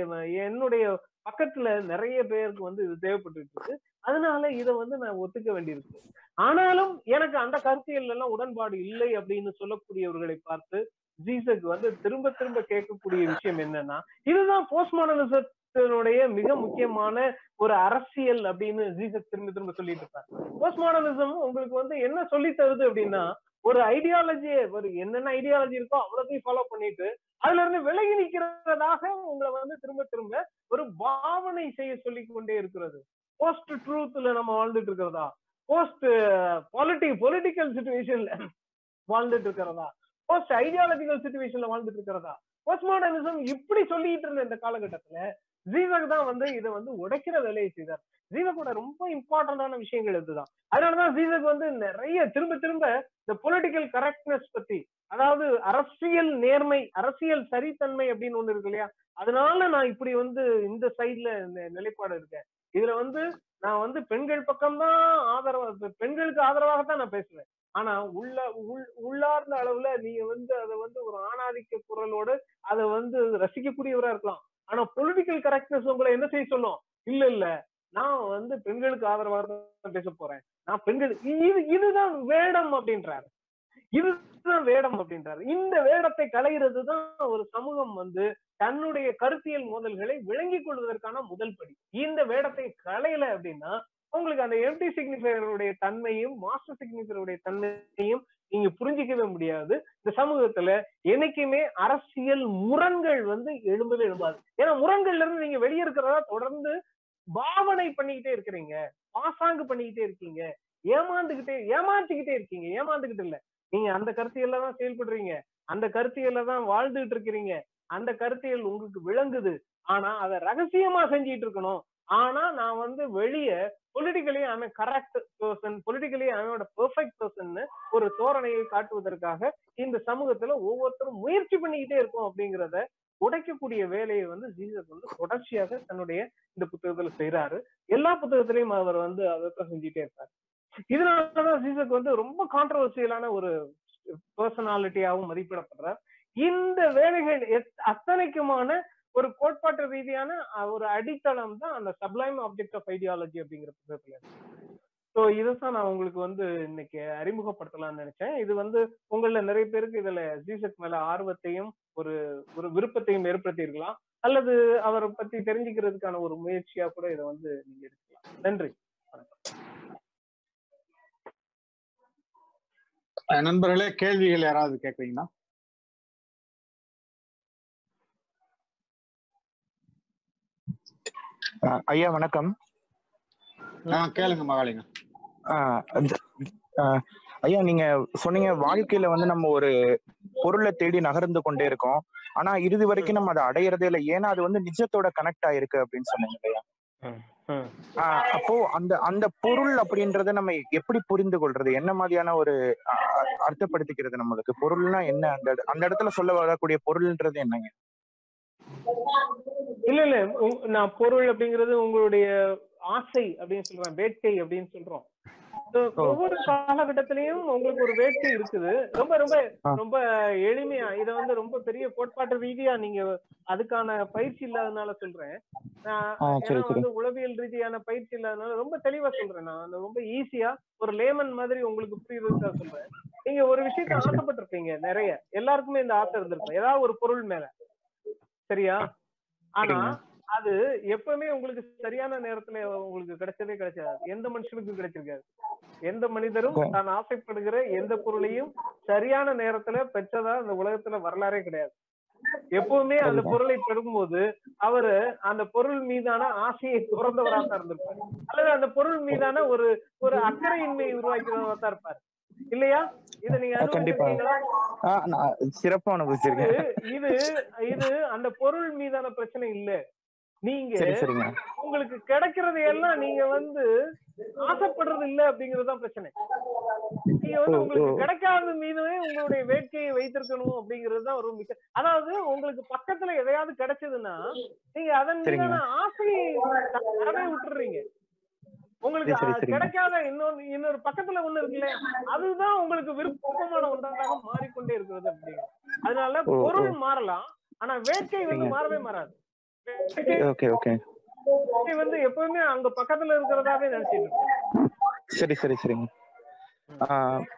என்னுடைய பக்கத்துல நிறைய பேருக்கு வந்து இது தேவைப்பட்டு இருக்கு. அதனால இத வந்து நான் ஒத்துக்க வேண்டியிருக்கு. ஆனாலும் எனக்கு அந்த கருத்தியல் எல்லாம் உடன்பாடு இல்லை அப்படின்னு சொல்லக்கூடியவர்களை பார்த்து ஜீசக் வந்து திரும்ப திரும்ப கேட்கக்கூடிய விஷயம் என்னன்னா இதுதான் போஸ்ட் மாடர்னிசத்தினுடைய மிக முக்கியமான ஒரு அரசியல் அப்படின்னு ஜீசக் திரும்ப திரும்ப சொல்லிட்டு இருப்பார். போஸ்ட்மாடர்னிசம் உங்களுக்கு வந்து என்ன சொல்லி தருது அப்படின்னா ஒரு ஐடியாலஜி ஒரு என்னென்ன ஐடியாலஜி இருக்கோ அவ்வளோத்தையும் ஃபாலோ பண்ணிட்டு அதுல இருந்து விலகி நிக்கிறதாக உங்களை வந்து திரும்ப திரும்ப ஒரு பாவனை செய்ய சொல்லி கொண்டே இருக்கிறது போஸ்ட் ட்ரூத்ல நம்ம வாழ்ந்துட்டு இருக்கிறதா? போஸ்ட் பாலிட்டி பொலிட்டிக்கல் சுச்சுவேஷன்ல வாழ்ந்துட்டு இருக்கிறதா? போஸ்ட் ஐடியாலஜிக்கல் சுச்சுவேஷன்ல வாழ்ந்துட்டு இருக்கிறதா? போஸ்ட் மாடர்னிசம் இப்படி சொல்லிட்டு இருந்த இந்த காலகட்டத்துல ஜீவக் தான் வந்து இதை வந்து உடைக்கிற வேலையை செய்தார். ஜீவக்கோட ரொம்ப இம்பார்ட்டன்டான விஷயங்கள் இதுதான். அதனாலதான் ஜீவக் வந்து நிறைய திரும்ப திரும்ப இந்த பொலிட்டிக்கல் கரெக்ட்னஸ் பத்தி அதாவது அரசியல் நேர்மை அரசியல் சரித்தன்மை அப்படின்னு ஒண்ணு இருக்கு இல்லையா? அதனால நான் இப்படி வந்து இந்த சைட்ல நிலைப்பாடு இருக்கேன். இதுல வந்து நான் வந்து பெண்கள் பக்கம்தான் ஆதரவு பெண்களுக்கு ஆதரவாகத்தான் நான் பேசுவேன். ஆனா உள்ள உள் உள்ளார்ந்த அளவுல நீங்க வந்து அதை வந்து ஒரு ஆணாதிக்க குரலோடு அதை வந்து ரசிக்கக்கூடியவரா இருக்கலாம். ஆனா பொலிட்டிக்கல் கரெக்ட்னஸ் உங்களை என்ன செய்ய சொல்லும்? இல்ல இல்ல. நான் வந்து பெண்களுக்கு ஆதரவாக தான் பேச போறேன். நான் பெண்கள் இது இதுதான் வேடம் அப்படின்றாரு. இதுதான் வேடம் அப்படின்றாரு. இந்த வேடத்தை களைகிறது தான் ஒரு சமூகம் வந்து தன்னுடைய கருத்தியல் மோதல்களை விளங்கிக் கொள்வதற்கான முதல் படி. இந்த வேடத்தை களையல அப்படின்னா உங்களுக்கு அந்த எம்டி சிக்னிஃபையருடைய தன்மையும் மாஸ்டர் சிக்னிஃபையருடைய தன்மையும் நீங்க புரிஞ்சிக்கவே முடியாது. இந்த சமூகத்துல என்னைக்குமே அரசியல் முரண்கள் வந்து எழும்பவே எழும்பாது. ஏன்னா முரண்கள்ல இருந்து நீங்க வெளியே இருக்கிறதா தொடர்ந்து பாவனை பண்ணிக்கிட்டே இருக்கிறீங்க. பாசாங்கு பண்ணிக்கிட்டே இருக்கீங்க. ஏமாந்துகிட்டே ஏமாத்திக்கிட்டே இருக்கீங்க. ஏமாந்துகிட்டு இல்ல. நீங்க அந்த கருத்தியல்ல தான் செயல்படுறீங்க. அந்த கருத்தியல்ல தான் வாழ்ந்துகிட்டு இருக்கிறீங்க. அந்த கருத்தியல் உங்களுக்கு விளங்குது. ஆனா அதை ரகசியமா செஞ்சிட்டு இருக்கணும். ஆனா நான் வந்து வெளிய பொலிட்டிக்கலி அவன் கரெக்ட் பர்சன் பொலிட்டிக்கலி அவனோட பெர்ஃபெக்ட் பர்சன் ஒரு தோரணையை காட்டுவதற்காக இந்த சமூகத்துல ஒவ்வொருத்தரும் முயற்சி பண்ணிக்கிட்டே இருக்கும் அப்படிங்கிறத உடைக்கக்கூடிய வேலையை வந்து ஜீசஸ் வந்து தொடர்ச்சியாக தன்னுடைய இந்த புத்தகத்துல செய்யறாரு எல்லா புத்தகத்திலையும் அவர் வந்து அதைத்தான் செஞ்சுட்டே இருப்பாரு. இதனாலதான் ஜீசக் வந்து ரொம்ப கான்ட்ரவர்சியலான ஒரு பர்சனாலிட்டியாகவும் மதிப்பிடப்படுறார். இந்த வேலைகள் அத்தனைக்குமான ஒரு கோட்பாட்டு ரீதியான ஒரு அடித்தளம் தான் அந்த சப்ளைம் ஆப்ஜெக்ட் ஆஃப் ஐடியாலஜி அப்படிங்கிற புத்தகத்துல ஸோ இதைத்தான் நான் உங்களுக்கு வந்து இன்னைக்கு அறிமுகப்படுத்தலாம்னு நினைச்சேன். இது வந்து உங்கள நிறைய பேருக்கு இதுல ஜீசக் மேல ஆர்வத்தையும் ஒரு ஒரு விருப்பத்தையும் ஏற்படுத்தி இருக்கலாம் அல்லது அவரை பத்தி தெரிஞ்சுக்கிறதுக்கான ஒரு முயற்சியா கூட இதை வந்து நீங்க எடுக்கலாம் நன்றி. நண்பர்களே கேள்விகள் யாராவது கேட்குறீங்களா? ஐயா வணக்கம். கேளுங்க மகாலிங்க ஐயா நீங்க சொன்னீங்க வாழ்க்கையில வந்து நம்ம ஒரு பொருளை தேடி நகர்ந்து கொண்டே இருக்கோம். ஆனா இறுதி வரைக்கும் நம்ம அதை அடையறதே இல்லை. ஏன்னா அது வந்து நிஜத்தோட கனெக்ட் ஆயிருக்கு அப்படின்னு சொன்னீங்க இல்லையா? அப்போ அந்த அந்த பொருள் அப்படின்றத நம்ம எப்படி புரிந்து கொள்றது? என்ன மாதிரியான ஒரு அர்த்தப்படுத்திக்கிறது நம்மளுக்கு? பொருள்னா என்ன? அந்த அந்த இடத்துல சொல்ல வரக்கூடிய பொருள்ன்றது என்னங்க? இல்ல இல்ல. நான் பொருள் அப்படிங்கிறது உங்களுடைய ஆசை அப்படின்னு சொல்றேன் வேட்கை அப்படின்னு சொல்றோம். ஒவ்வொரு காலகட்டத்திலயும் உங்களுக்கு ஒரு வேட்கை இருக்குது. ரொம்ப ரொம்ப ரொம்ப எளிமையா இத வந்து ரொம்ப பெரிய கோட்பாட்டு ரீதியா நீங்க அதுக்கான பயிற்சி இல்லாதனால சொல்றேன். ஏன்னா வந்து உளவியல் ரீதியான பயிற்சி இல்லாதனால ரொம்ப தெளிவா சொல்றேன் நான். ரொம்ப ஈஸியா ஒரு லேமன் மாதிரி உங்களுக்கு புரியுறதுக்காக சொல்றேன். நீங்க ஒரு விஷயத்த. ஆசைப்பட்டிருப்பீங்க நிறைய. எல்லாருக்குமே இந்த ஆசை இருந்திருக்கும். ஏதாவது ஒரு பொருள் மேல. சரியா? ஆனா. அது எப்பவுமே உங்களுக்கு சரியான நேரத்துல உங்களுக்கு கிடைச்சதே கிடைச்சாது? எந்த மனுஷனுக்கும் கிடைச்சிருக்காது. எந்த மனிதரும். தான் ஆசைப்படுகிற எந்த பொருளையும் சரியான நேரத்துல பெற்றதா இந்த உலகத்துல வரலாறே கிடையாது. எப்பவுமே அந்த. பொருளை பெறும்போது அவரு அந்த பொருள் மீதான ஆசையை துறந்தவராக தான் இருந்திருப்பாரு. அல்லது அந்த பொருள் மீதான ஒரு ஒரு அக்கறையின்மை உருவாக்கிறவராக தான் இருப்பாரு. இல்லையா? இத நீங்க கண்டிப்பா. சிறப்பா அனுபவிச்சிருக்கேன். இது இது அந்த பொருள் மீதான பிரச்சனை இல்ல. நீங்க உங்களுக்கு கிடைக்கிறது எல்லாம் நீங்க வந்து ஆசைப்படுறது இல்ல அப்படிங்கறதுதான் பிரச்சனை நீங்க வந்து உங்களுக்கு. கிடைக்காத மீதுமே உங்களுடைய வேட்கையை வைத்திருக்கணும் அப்படிங்கிறது தான் ஒரு மிக அதாவது உங்களுக்கு பக்கத்துல எதையாவது கிடைச்சதுன்னா நீங்க அதன். மீதான ஆசையை தரவே விட்டுறீங்க உங்களுக்கு. கிடைக்காத இன்னொரு இன்னொரு பக்கத்துல ஒண்ணு இருக்குல்ல அதுதான் உங்களுக்கு விருப்பமான ஒன்றாக மாறிக்கொண்டே இருக்கிறது அப்படிங்க அதனால. பொருள் மாறலாம் ஆனா வேட்கை வந்து. மாறவே மாறாது ஓகே ஓகே வந்து எப்பவுமே அங்க பக்கத்துல இருக்கிறதாவே நினைச்சிட்டு சரி சரி சரிங்க.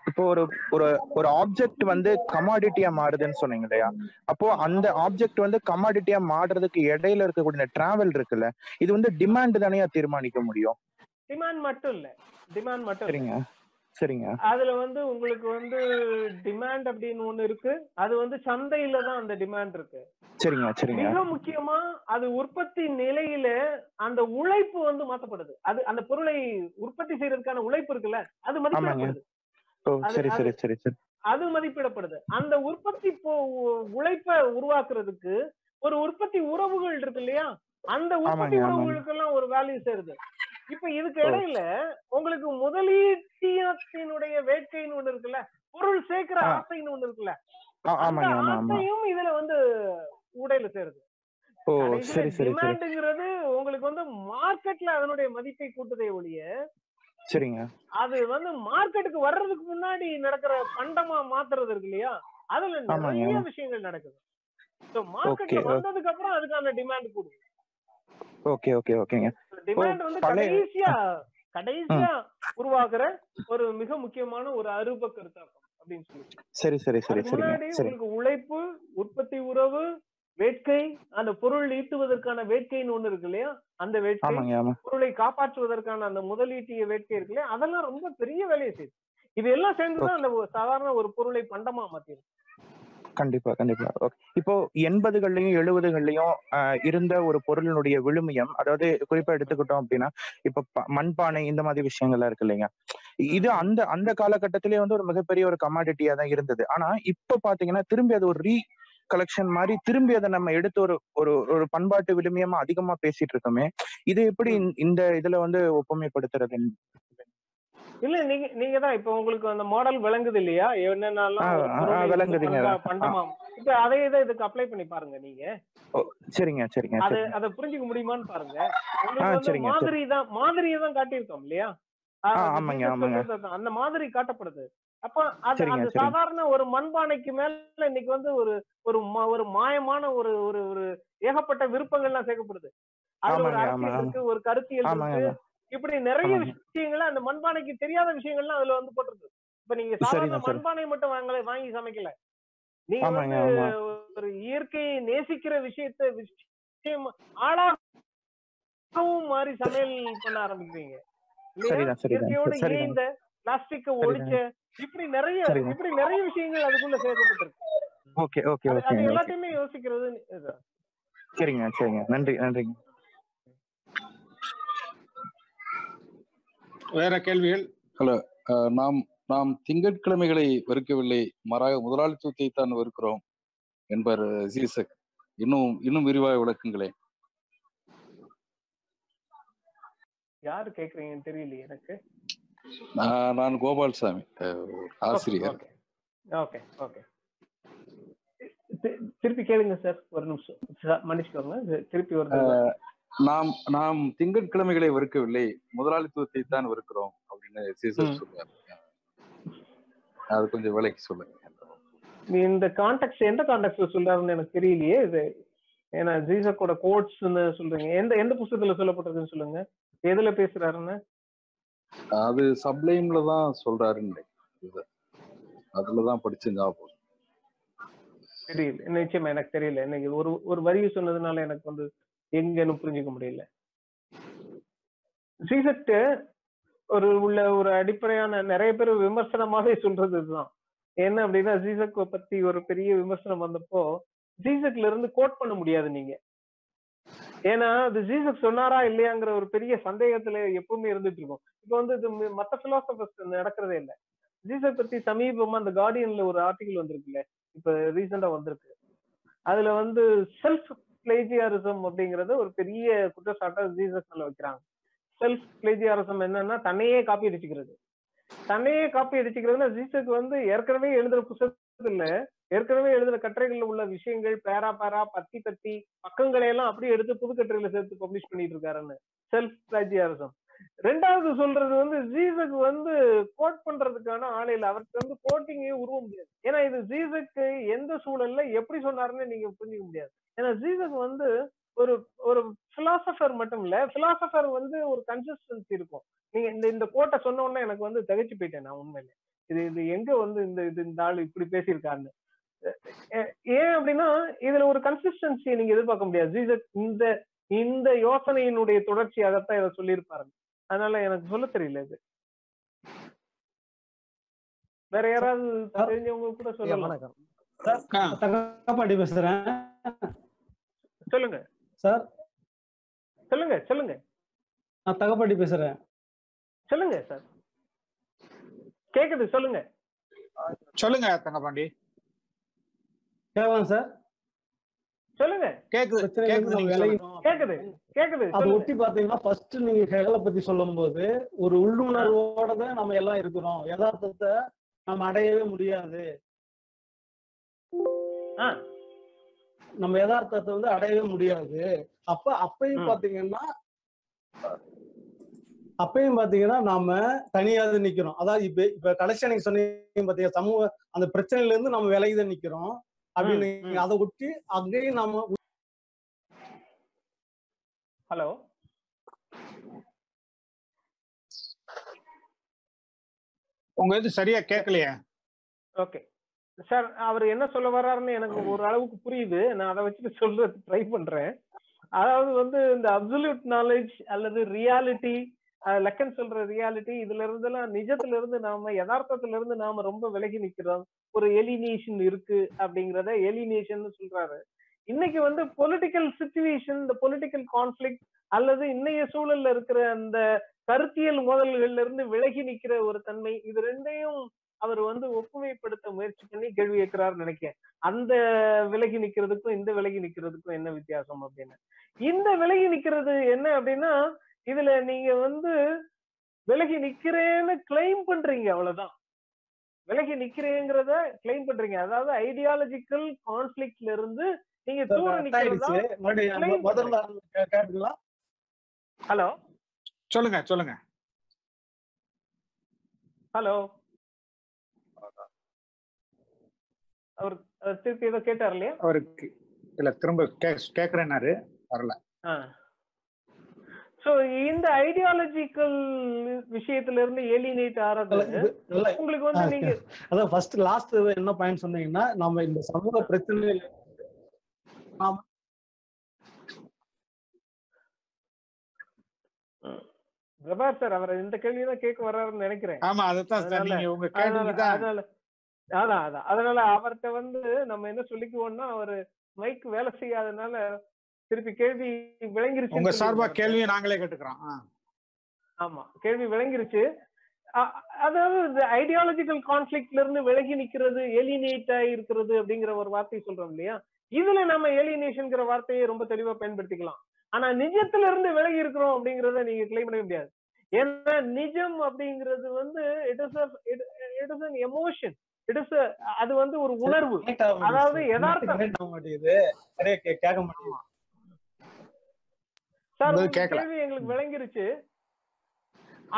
இப்போ ஒரு ஒரு ஒரு ஆப்ஜெக்ட் வந்து கமாடிட்டியா மாறுதுன்னு சொன்னீங்க இல்லையா? அப்போ அந்த ஆப்ஜெக்ட் வந்து கமாடிட்டியா மாறுறதுக்கு இடையில இருக்கக்கூடிய டிராவல் இருக்குல்ல இது வந்து டிமாண்ட் தானே தீர்மானிக்க முடியும்? டிமாண்ட் மட்டும் இல்ல. டிமாண்ட் மட்டும் சரிங்க. சரிங்க. அதுல வந்து உங்களுக்கு வந்து டிமாண்ட் அப்படின்னு ஒண்ணு இருக்கு. அது வந்து சந்தையில தான் அந்த டிமாண்ட் இருக்கு. சரிங்க சரிங்க. மிக முக்கியமா அது உற்பத்தி நிலையில அந்த உழைப்பு வந்து மாத்தப்படுது அது அந்த பொருளை உற்பத்தி செய்யறதுக்கான உழைப்பு இருக்குல்ல அது மதிப்பிடப்படுது. சரி சரி சரி சரி. அது மதிப்பிடப்படுது. அந்த உற்பத்தி உழைப்பை உருவாக்குறதுக்கு ஒரு உற்பத்தி உறவுகள் இருக்கு இல்லையா? அந்த உற்பத்தி. உறவுகளுக்கு எல்லாம் ஒரு வேல்யூ சேருது. இப்ப இதுக்கு. இடையில உங்களுக்கு முதலீட்டினத்தினுடைய வேட்கைன்னு ஒண்ணு இருக்குல்ல? பொருள் சேர்க்கிற. ஆசைன்னு ஒண்ணு இருக்குல்ல? ஆசையும் இதுல வந்து உடையில சேருது. டிமாண்டுங்கிறது உங்களுக்கு வந்து மார்க்கெட்ல அதனுடைய மதிப்பை கூட்டுதே ஒழிய சரிங்க. அது வந்து மார்க்கெட்டுக்கு வர்றதுக்கு முன்னாடி நடக்கிற பண்டமா மாத்துறது இருக்கு இல்லையா? அதுல நிறைய. விஷயங்கள் நடக்குது. மார்க்கெட்ல வந்ததுக்கு அப்புறம் அதுக்கான டிமாண்ட் கூடும் ஓகே ஓகே ஓகேங்க. டிமாண்ட் வந்து கடைசியா கடைசியா உருவாக்குற ஒரு மிக முக்கியமான ஒரு அருப கருத்தாக்கம் அப்படின்னு சொல்லி சரி சரி சரி சரி. உங்களுக்கு உழைப்பு உற்பத்தி உறவு வேட்கை அந்த பொருள் ஈட்டுவதற்கான வேட்கைன்னு ஒண்ணு இருக்கு இல்லையா? அந்த வேட்கை பொருளை காப்பாற்றுவதற்கான அந்த முதலீட்டிய வேட்கை இருக்கு இல்லையா? அதெல்லாம் ரொம்ப பெரிய வேலையை செய்யுது. இது எல்லாம் சேர்ந்துதான் அந்த சாதாரண ஒரு பொருளை பண்டமா மாத்திரும் கண்டிப்பா கண்டிப்பா. ஓகே இப்போ எண்பதுகள்லயும் எழுபதுகள்லயும் இருந்த ஒரு பொருளினுடைய விழுமியம் அதாவது குறிப்பா எடுத்துக்கிட்டோம் அப்படின்னா இப்ப மண்பானை இந்த மாதிரி விஷயங்கள்லாம் இருக்கு இல்லைங்க. இது அந்த அந்த காலகட்டத்திலேயே வந்து ஒரு மிகப்பெரிய ஒரு கமாடிட்டியா தான் இருந்தது. ஆனா இப்ப பாத்தீங்கன்னா திரும்பி அது ஒரு ரீ கலெக்ஷன் மாதிரி திரும்பி அதை நம்ம எடுத்து ஒரு ஒரு ஒரு பண்பாட்டு விழுமியமா அதிகமா பேசிட்டு இருக்கோமே இது எப்படி இந்த இதுல வந்து ஒப்புமைப்படுத்துறது இல்ல நீங்க நீங்க தான் இப்ப உங்களுக்கு அந்த மாடல் விளங்குது இல்லையா என்னென்னலாம் விளங்குதுங்க. பண்டமா இப்ப அதே இதை இதுக்கு அப்ளை பண்ணி பாருங்க நீங்க சரிங்க சரிங்க அது அதை புரிஞ்சுக்க முடியுமான்னு பாருங்க. மாதிரி தான் மாதிரியை தான் காட்டியிருக்கோம் இல்லையா அது ஆமாங்க, ஆமாங்க. அந்த மாதிரி காட்டப்படுது அப்ப அது அந்த. சாதாரண ஒரு மண்பானைக்கு மேல இன்னைக்கு வந்து ஒரு ஒரு ஒரு மாயமான ஒரு ஒரு ஒரு ஏகப்பட்ட விருப்பங்கள்லாம் சேர்க்கப்படுது அதுல ஒரு அரசியல். இருக்கு ஒரு கருத்தியல் இருக்கு. இப்படி நிறைய. விஷயங்கள் அந்த மண்பானைக்கு தெரியாத விஷயங்கள்லாம் அதுல வந்து போட்டிருக்கு இப்ப நீங்க சாதாரண. மண்பானை மட்டும் வாங்கல வாங்கி சமைக்கல நீங்க வந்து. ஒரு இயற்கையை நேசிக்கிற விஷயத்த விஷயம் ஆளாகவும் மாறி சமையல் பண்ண ஆரம்பிக்கிறீங்க இயற்கையோட இணைந்த பிளாஸ்டிக்க சரிதான். ஒழிச்ச இப்படி நிறைய. இப்படி நிறைய விஷயங்கள் அதுக்குள்ள சேர்க்கப்பட்டிருக்கு ஓகே ஓகே ஓகே எல்லாத்தையுமே யோசிக்கிறது. சரிங்க சரிங்க நன்றி நன்றிங்க வேற கேள்விகள்? அஹ் நாம் நாம் திங்கட்கிழமைகளை வெறுக்கவில்லை. மாறாக முதலாளித்துவத்தை தான் வெறுக்கிறோம் என்பர் சீசக். இன்னும் இன்னும் விரிவாக விளக்குங்களேன் யாரு கேக்குறீங்கன்னு தெரியலையே எனக்கு. நான் நான் கோபால்சாமி அஹ், ஒரு ஆசிரியர். ஓகே ஓகே திருப்பி கேளுங்க சார் ஒரு நிமிஷம். மன்னிச்சுக்கோங்க திருப்பி வருது நாம் நாம் திங்கட்கிழமைகளை வெறுக்கவில்லை. முதலாளித்துவத்தை தான் வெறுக்கிறோம் அப்படின்னு சீசர். சொல்றாரு. அது கொஞ்சம் விலைக்கு சொல்லுங்க. இந்த கான்டெக்ட் எந்த கான்டெக்ட்ல சொல்றாருன்னு எனக்கு தெரியலையே இது. ஏன்னா ஜீசக்கோட கோட்ஸ்னு சொல்றீங்க. எந்த எந்த புத்தகத்துல சொல்லப்பட்டிருக்குன்னு சொல்லுங்க. எதுல பேசுறாருன்னு? அது சப்ளைம்ல தான் சொல்றாருன்னு. அதுலதான் படிச்சு ஞாபகம். தெரியல. நிச்சயமா எனக்கு தெரியல. எனக்கு ஒரு ஒரு வரி சொன்னதுனால எனக்கு வந்து எங்கன்னு புரிஞ்சுக்க முடியல. சீசக்ட் ஒரு உள்ள ஒரு அடிப்படையான நிறைய பேர் விமர்சனமாவே சொல்றது இதுதான். என்ன அப்படின்னா ஜீசக் பத்தி ஒரு பெரிய விமர்சனம் வந்தப்போ ஜீசக்ல இருந்து கோட் பண்ண முடியாது நீங்க. ஏன்னா அது ஜீசக் சொன்னாரா இல்லையாங்கிற ஒரு பெரிய சந்தேகத்துல எப்பவுமே இருந்துட்டு இருக்கும். இப்போ வந்து இது மத்த பிலாசபர்ஸ் நடக்கிறதே இல்ல. ஜீசக் பத்தி சமீபமா அந்த கார்டியன்ல ஒரு ஆர்டிகல் வந்திருக்குல்ல. இப்ப ரீசெண்டா வந்திருக்கு. அதுல வந்து செல்ஃப் பிளேஜியாரிசம் அப்படிங்கறது ஒரு பெரிய குற்றச்சாட்டை ஜீசஸ் மேல வைக்கிறாங்க. செல்ஃப் பிளேஜியாரிசம் என்னன்னா தன்னையே காப்பி அடிச்சுக்கிறது. தன்னையே காப்பி அடிச்சுக்கிறதுனா ஜீசஸ் வந்து ஏற்கனவே எழுதுற புத்தகத்துல ஏற்கனவே எழுதுற கட்டுரைகள்ல உள்ள விஷயங்கள் பேரா பேரா பத்தி பத்தி பக்கங்களை எல்லாம் அப்படியே எடுத்து புது கட்டுரைகளை சேர்த்து பப்ளிஷ் பண்ணிட்டு இருக்காருன்னு. செல்ஃப் பிளேஜியாரிசம் ரெண்டாவது சொல்றது வந்து ஜீசக் வந்து கோட் பண்றதுக்கான ஆள் இல்ல. அவருக்கு வந்து கோட்டிங்கே உருவ முடியாது. ஏன்னா இது ஜீசக்கு எந்த சூழல்ல எப்படி சொன்னாருன்னு நீங்க புரிஞ்சுக்க முடியாது. ஏன்னா ஜீசக் வந்து ஒரு ஒரு பிலாசபர் மட்டும் இல்ல. பிலாசபர் வந்து ஒரு கன்சிஸ்டன்சி இருக்கும். நீங்க இந்த இந்த கோட்டை சொன்ன உடனே எனக்கு வந்து தகைச்சு போயிட்டேன் நான் உண்மையில. இது இது எங்க வந்து இந்த இது இந்த ஆள் இப்படி பேசியிருக்காருன்னு. ஏன் அப்படின்னா இதுல ஒரு கன்சிஸ்டன்சி நீங்க எதிர்பார்க்க முடியாது. ஜீசஸ் இந்த இந்த யோசனையினுடைய தொடர்ச்சி அதைத்தான் இதை சொல்லியிருப்பாரு. அதனால எனக்கு சொல்ல தெரியல இது. வேற யாராவது. தெரிஞ்சவங்க கூட சொல்லலாம். பேசுறேன். சொல்லுங்க. சார். சொல்லுங்க சொல்லுங்க. நான் தகப்பாண்டி பேசுறேன். சொல்லுங்க சார். கேக்குது சொல்லுங்க. சொல்லுங்க தங்கபாண்டி கேட்கலாம் சார்? சொல்லுங்க. கேக்குது கேக்குது கேக்குது கேக்குது அதை ஒட்டி பாத்தீங்கன்னா ஃபர்ஸ்ட் நீங்க ஹெகலை பத்தி சொல்லும்போது ஒரு உள்ளுணர்வோட தான் நம்ம எல்லாம் இருக்கிறோம். யதார்த்தத்தை நம்ம அடையவே முடியாது. ஆ. நம்ம யதார்த்தத்தை வந்து அடையவே முடியாது. அப்ப அப்பயும். பாத்தீங்கன்னா அப்பயும் பாத்தீங்கன்னா நாம தனியாக நிக்கிறோம். அதாவது இப்ப இப்ப கடைசியா நீங்க சொன்னீங்க பாத்தீங்க சமூக அந்த பிரச்சனையில இருந்து நம்ம விலகிதான் நிக்கிறோம். அப்படின்னு. அதை ஒட்டி அங்கேயும் நாம ஹலோ? உங்க இது சரியா கேட்கலையே ஓகே. சார் அவர் என்ன சொல்ல வர்றாருன்னு எனக்கு ஒரு அளவுக்கு புரியுது. நான் அதை வச்சுட்டு சொல்ற ட்ரை பண்றேன். அதாவது வந்து இந்த அப்சல்யூட் நாலேஜ் அல்லது ரியாலிட்டி லக்கன் சொல்ற ரியாலிட்டி இதுல இருந்தெல்லாம் நிஜத்துல இருந்து நாம யதார்த்தத்துல இருந்து நாம ரொம்ப விலகி நிக்கிறோம். ஒரு எலினேஷன் இருக்கு அப்படிங்கறத எலினேஷன் சொல்றாரு. இன்னைக்கு வந்து பொலிட்டிக்கல் சுச்சுவேஷன் இந்த பொலிட்டிக்கல் கான்ஃபிளிக் அல்லது இன்னைய சூழல்ல இருக்கிற அந்த கருத்தியல் மோதல்கள்ல இருந்து விலகி நிக்கிற ஒரு தன்மை இது ரெண்டையும் அவர் வந்து ஒப்புமைப்படுத்த முயற்சி பண்ணி கேள்வி கேட்கிறாருன்னு நினைக்கிறேன். அந்த விலகி நிக்கிறதுக்கும் இந்த விலகி நிக்கிறதுக்கும் என்ன வித்தியாசம் அப்படின்னு? இந்த விலகி நிக்கிறது என்ன அப்படின்னா இதுல நீங்க வந்து விலகி நிக்கிறேன்னு கிளைம் பண்றீங்க அவ்வளவுதான். விலகி நிக்கிறேங்கிறத கிளைம் பண்றீங்க. அதாவது ஐடியாலஜிக்கல் கான்ஃபிளிக்ட்ல இருந்து நீங்க தூர நிக்கிறதா ஹலோ? சொல்லுங்க சொல்லுங்க. ஹலோ? அவர் அவர் திருப்பி ஏதோ கேட்டார் இல்லையா? அவருக்கு இல்ல திரும்ப கேக்குறேன்னாரு வரல. சோ இந்த ஐடியாலஜிக்கல் விஷயத்துல இருந்து ஏலினேட் ஆறது உங்களுக்கு வந்து நீங்க அதான் ஃபர்ஸ்ட் லாஸ்ட் என்ன பாயிண்ட் சொன்னீங்கன்னா நம்ம இந்த சமூக பிரச்சனையில பிரபார் சார் அவர் இந்த கேள்வி தான் கேட்க வர்றாருன்னு நினைக்கிறேன். ஆமா சார் அதனால- நீங்க உங்க அதனால அதான் அதான். அதனால அவர்கிட்ட வந்து நம்ம என்ன சொல்லிக்குவோம்னா அவரு மைக் வேலை செய்யாதனால திருப்பி கேள்வி விளங்கிருச்சு உங்க சார்பா கேள்வியை நாங்களே கேட்டுக்கிறோம். ஆமா. கேள்வி விளங்கிருச்சு. அதாவது ஐடியாலஜிக்கல் கான்ஃபிளிக்ட்ல இருந்து விலகி நிக்கிறது ஏலினேட் இருக்கிறது அப்படிங்கிற ஒரு வார்த்தை சொல்றோம் இல்லையா? இதுல நம்ம ஏலினேஷன்ங்கிற வார்த்தையை ரொம்ப தெளிவா பயன்படுத்திக்கலாம். ஆனா நிஜத்துல இருந்து விலகி இருக்கிறோம் அப்படிங்கறத நீங்க கிளைம் பண்ண முடியாது. ஏன்னா நிஜம் அப்படிங்கிறது வந்து it is it is an emotion it is அது வந்து ஒரு உணர்வு. அதாவது யதார்த்தம். கேட்க மாட்டேங்குது. சார். கேள்வி எங்களுக்கு விளங்கிருச்சு.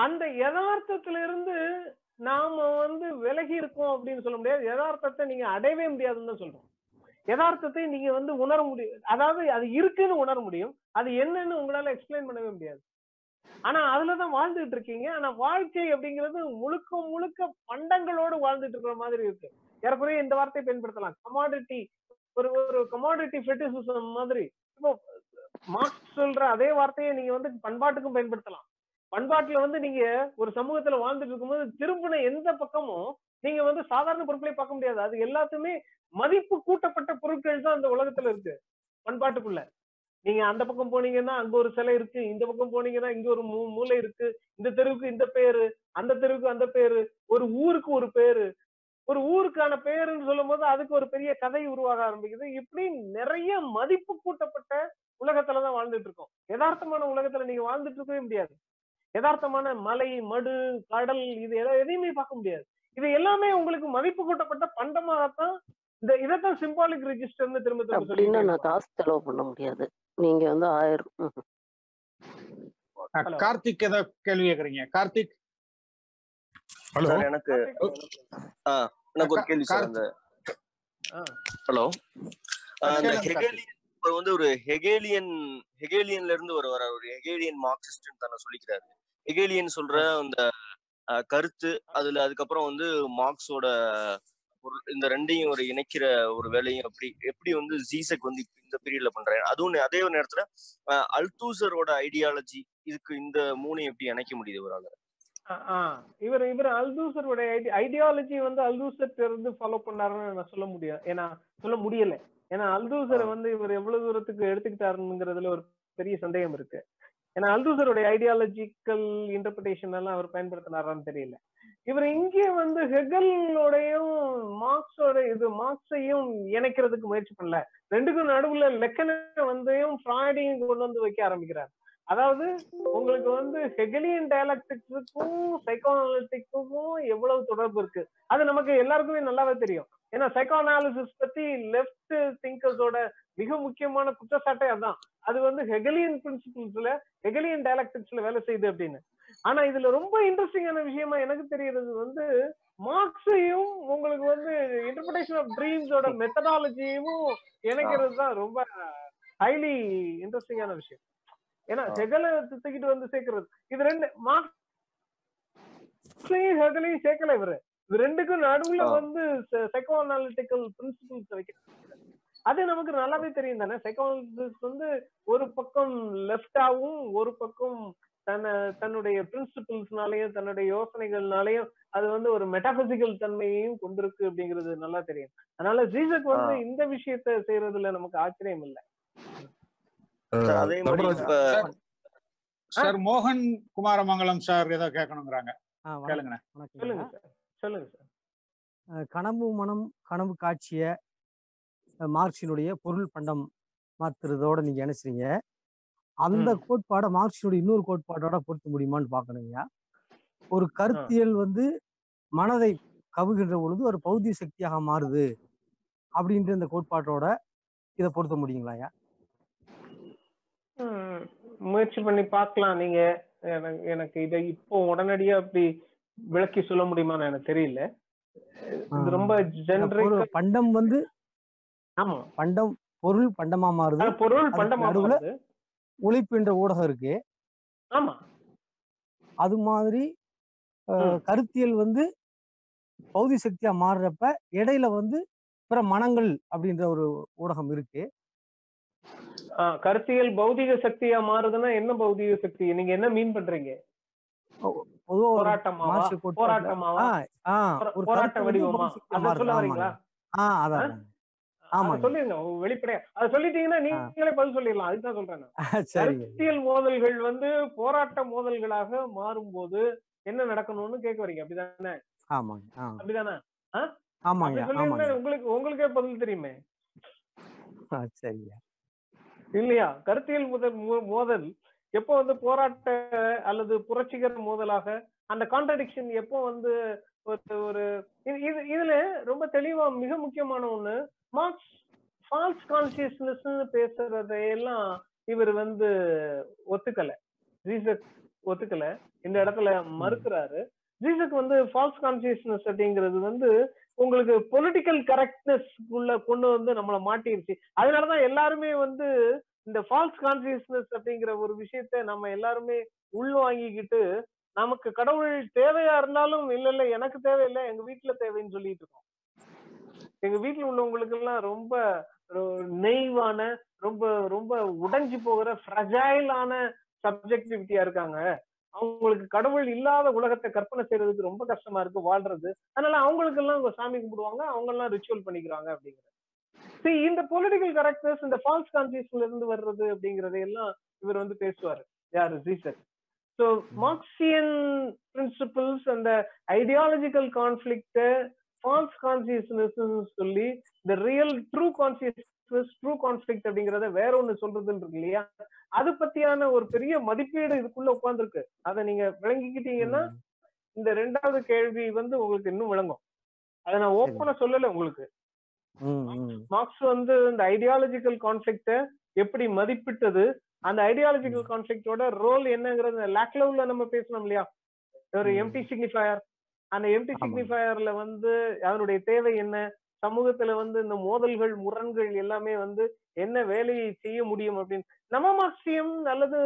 அந்த யதார்த்தத்துல இருந்து நாம வந்து விலகி இருக்கோம் அப்படின்னு சொல்ல முடியாது. யதார்த்தத்தை நீங்க அடையவே முடியாதுன்னு தான் சொல்றோம். யதார்த்தத்தை நீங்க வந்து உணர முடியும். அதாவது அது இருக்குன்னு உணர முடியும். அது என்னன்னு உங்களால எக்ஸ்பிளைன் பண்ணவே முடியாது. ஆனா அதுலதான் வாழ்ந்துட்டு இருக்கீங்க ஆனா வாழ்க்கை அப்படிங்கிறது முழுக்க முழுக்க பண்டங்களோடு வாழ்ந்துட்டு இருக்கிற மாதிரி இருக்கு. ஏறக்குறைய இந்த வார்த்தையை பயன்படுத்தலாம். கமாடிட்டி ஒரு ஒரு கமாடிட்டி ஃபெட்டிசிசம் மாதிரி. இப்போ மார்க்ஸ் சொல்ற அதே வார்த்தையை நீங்க வந்து பண்பாட்டுக்கும் பயன்படுத்தலாம். பண்பாட்டுல வந்து நீங்க ஒரு சமூகத்துல வாழ்ந்துட்டு இருக்கும்போது திரும்பின எந்த பக்கமும் நீங்க வந்து சாதாரண பொருட்களை பார்க்க முடியாது. அது எல்லாத்துமே மதிப்பு கூட்டப்பட்ட பொருட்கள் தான் அந்த உலகத்துல இருக்கு. பண்பாட்டுக்குள்ள. நீங்க அந்த பக்கம் போனீங்கன்னா அங்க ஒரு சிலை இருக்கு. இந்த பக்கம் போனீங்கன்னா இங்க ஒரு மூ- மூலை இருக்கு. இந்த தெருவுக்கு இந்த பேரு அந்த தெருவுக்கு அந்த பேரு ஒரு ஊருக்கு ஒரு பேரு. ஒரு ஊருக்கான பேருன்னு சொல்லும் போது அதுக்கு ஒரு பெரிய கதை உருவாக ஆரம்பிக்குது. இப்படி நிறைய மதிப்பு கூட்டப்பட்ட உலகத்துலதான் வாழ்ந்துட்டு இருக்கோம். யதார்த்தமான உலகத்துல நீங்க வாழ்ந்துட்டு இருக்கவே முடியாது. யதார்த்தமான மலை மடு கடல் இது எதை- எதையுமே பார்க்க முடியாது. இது எல்லாமே உங்களுக்கு மதிப்பு கூட்டப்பட்ட பண்டமாகத்தான் இந்த இதைத்தான் சிம்பாலிக் ரெஜிஸ்டர்னு திரும்ப திரும்ப நான் காசு செலவு பண்ண முடியாது. நீங்க வந்து ஆயிரம். கார்த்திக் ஏதோ கேள்வி கேக்குறீங்க கார்த்திக்? ஹலோ. எனக்கு எனக்கு ஒரு கேள்வி சார் அந்த. ஹலோ. அந்த ஹெகேலியன் வந்து ஒரு ஹெகேலியன் ஹெகேலியன்ல இருந்து ஒரு வர ஒரு ஹெகேலியன் மார்க்சிஸ்ட் தன்னை சொல்லிக்கிறாரு. ஹெகேலியன் சொல்ற அந்த கருத்து அதுல அதுக்கப்புறம் வந்து மார்க்ஸோட பொருள் இந்த ரெண்டையும் ஒரு இணைக்கிற ஒரு வேலையும் எப்படி எப்படி வந்து ஜீசக் வந்து இந்த பீரியட்ல பண்றாரு அதுவும் அதே ஒரு நேரத்துல அல்தூசரோட ஐடியாலஜி இதுக்கு இந்த மூணையும் எப்படி இணைக்க முடியுது இவரால. இவர் இவர் அல்தூசருடைய ஐடியாலஜி வந்து அல்தூசர் இருந்து ஃபாலோ பண்ணாருன்னு நான் சொல்ல முடியும் ஏன்னா சொல்ல முடியல. ஏன்னா அல்தூசரை வந்து இவர் எவ்வளவு தூரத்துக்கு எடுத்துக்கிட்டாருங்கிறதுல ஒரு பெரிய சந்தேகம் இருக்கு. ஏன்னா அல்தூசருடைய ஐடியாலஜிக்கல் இன்டர்பிரேஷன் எல்லாம் அவர் பயன்படுத்தினாரான்னு தெரியல. இவர் இங்கே வந்து ஹெகலோடையும் மார்க்ஸோட இது மார்க்ஸையும் இணைக்கிறதுக்கு முயற்சி பண்ணல. ரெண்டுக்கும் நடுவுல லெக்கனை வந்தையும் ஃப்ராய்டையும் கொண்டு வந்து வைக்க ஆரம்பிக்கிறார். அதாவது உங்களுக்கு வந்து ஹெகலியன் டயலாக்டிக்ஸுக்கும் சைக்கோஅனாலிட்டிக்கும் எவ்வளவு தொடர்பு இருக்கு? அது நமக்கு எல்லாருக்குமே நல்லாவே தெரியும். ஏன்னா சைக்கோனாலிசிஸ் பத்தி லெஃப்ட் திங்கர்ஸோட மிக முக்கியமான குற்றச்சாட்டே அதான். அது வந்து ஹெகலியன் பிரின்சிபிள்ஸ்ல ஹெகலியன் டயலாக்டிக்ஸ்ல வேலை செய்யுது அப்படின்னு. ஆனா இதுல ரொம்ப இன்ட்ரெஸ்டிங்கான விஷயமா எனக்கு தெரியறது வந்து மார்க்ஸையும் உங்களுக்கு வந்து இன்டர்பிரேஷன் ஆஃப் ட்ரீம்ஸோட மெத்தடாலஜியும் இணைக்கிறது தான் ரொம்ப ஹைலி இன்ட்ரெஸ்டிங்கான விஷயம். ஏன்னா ஹெகலை தூக்கிட்டு வந்து சேர்க்கிறது. இது ரெண்டு மார்க்ஸையும் ஹெகலையும் சேர்க்கல இவரு. இது ரெண்டுக்கும் நடுவுல. வந்து சைக்கோ அனாலிட்டிக்கல் பிரின்சிபிள்ஸ் வைக்க அது நமக்கு நல்லாவே தெரியும் தானே? சைக்காலஜிஸ்ட் வந்து ஒரு பக்கம் லெஃப்டாவும் ஒரு பக்கம் தன்னை தன்னுடைய பிரின்சிபிள்ஸ்னாலையும் தன்னுடைய யோசனைகள்னாலையும் அது வந்து ஒரு மெட்டாபிசிக்கல் தன்மையையும் கொண்டிருக்கு அப்படிங்கிறது நல்லா தெரியும். அதனால ஜீசக் வந்து. இந்த விஷயத்த செய்யறதுல நமக்கு ஆச்சரியம் இல்லை. அதே மாதிரி இப்ப சார் மோகன் குமாரமங்கலம் சார் ஏதோ கேட்கணுங்கிறாங்க. சொல்லுங்க சார். சொல்லுங்க சார். கனவு மனம் கனவு காட்சிய மார்க்சினுடைய பொருள் பண்டம் மாத்துறதோட நீங்க இணைச்சிறீங்க அந்த. கோட்பாடை மார்க்சினுடைய இன்னொரு கோட்பாடோட பொருத்த முடியுமான்னு பாக்கணுங்க ஒரு கருத்தியல் வந்து மனதை கவுகின்ற பொழுது ஒரு பௌதிக சக்தியாக மாறுது அப்படின்ற இந்த கோட்பாட்டோட இதை பொருத்த முடியுங்களாயா ம், முயற்சி பண்ணி பார்க்கலாம். நீங்க எனக்கு இதை இப்போ உடனடியா அப்படி விளக்கி சொல்ல முடியுமான்னு எனக்கு தெரியல. ரொம்ப பண்டம் வந்து ஆமா. பண்டம் பொருள் பண்டமா மாறுது. பொருள் பண்டமா மாறுது. உழைப்பு என்ற ஊடகம் இருக்கு. ஆமா. அது மாதிரி. கருத்தியல் வந்து பௌதி சக்தியா மாறுறப்ப இடையில வந்து பிற மனங்கள் அப்படின்ற ஒரு ஊடகம் இருக்கு. கருத்தியல் பௌதிக சக்தியா மாறுதுன்னா என்ன பௌதிக சக்தி? நீங்க என்ன மீன் பண்றீங்க? போராட்டமாவா? ஒரு போராட்ட வடிவமா? அதான் ஆ? அதான். அத ஆமாங்க சொல்லிருங்க வெளிப்படையா. அத சொல்லிட்டீங்கன்னா நீங்களே பதில் சொல்லிடலாம். அதுதான் சொல்றேன் கருத்தியல் மோதல்கள் வந்து போராட்ட மோதல்களாக மாறும்போது என்ன நடக்கணும்னு கேட்க வரீங்க. அப்படிதானே? ஆமாங்க அப்படிதானே? உங்களுக்கு உங்களுக்கே பதில் தெரியுமே. சரிங்க. இல்லையா? கருத்தியல் முதல் மோதல் எப்போ வந்து போராட்ட அல்லது புரட்சிகர மோதலாக அந்த கான்ட்ரடிக்ஷன் எப்போ வந்து ஒரு ஒரு இது இதுல ரொம்ப தெளிவா மிக முக்கியமான ஒண்ணு மார்க்ஸ் ஃபால்ஸ் கான்சியஸ்னஸ் பேசுறதையெல்லாம் இவர் வந்து ஒத்துக்கல. ஜீசக் ஒத்துக்கல. இந்த இடத்துல மறுக்கிறாரு. ஜீசக் வந்து ஃபால்ஸ் கான்சியஸ்னஸ் அப்படிங்கிறது வந்து உங்களுக்கு பொலிட்டிக்கல் கரெக்ட்னஸ் உள்ள கொண்டு வந்து நம்மள மாட்டிருச்சு. அதனாலதான் எல்லாருமே வந்து இந்த ஃபால்ஸ் கான்சியஸ்னஸ் அப்படிங்கிற ஒரு விஷயத்த நம்ம எல்லாருமே உள்வாங்கிக்கிட்டு நமக்கு கடவுள் தேவையா இருந்தாலும் இல்ல இல்ல எனக்கு தேவையில்லை எங்க வீட்டுல தேவைன்னு சொல்லிட்டு இருக்கோம். எங்க வீட்டுல உள்ளவங்களுக்கு எல்லாம் ரொம்ப நெய்வான ரொம்ப ரொம்ப உடைஞ்சு போகிற ஃப்ரஜைலான சப்ஜெக்டிவிட்டியா இருக்காங்க. அவங்களுக்கு கடவுள் இல்லாத உலகத்தை கற்பனை செய்யறதுக்கு ரொம்ப கஷ்டமா இருக்கு வாழ்றது. அதனால அவங்களுக்கு எல்லாம் சாமி கும்பிடுவாங்க அவங்க எல்லாம் ரிச்சுவல் பண்ணிக்கிறாங்க அப்படிங்கிற. சரி இந்த பொலிட்டிக்கல் கரெக்ட்னஸ் இந்த ஃபால்ஸ் கான்சியஸ்ல இருந்து வர்றது அப்படிங்கறதை எல்லாம் இவர் வந்து பேசுவாரு. யாரு? ஜீசர் ஸோ மார்க்சியன் பிரின்சிபிள்ஸ் அந்த ஐடியாலஜிக்கல் கான்ஃபிளிக்ட ஃபால்ஸ் கான்சியஸ்னஸ் சொல்லி இந்த real true consciousness true conflict அப்படிங்கறத வேற ஒண்ணு சொல்றதுன்னு இருக்கு இல்லையா? அது பத்தியான ஒரு பெரிய மதிப்பீடு இதுக்குள்ள உட்கார்ந்துருக்கு. அதை நீங்க விளங்கிக்கிட்டீங்கன்னா இந்த ரெண்டாவது கேள்வி வந்து உங்களுக்கு இன்னும் விளங்கும். அதை நான் ஓப்பனா சொல்லல உங்களுக்கு. மார்க்ஸ் வந்து இந்த ஐடியாலஜிக்கல் கான்ஃபிளிக்ட எப்படி மதிப்பிட்டது அந்த ஐடியாலஜிக்கல் கான்ஃபிளிக்டோட ரோல் என்னங்கிறது லாக்லவ்ல நம்ம பேசணும் இல்லையா? ஒரு எம்டி சிக்னிஃபயர் அந்த எம்டி சிக்னிஃபயர்ல வந்து அதனுடைய தேவை என்ன? சமூகத்துல வந்து இந்த மோதல்கள் முரண்கள் எல்லாமே வந்து என்ன வேலையை செய்ய முடியும் அப்படின்னு. நவ மார்க்சியம் அல்லது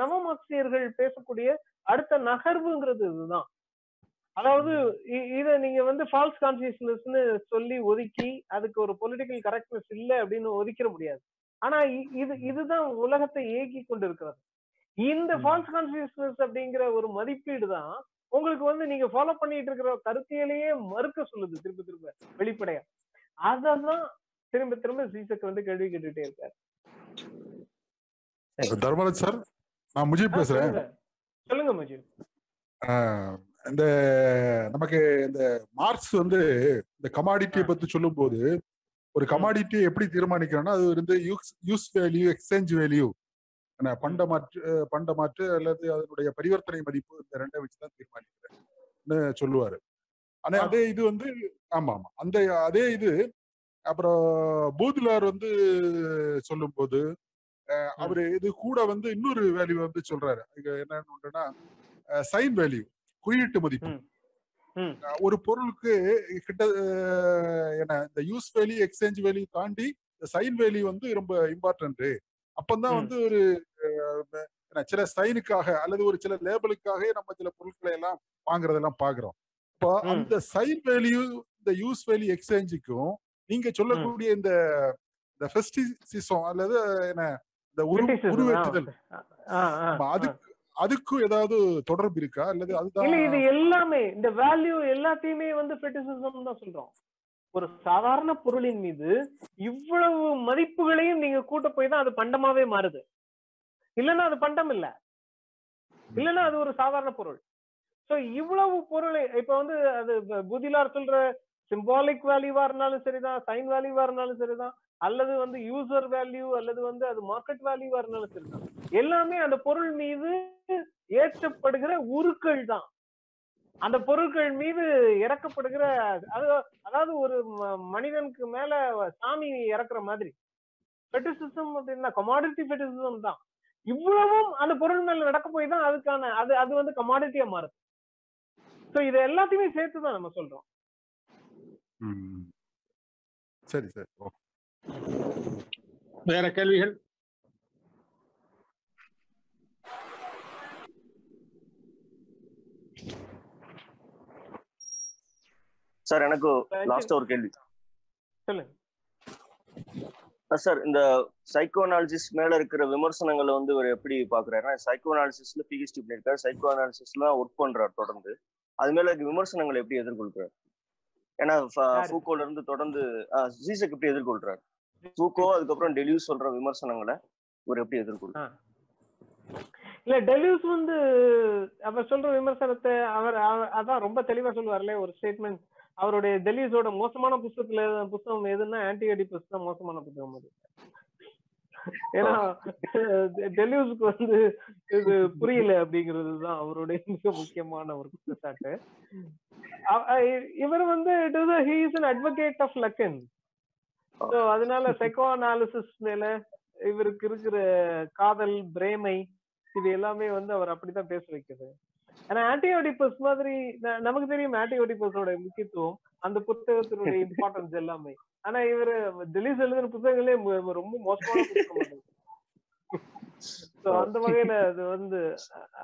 நவ மார்க்சியர்கள் பேசக்கூடிய அடுத்த நகர்வுங்கிறது இதுதான். அதாவது இத நீங்க வந்து ஃபால்ஸ் கான்சியஸ்னஸ்னு சொல்லி ஒதுக்கி அதுக்கு ஒரு பொலிட்டிக்கல் கரெக்ட்னஸ் இல்லை அப்படின்னு ஒதுக்கிட முடியாது. ஆனா இது இதுதான் உலகத்தை இயக்கி கொண்டு இருக்கிறது இந்த ஃபால்ஸ் கான்சியஸ்னஸ் அப்படிங்கிற ஒரு மதிப்பீடு தான் உங்களுக்கு வந்து நீங்க ஃபாலோ பண்ணிட்டு இருக்கிற கருத்தியலையே மறுக்க சொல்லுது திரும்ப திரும்ப வெளிப்படையா. அததான் திரும்ப திரும்ப சீசக் வந்து கேள்வி கேட்டுட்டே இருக்காரு. தர்மராஜ் சார் நான் முஜீப் பேசுறேன். சொல்லுங்க. முஜீப். இந்த நமக்கு இந்த மார்க்ஸ் வந்து இந்த கமாடிட்டியை பத்தி சொல்லும் போது ஒரு கமாடிட்டியை எப்படி தீர்மானிக்கிறோம்னா அது வந்து யூஸ் வேல்யூ எக்ஸ்சேஞ்ச் வேல்யூ பண்ட மாற்று பண்ட மாற்று அல்லது அதனுடைய பரிவர்த்தனை மதிப்பு இந்த ரெண்டை வச்சுதான் தீர்மானிக்கிறேன்னு சொல்லுவாரு. ஆனா அதே இது வந்து ஆமா ஆமா அந்த அதே இது அப்புறம் பூதுலார் வந்து சொல்லும் போது அவரு இது கூட வந்து இன்னொரு வேல்யூ வந்து சொல்றாரு. இங்க என்னன்னு சைன் வேல்யூ குறியீட்டு மதிப்பு. ஒரு பொருளுக்கு கிட்ட என்ன இந்த யூஸ் வேல்யூ எக்ஸ்சேஞ்ச் வேல்யூ தாண்டி இந்த சைன் வேல்யூ வந்து ரொம்ப இம்பார்ட்டன்ட் அப்பந்தான் வந்து ஒரு சில சைனுக்காக அல்லது ஒரு சில லேபிளுக்காக நம்ம சில பொருட்களை எல்லாம் வாங்குறதெல்லாம் பாக்குறோம். இப்போ அந்த சைன் வேல்யூ இந்த யூஸ் வேல்யூ எக்ஸ்சேஞ்சுக்கும் நீங்க சொல்லக்கூடிய இந்த இந்த ஃபெஸ்டிசிசம் அல்லது என்ன இந்த உருவேற்றுதல் அதுக்கு அதுக்கும் ஏதாவது தொடர்பு இருக்கா? அல்லது அதுதான் இல்ல இது எல்லாமே இந்த வேல்யூ எல்லாத்தையுமே வந்து ஃபெட்டிசிசம் தான் சொல்றோம். ஒரு சாதாரண பொருளின் மீது இவ்வளவு மதிப்புகளையும் நீங்க கூட்ட போய் தான் அது பண்டமாவே மாறுது. இல்லைன்னா அது பண்டம் இல்ல. இல்லைன்னா அது ஒரு சாதாரண பொருள். சோ இவ்வளவு பொருளை இப்ப வந்து அது புதிலார் சொல்ற சிம்பாலிக் வேல்யூவா இருந்தாலும் சரிதான் சைன் வேல்யூவா இருந்தாலும் சரிதான் அல்லது வந்து யூசர் வேல்யூ அல்லது வந்து அது மார்க்கெட் வேல்யூவா இருந்தாலும் சரிதான். எல்லாமே அந்த பொருள் மீது ஏற்றப்படுகிற உருக்கள் தான். அந்த பொருட்கள் மீது இறக்கப்படுகிற அது அதாவது ஒரு மனிதனுக்கு மேல சாமி இறக்குற மாதிரி. ஃபெட்டிசிசம் அப்படின்னா கமாடிட்டி ஃபெட்டிசிசம் தான். இவ்வளவும் அந்த பொருள் மேல நடக்க போய் தான் அதுக்கான அது அது வந்து கமாடிட்டியா மாறுது. ஸோ இது எல்லாத்தையுமே சேர்த்து தான் நம்ம சொல்றோம். சரி சரி. வேற கேள்விகள்? சார் எனக்கு லாஸ்ட் ஒரு கேள்வி. சொல்லுங்க. சார் இந்த சைக்கோ அனாலிசிஸ் மேல இருக்கிற விமர்சனங்களை வந்து இவர் எப்படி பாக்குறாரு சைக்கோ அனாலிசிஸ்ல பிஹெச்டி பண்ணிருக்காரு சைக்கோ அனாலிசிஸ்ல ஒர்க் பண்றாரு தொடர்ந்து. அது மேல விமர்சனங்களை எப்படி எதிர்கொள்றாரு? ஏன்னா ஃபூக்கோல இருந்து தொடர்ந்து ஜீசக் எப்படி எதிர்கொள்றாரு? ஃபூக்கோ அதுக்கப்புறம் டெலியூஸ் சொல்ற விமர்சனங்களை இவர் எப்படி எதிர்கொள்றாரு? இல்ல டெலியூஸ் வந்து அவர் சொல்ற விமர்சனத்தை அவர் அதான் ரொம்ப தெளிவா சொல்லுவார்ல ஒரு ஸ்டேட்மெண்ட் அவருடைய டெல்லிஸோட மோசமான புத்தகத்துல புத்தகம் எதுன்னா ஆன்டி அடிபஸ் தான் மோசமான புத்தகம் அது. ஏன்னா டெலியூஸ்க்கு வந்து இது புரியல அப்படிங்கிறது தான் அவருடைய மிக முக்கியமான ஒரு குற்றச்சாட்டு. இவர் வந்து it is he is an advocate of Lacan so அதனால சைக்கோ அனாலிசிஸ் மேல இவருக்கு இருக்கிற காதல் பிரேமை இது எல்லாமே வந்து அவர் அப்படித்தான் பேச வைக்குது. ஆனா ஆன்டியோடிபஸ் மாதிரி நமக்கு தெரியும் ஆன்டியோடிபஸோட முக்கியத்துவம் அந்த புத்தகத்தினுடைய இம்பார்ட்டன்ஸ் எல்லாமே. ஆனா இவரு டெலிஸ் எழுதுற புத்தகங்களே ரொம்ப மோசமான புத்தகம் சோ அந்த வகையில அது வந்து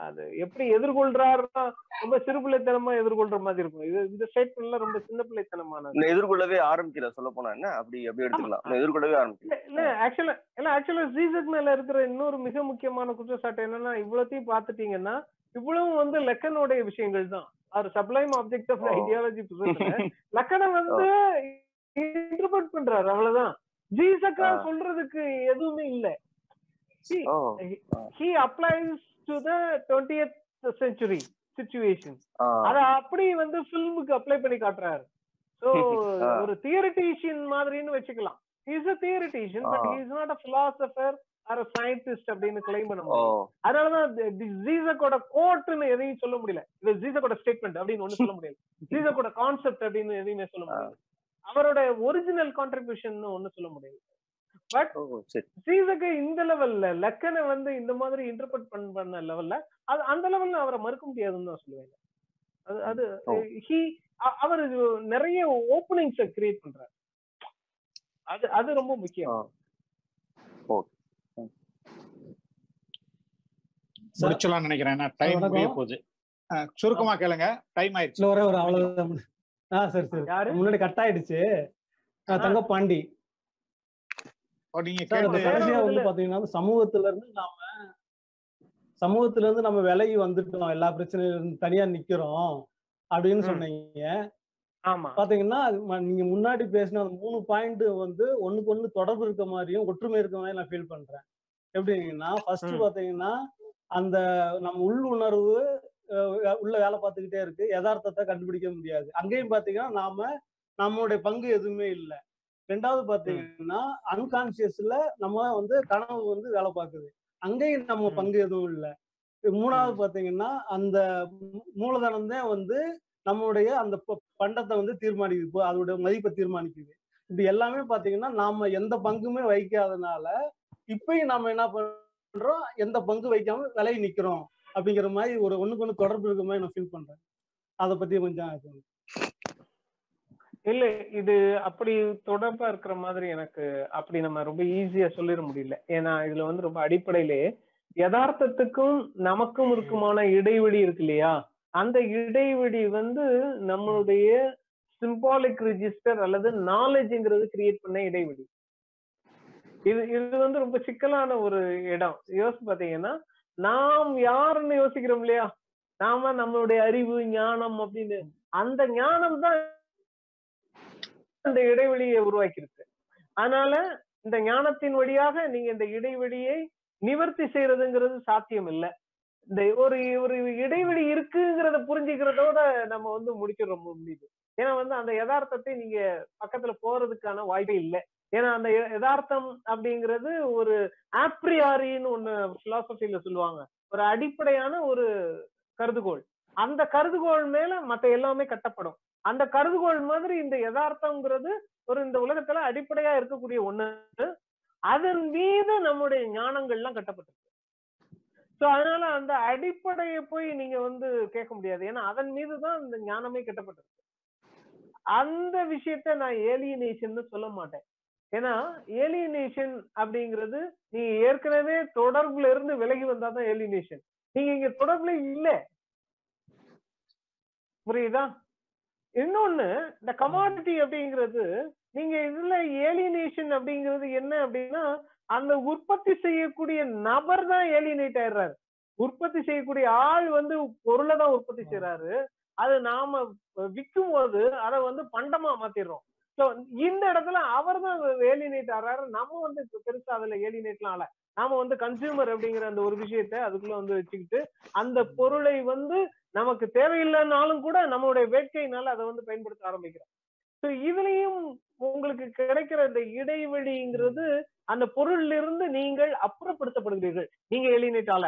அது எப்படி எதிர்கொள்றாருன்னா ரொம்ப சிறுபிள்ளைத்தனமா எதிர்கொள்ற மாதிரி இருக்கும். இது இந்த ஸ்டேட்மெண்ட்ல ரொம்ப சின்ன பிள்ளைத்தனமானது. இன்னும் எதிர்கொள்ளவே ஆரம்பிக்கல சொல்ல போனா என்ன? அப்படி அப்படி எடுத்துக்கலாம். எதிர்கொள்ளவே ஆரம்பிக்கல. இல்ல இல்ல ஆக்சுவலா இல்ல ஆக்சுவலா ஜீசக் மேல இருக்கிற இன்னொரு மிக முக்கியமான குற்றச்சாட்டு என்னன்னா இவ்வளத்தையும் பாத்துட்டீங்கன்னா இவ்வளவும் வந்து லெக்கனுடைய விஷயங்கள் தான். அவர் சப்ளைம் ஆப்ஜெக்ட் ஆஃப். ஐடியாலஜி லெக்கனை வந்து இன்டர்பிரட் பண்றாரு அவ்வளவுதான். ஜீசக்கா ஆ. சொல்றதுக்கு எதுவுமே இல்ல. Applies to the 20th century situation. ஆ அத அப்படி வந்து ஃபில்முக்கு அப்ளை பண்ணி காட்டுறாரு. சோ ஆ. ஒரு தியரிட்டிஷியன் மாதிரின்னு வச்சுக்கலாம். Is a theoretician but ah. he is not a scientist அப்படின்னு கிளைம் பண்ண முடியும். அதனாலதான் ஜீசக்கோட கோட்னு எதையும் சொல்ல முடியல. இது ஜீசக்கோட ஸ்டேட்மெண்ட் அப்படின்னு ஒண்ணு சொல்ல முடியல. ஜீசக்கோட கான்செப்ட் அப்படின்னு எதையுமே சொல்ல முடியல. அவரோட ஒரிஜினல் கான்ட்ரிபியூஷன் ஒண்ணு சொல்ல முடியல. பட் சீசக்கு இந்த லெவல்ல லெக்கனை வந்து இந்த மாதிரி இன்டர்பிரட் பண்ண லெவல்ல அது அந்த லெவல்ல அவரை மறுக்க முடியாதுன்னு தான் சொல்லுவேன். அது. ஹி அவர் நிறைய ஓப்பனிங்ஸ கிரியேட் பண்றாரு. அது அது ரொம்ப முக்கியம். ஆ. ஓ முடிச்சலாம்னு நினைக்கிறேன். டைம். முடிய போகுது. சுருக்கமா கேளுங்க. டைம் ஆயிடுச்சு. ஒரே ஒரு அவ்வளவுதான். ஆ சரி சரி. யாரு? முன்னாடி கட் ஆயிடுச்சு. இப்ப கேட்டு கடைசியா வந்து பாத்தீங்கன்னா சமூகத்துல இருந்து நாம சமூகத்துல இருந்து நம்ம விலகி வந்துட்டோம். எல்லா பிரச்சனையில இருந்து தனியா நிக்கிறோம் அப்படின்னு. சொன்னீங்க. ஆமா. பாத்தீங்கன்னா நீங்க முன்னாடி பேசின அந்த மூணு பாயிண்ட் வந்து ஒண்ணுக்கு ஒண்ணு தொடர்பு இருக்க மாதிரியும் ஒற்றுமை இருக்க மாதிரி நான் ஃபீல் பண்றேன். எப்படிங்கன்னா ஃபர்ஸ்ட். பாத்தீங்கன்னா அந்த நம்ம உள் உணர்வு உள்ள வேலை பார்த்துக்கிட்டே இருக்கு. யதார்த்தத்தை கண்டுபிடிக்க முடியாது. அங்கேயும் பாத்தீங்கன்னா நாம நம்மளுடைய பங்கு எதுவுமே இல்லை. ரெண்டாவது பாத்தீங்கன்னா அன்கான்சியஸ்ல நம்ம வந்து கனவு வந்து வேலை பார்க்குது. அங்கேயும் நம்ம. பங்கு எதுவும் இல்லை. மூணாவது பாத்தீங்கன்னா அந்த மூலதனம் தான் வந்து நம்மளுடைய அந்த பண்டத்தை வந்து தீர்மானிக்குது. இப்போ அதோட மதிப்பை தீர்மானிக்குது. இப்படி எல்லாமே பாத்தீங்கன்னா நாம எந்த பங்குமே வைக்காதனால இப்பயும் நாம என்ன பண்றோம் எந்த பங்கு வைக்காம விலகி நிக்கிறோம் அப்படிங்கிற மாதிரி ஒரு ஒண்ணுக்கு ஒண்ணு தொடர்பு இருக்கிற மாதிரி நான் ஃபீல் பண்றேன். அதை பத்தி கொஞ்சம் இல்ல இது அப்படி தொடர்பா இருக்கிற மாதிரி எனக்கு அப்படி நம்ம ரொம்ப ஈஸியா சொல்லிட முடியல. ஏன்னா இதுல வந்து ரொம்ப அடிப்படையிலே யதார்த்தத்துக்கும் நமக்கும் இருக்குமான இடைவெளி இருக்கு இல்லையா? அந்த இடைவெளி வந்து நம்மளுடைய சிம்பாலிக் ரிஜிஸ்டர் அல்லது நாலேஜ்ங்கிறது கிரியேட் பண்ண இடைவெளி. இது இது வந்து ரொம்ப சிக்கலான ஒரு இடம். யோசிச்சு பாத்தீங்கன்னா நாம் யாருன்னு யோசிக்கிறோம் இல்லையா? நாம நம்மளுடைய அறிவு ஞானம் அப்படின்னு. அந்த ஞானம் தான் அந்த இடைவெளியை உருவாக்கியிருக்கு. அதனால இந்த ஞானத்தின் வழியாக நீங்க இந்த இடைவெளியை நிவர்த்தி செய்யறதுங்கிறது சாத்தியம் இல்ல. இந்த ஒரு ஒரு இடைவெளி இருக்குங்கிறத புரிஞ்சுக்கிறதோட நம்ம வந்து முடிச்சிடறோம் முடியுது ஏன்னா வந்து அந்த யதார்த்தத்தை நீங்க பக்கத்துல போறதுக்கான வாய்ப்பே இல்லை. ஏன்னா அந்த யதார்த்தம் அப்படிங்கிறது ஒரு ஆப்ரியாரின்னு ஒண்ணு பிலாசபில சொல்லுவாங்க. ஒரு அடிப்படையான ஒரு கருதுகோள். அந்த கருதுகோள் மேல மத்த எல்லாமே கட்டப்படும். அந்த கருதுகோள் மாதிரி இந்த யதார்த்தம்ங்கிறது ஒரு இந்த உலகத்துல அடிப்படையா இருக்கக்கூடிய ஒண்ணு. அதன் மீது நம்முடைய ஞானங்கள்லாம் கட்டப்பட்டிருக்கு. சோ அதனால அந்த அடிப்படையை போய் நீங்க வந்து கேட்க முடியாது. ஏன்னா அதன் மீது தான் இந்த ஞானமே கட்டப்பட்டிருக்கு. அந்த விஷயத்த நான் ஏலியனேஷன் சொல்ல மாட்டேன். ஏன்னா ஏலியனேஷன் அப்படிங்கிறது நீ ஏற்கனவே தொடர்புல இருந்து விலகி வந்தாதான் ஏலியனேஷன் நீங்க இங்க தொடர்புல இல்ல. புரியுதா? இன்னொன்னு இந்த கமாடிட்டி அப்படிங்கிறது நீங்க இதுல ஏலியனேஷன் அப்படிங்கிறது என்ன அப்படின்னா அந்த உற்பத்தி செய்யக்கூடிய நபர் தான் ஏலியனேட் ஆயிடுறாரு. உற்பத்தி செய்யக்கூடிய ஆள் வந்து பொருளை தான் உற்பத்தி செய்யறாரு அது நாம விற்கும் போது அதை வந்து பண்டமா மாத்திடுறோம். சோ இந்த இடத்துல அவர் தான் ஏலியனேட் ஆறாரு. நம்ம வந்து பெருசா அதுல ஏலியனேட்லாம் ஆல நாம வந்து கன்சியூமர் அப்படிங்கிற அந்த ஒரு விஷயத்த அதுக்குள்ள வந்து வச்சுக்கிட்டு அந்த பொருளை வந்து நமக்கு தேவையில்லைனாலும் கூட நம்மளுடைய வேட்கையினால அதை வந்து பயன்படுத்த ஆரம்பிக்கிறோம் ஸோ இதுலயும் உங்களுக்கு கிடைக்கிற இந்த இடைவெளிங்கிறது அந்த பொருள்ல இருந்து நீங்கள் அப்புறப்படுத்தப்படுகிறீர்கள். நீங்க ஏலியனேட்டால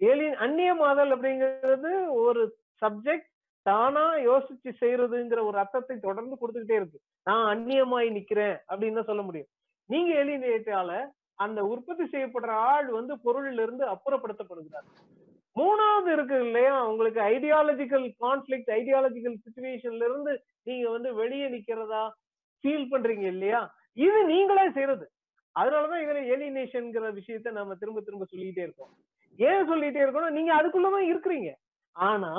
ஏலியன் அந்நியமாதல் அப்படிங்கிறது ஒரு சப்ஜெக்ட் தானா யோசிச்சு செய்யறதுங்கிற ஒரு அர்த்தத்தை தொடர்ந்து கொடுத்துக்கிட்டே இருக்கு. நான் அந்நியமாய் நிக்கிறேன் அப்படின்னு தான் சொல்ல முடியும். நீங்க ஏலியனேட்டால அந்த உற்பத்தி செய்யப்படுற ஆள் வந்து பொருளில் இருந்து அப்புறப்படுத்தப்படுகிறார். மூணாவது இருக்கு இல்லையா? உங்களுக்கு ஐடியாலஜிக்கல் கான்ஃபிளிக் ஐடியாலஜிக்கல் சுச்சுவேஷன்ல இருந்து நீங்க வந்து வெளியே நிக்கிறதா ஃபீல் பண்றீங்க இல்லையா? இது நீங்களே செய்யறது அதனாலதான் இதுல ஏலினேஷன்ங்கிற விஷயத்த நம்ம திரும்ப திரும்ப சொல்லிக்கிட்டே இருக்கோம். ஏன் சொல்லிட்டே இருக்கணும் நீங்க அதுக்குள்ளதான் இருக்கிறீங்க. ஆனா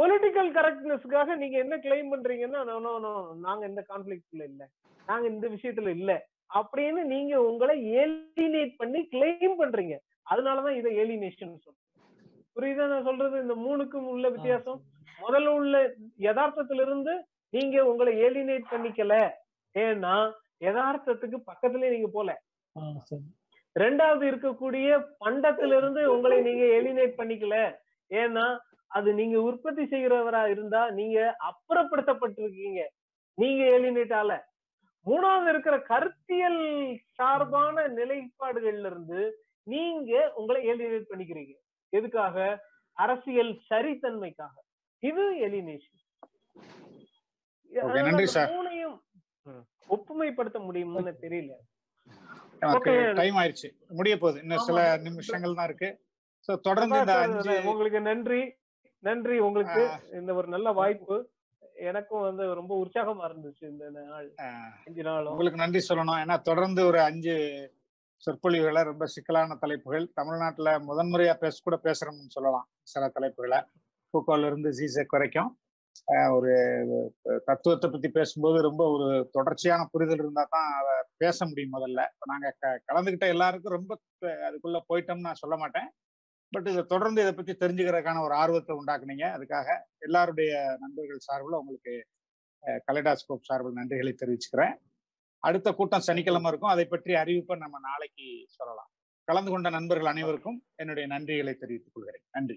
பொலிட்டிக்கல் கரெக்ட்னஸ்க்காக நீங்க என்ன கிளைம் பண்றீங்கன்னா நாங்க இந்த கான்ஃபிளிக்ட்ல இல்ல. நாங்க இந்த விஷயத்துல இல்ல. அப்படின்னு நீங்க உங்களை ஏலினேட் பண்ணி கிளைம் பண்றீங்க. அதனாலதான் இதை ஏலினேஷன் சொல்றோம். புரியுதா? நான் சொல்றது இந்த மூணுக்கும் உள்ள வித்தியாசம். முதல்ல உள்ள யதார்த்தத்திலிருந்து நீங்க உங்களை ஏலினேட் பண்ணிக்கல. ஏன்னா யதார்த்தத்துக்கு பக்கத்துலயே நீங்க போல. ரெண்டாவது இருக்கக்கூடிய பண்டத்திலிருந்து உங்களை நீங்க எலினேட் பண்ணிக்கல. ஏன்னா அது நீங்க உற்பத்தி செய்கிறவரா இருந்தா நீங்க அப்புறப்படுத்தப்பட்டிருக்கீங்க. நீங்க எலினேட் ஆல. மூணாவது இருக்கிற கருத்தியல் சார்பான நிலைப்பாடுகள்ல இருந்து நீங்க உங்களை எலினேட் பண்ணிக்கிறீங்க. எதுக்காக? அரசியல் சரித்தன்மைக்காக. இது எலினேஷன். மூணையும் ஒப்புமைப்படுத்த முடியும்னு தெரியல. டைம் ஆயிடுச்சு. முடிய போகுது இன்னும் சில. நிமிஷங்கள் தான் இருக்கு. உங்களுக்கு நன்றி. நன்றி உங்களுக்கு. இந்த ஒரு நல்ல வாய்ப்பு. எனக்கும் வந்து ரொம்ப உற்சாகமா இருந்துச்சு இந்த நாள். அஞ்சு நாளும். உங்களுக்கு நன்றி சொல்லணும். ஏன்னா தொடர்ந்து ஒரு அஞ்சு சொற்பொழிவுகளை ரொம்ப சிக்கலான தலைப்புகள். தமிழ்நாட்டுல முதன்முறையா பேச கூட பேசுறோம்னு சொல்லலாம். சில தலைப்புகளை. பூக்கோல இருந்து ஜிசெக் வரைக்கும். ஆஹ், ஒரு தத்துவத்தை பத்தி பேசும்போது ரொம்ப ஒரு தொடர்ச்சியான புரிதல் இருந்தா தான் அதை பேச முடியும் முதல்ல. இப்ப நாங்க க- கலந்துகிட்ட எல்லாருக்கும் ரொம்ப அதுக்குள்ள போயிட்டோம்னு நான் சொல்ல மாட்டேன். பட் இதை தொடர்ந்து இதை பத்தி தெரிஞ்சுக்கிறதுக்கான ஒரு ஆர்வத்தை உண்டாக்குனீங்க. அதுக்காக எல்லாருடைய நண்பர்கள் சார்பில் உங்களுக்கு கலைடாஸ்கோப் சார்பில் நன்றிகளை தெரிவிச்சுக்கிறேன். அடுத்த கூட்டம் சனிக்கிழமை இருக்கும். அதை பற்றி அறிவிப்பை நம்ம நாளைக்கு சொல்லலாம். கலந்து கொண்ட நண்பர்கள் அனைவருக்கும் என்னுடைய நன்றிகளை தெரிவித்துக் கொள்கிறேன். நன்றி.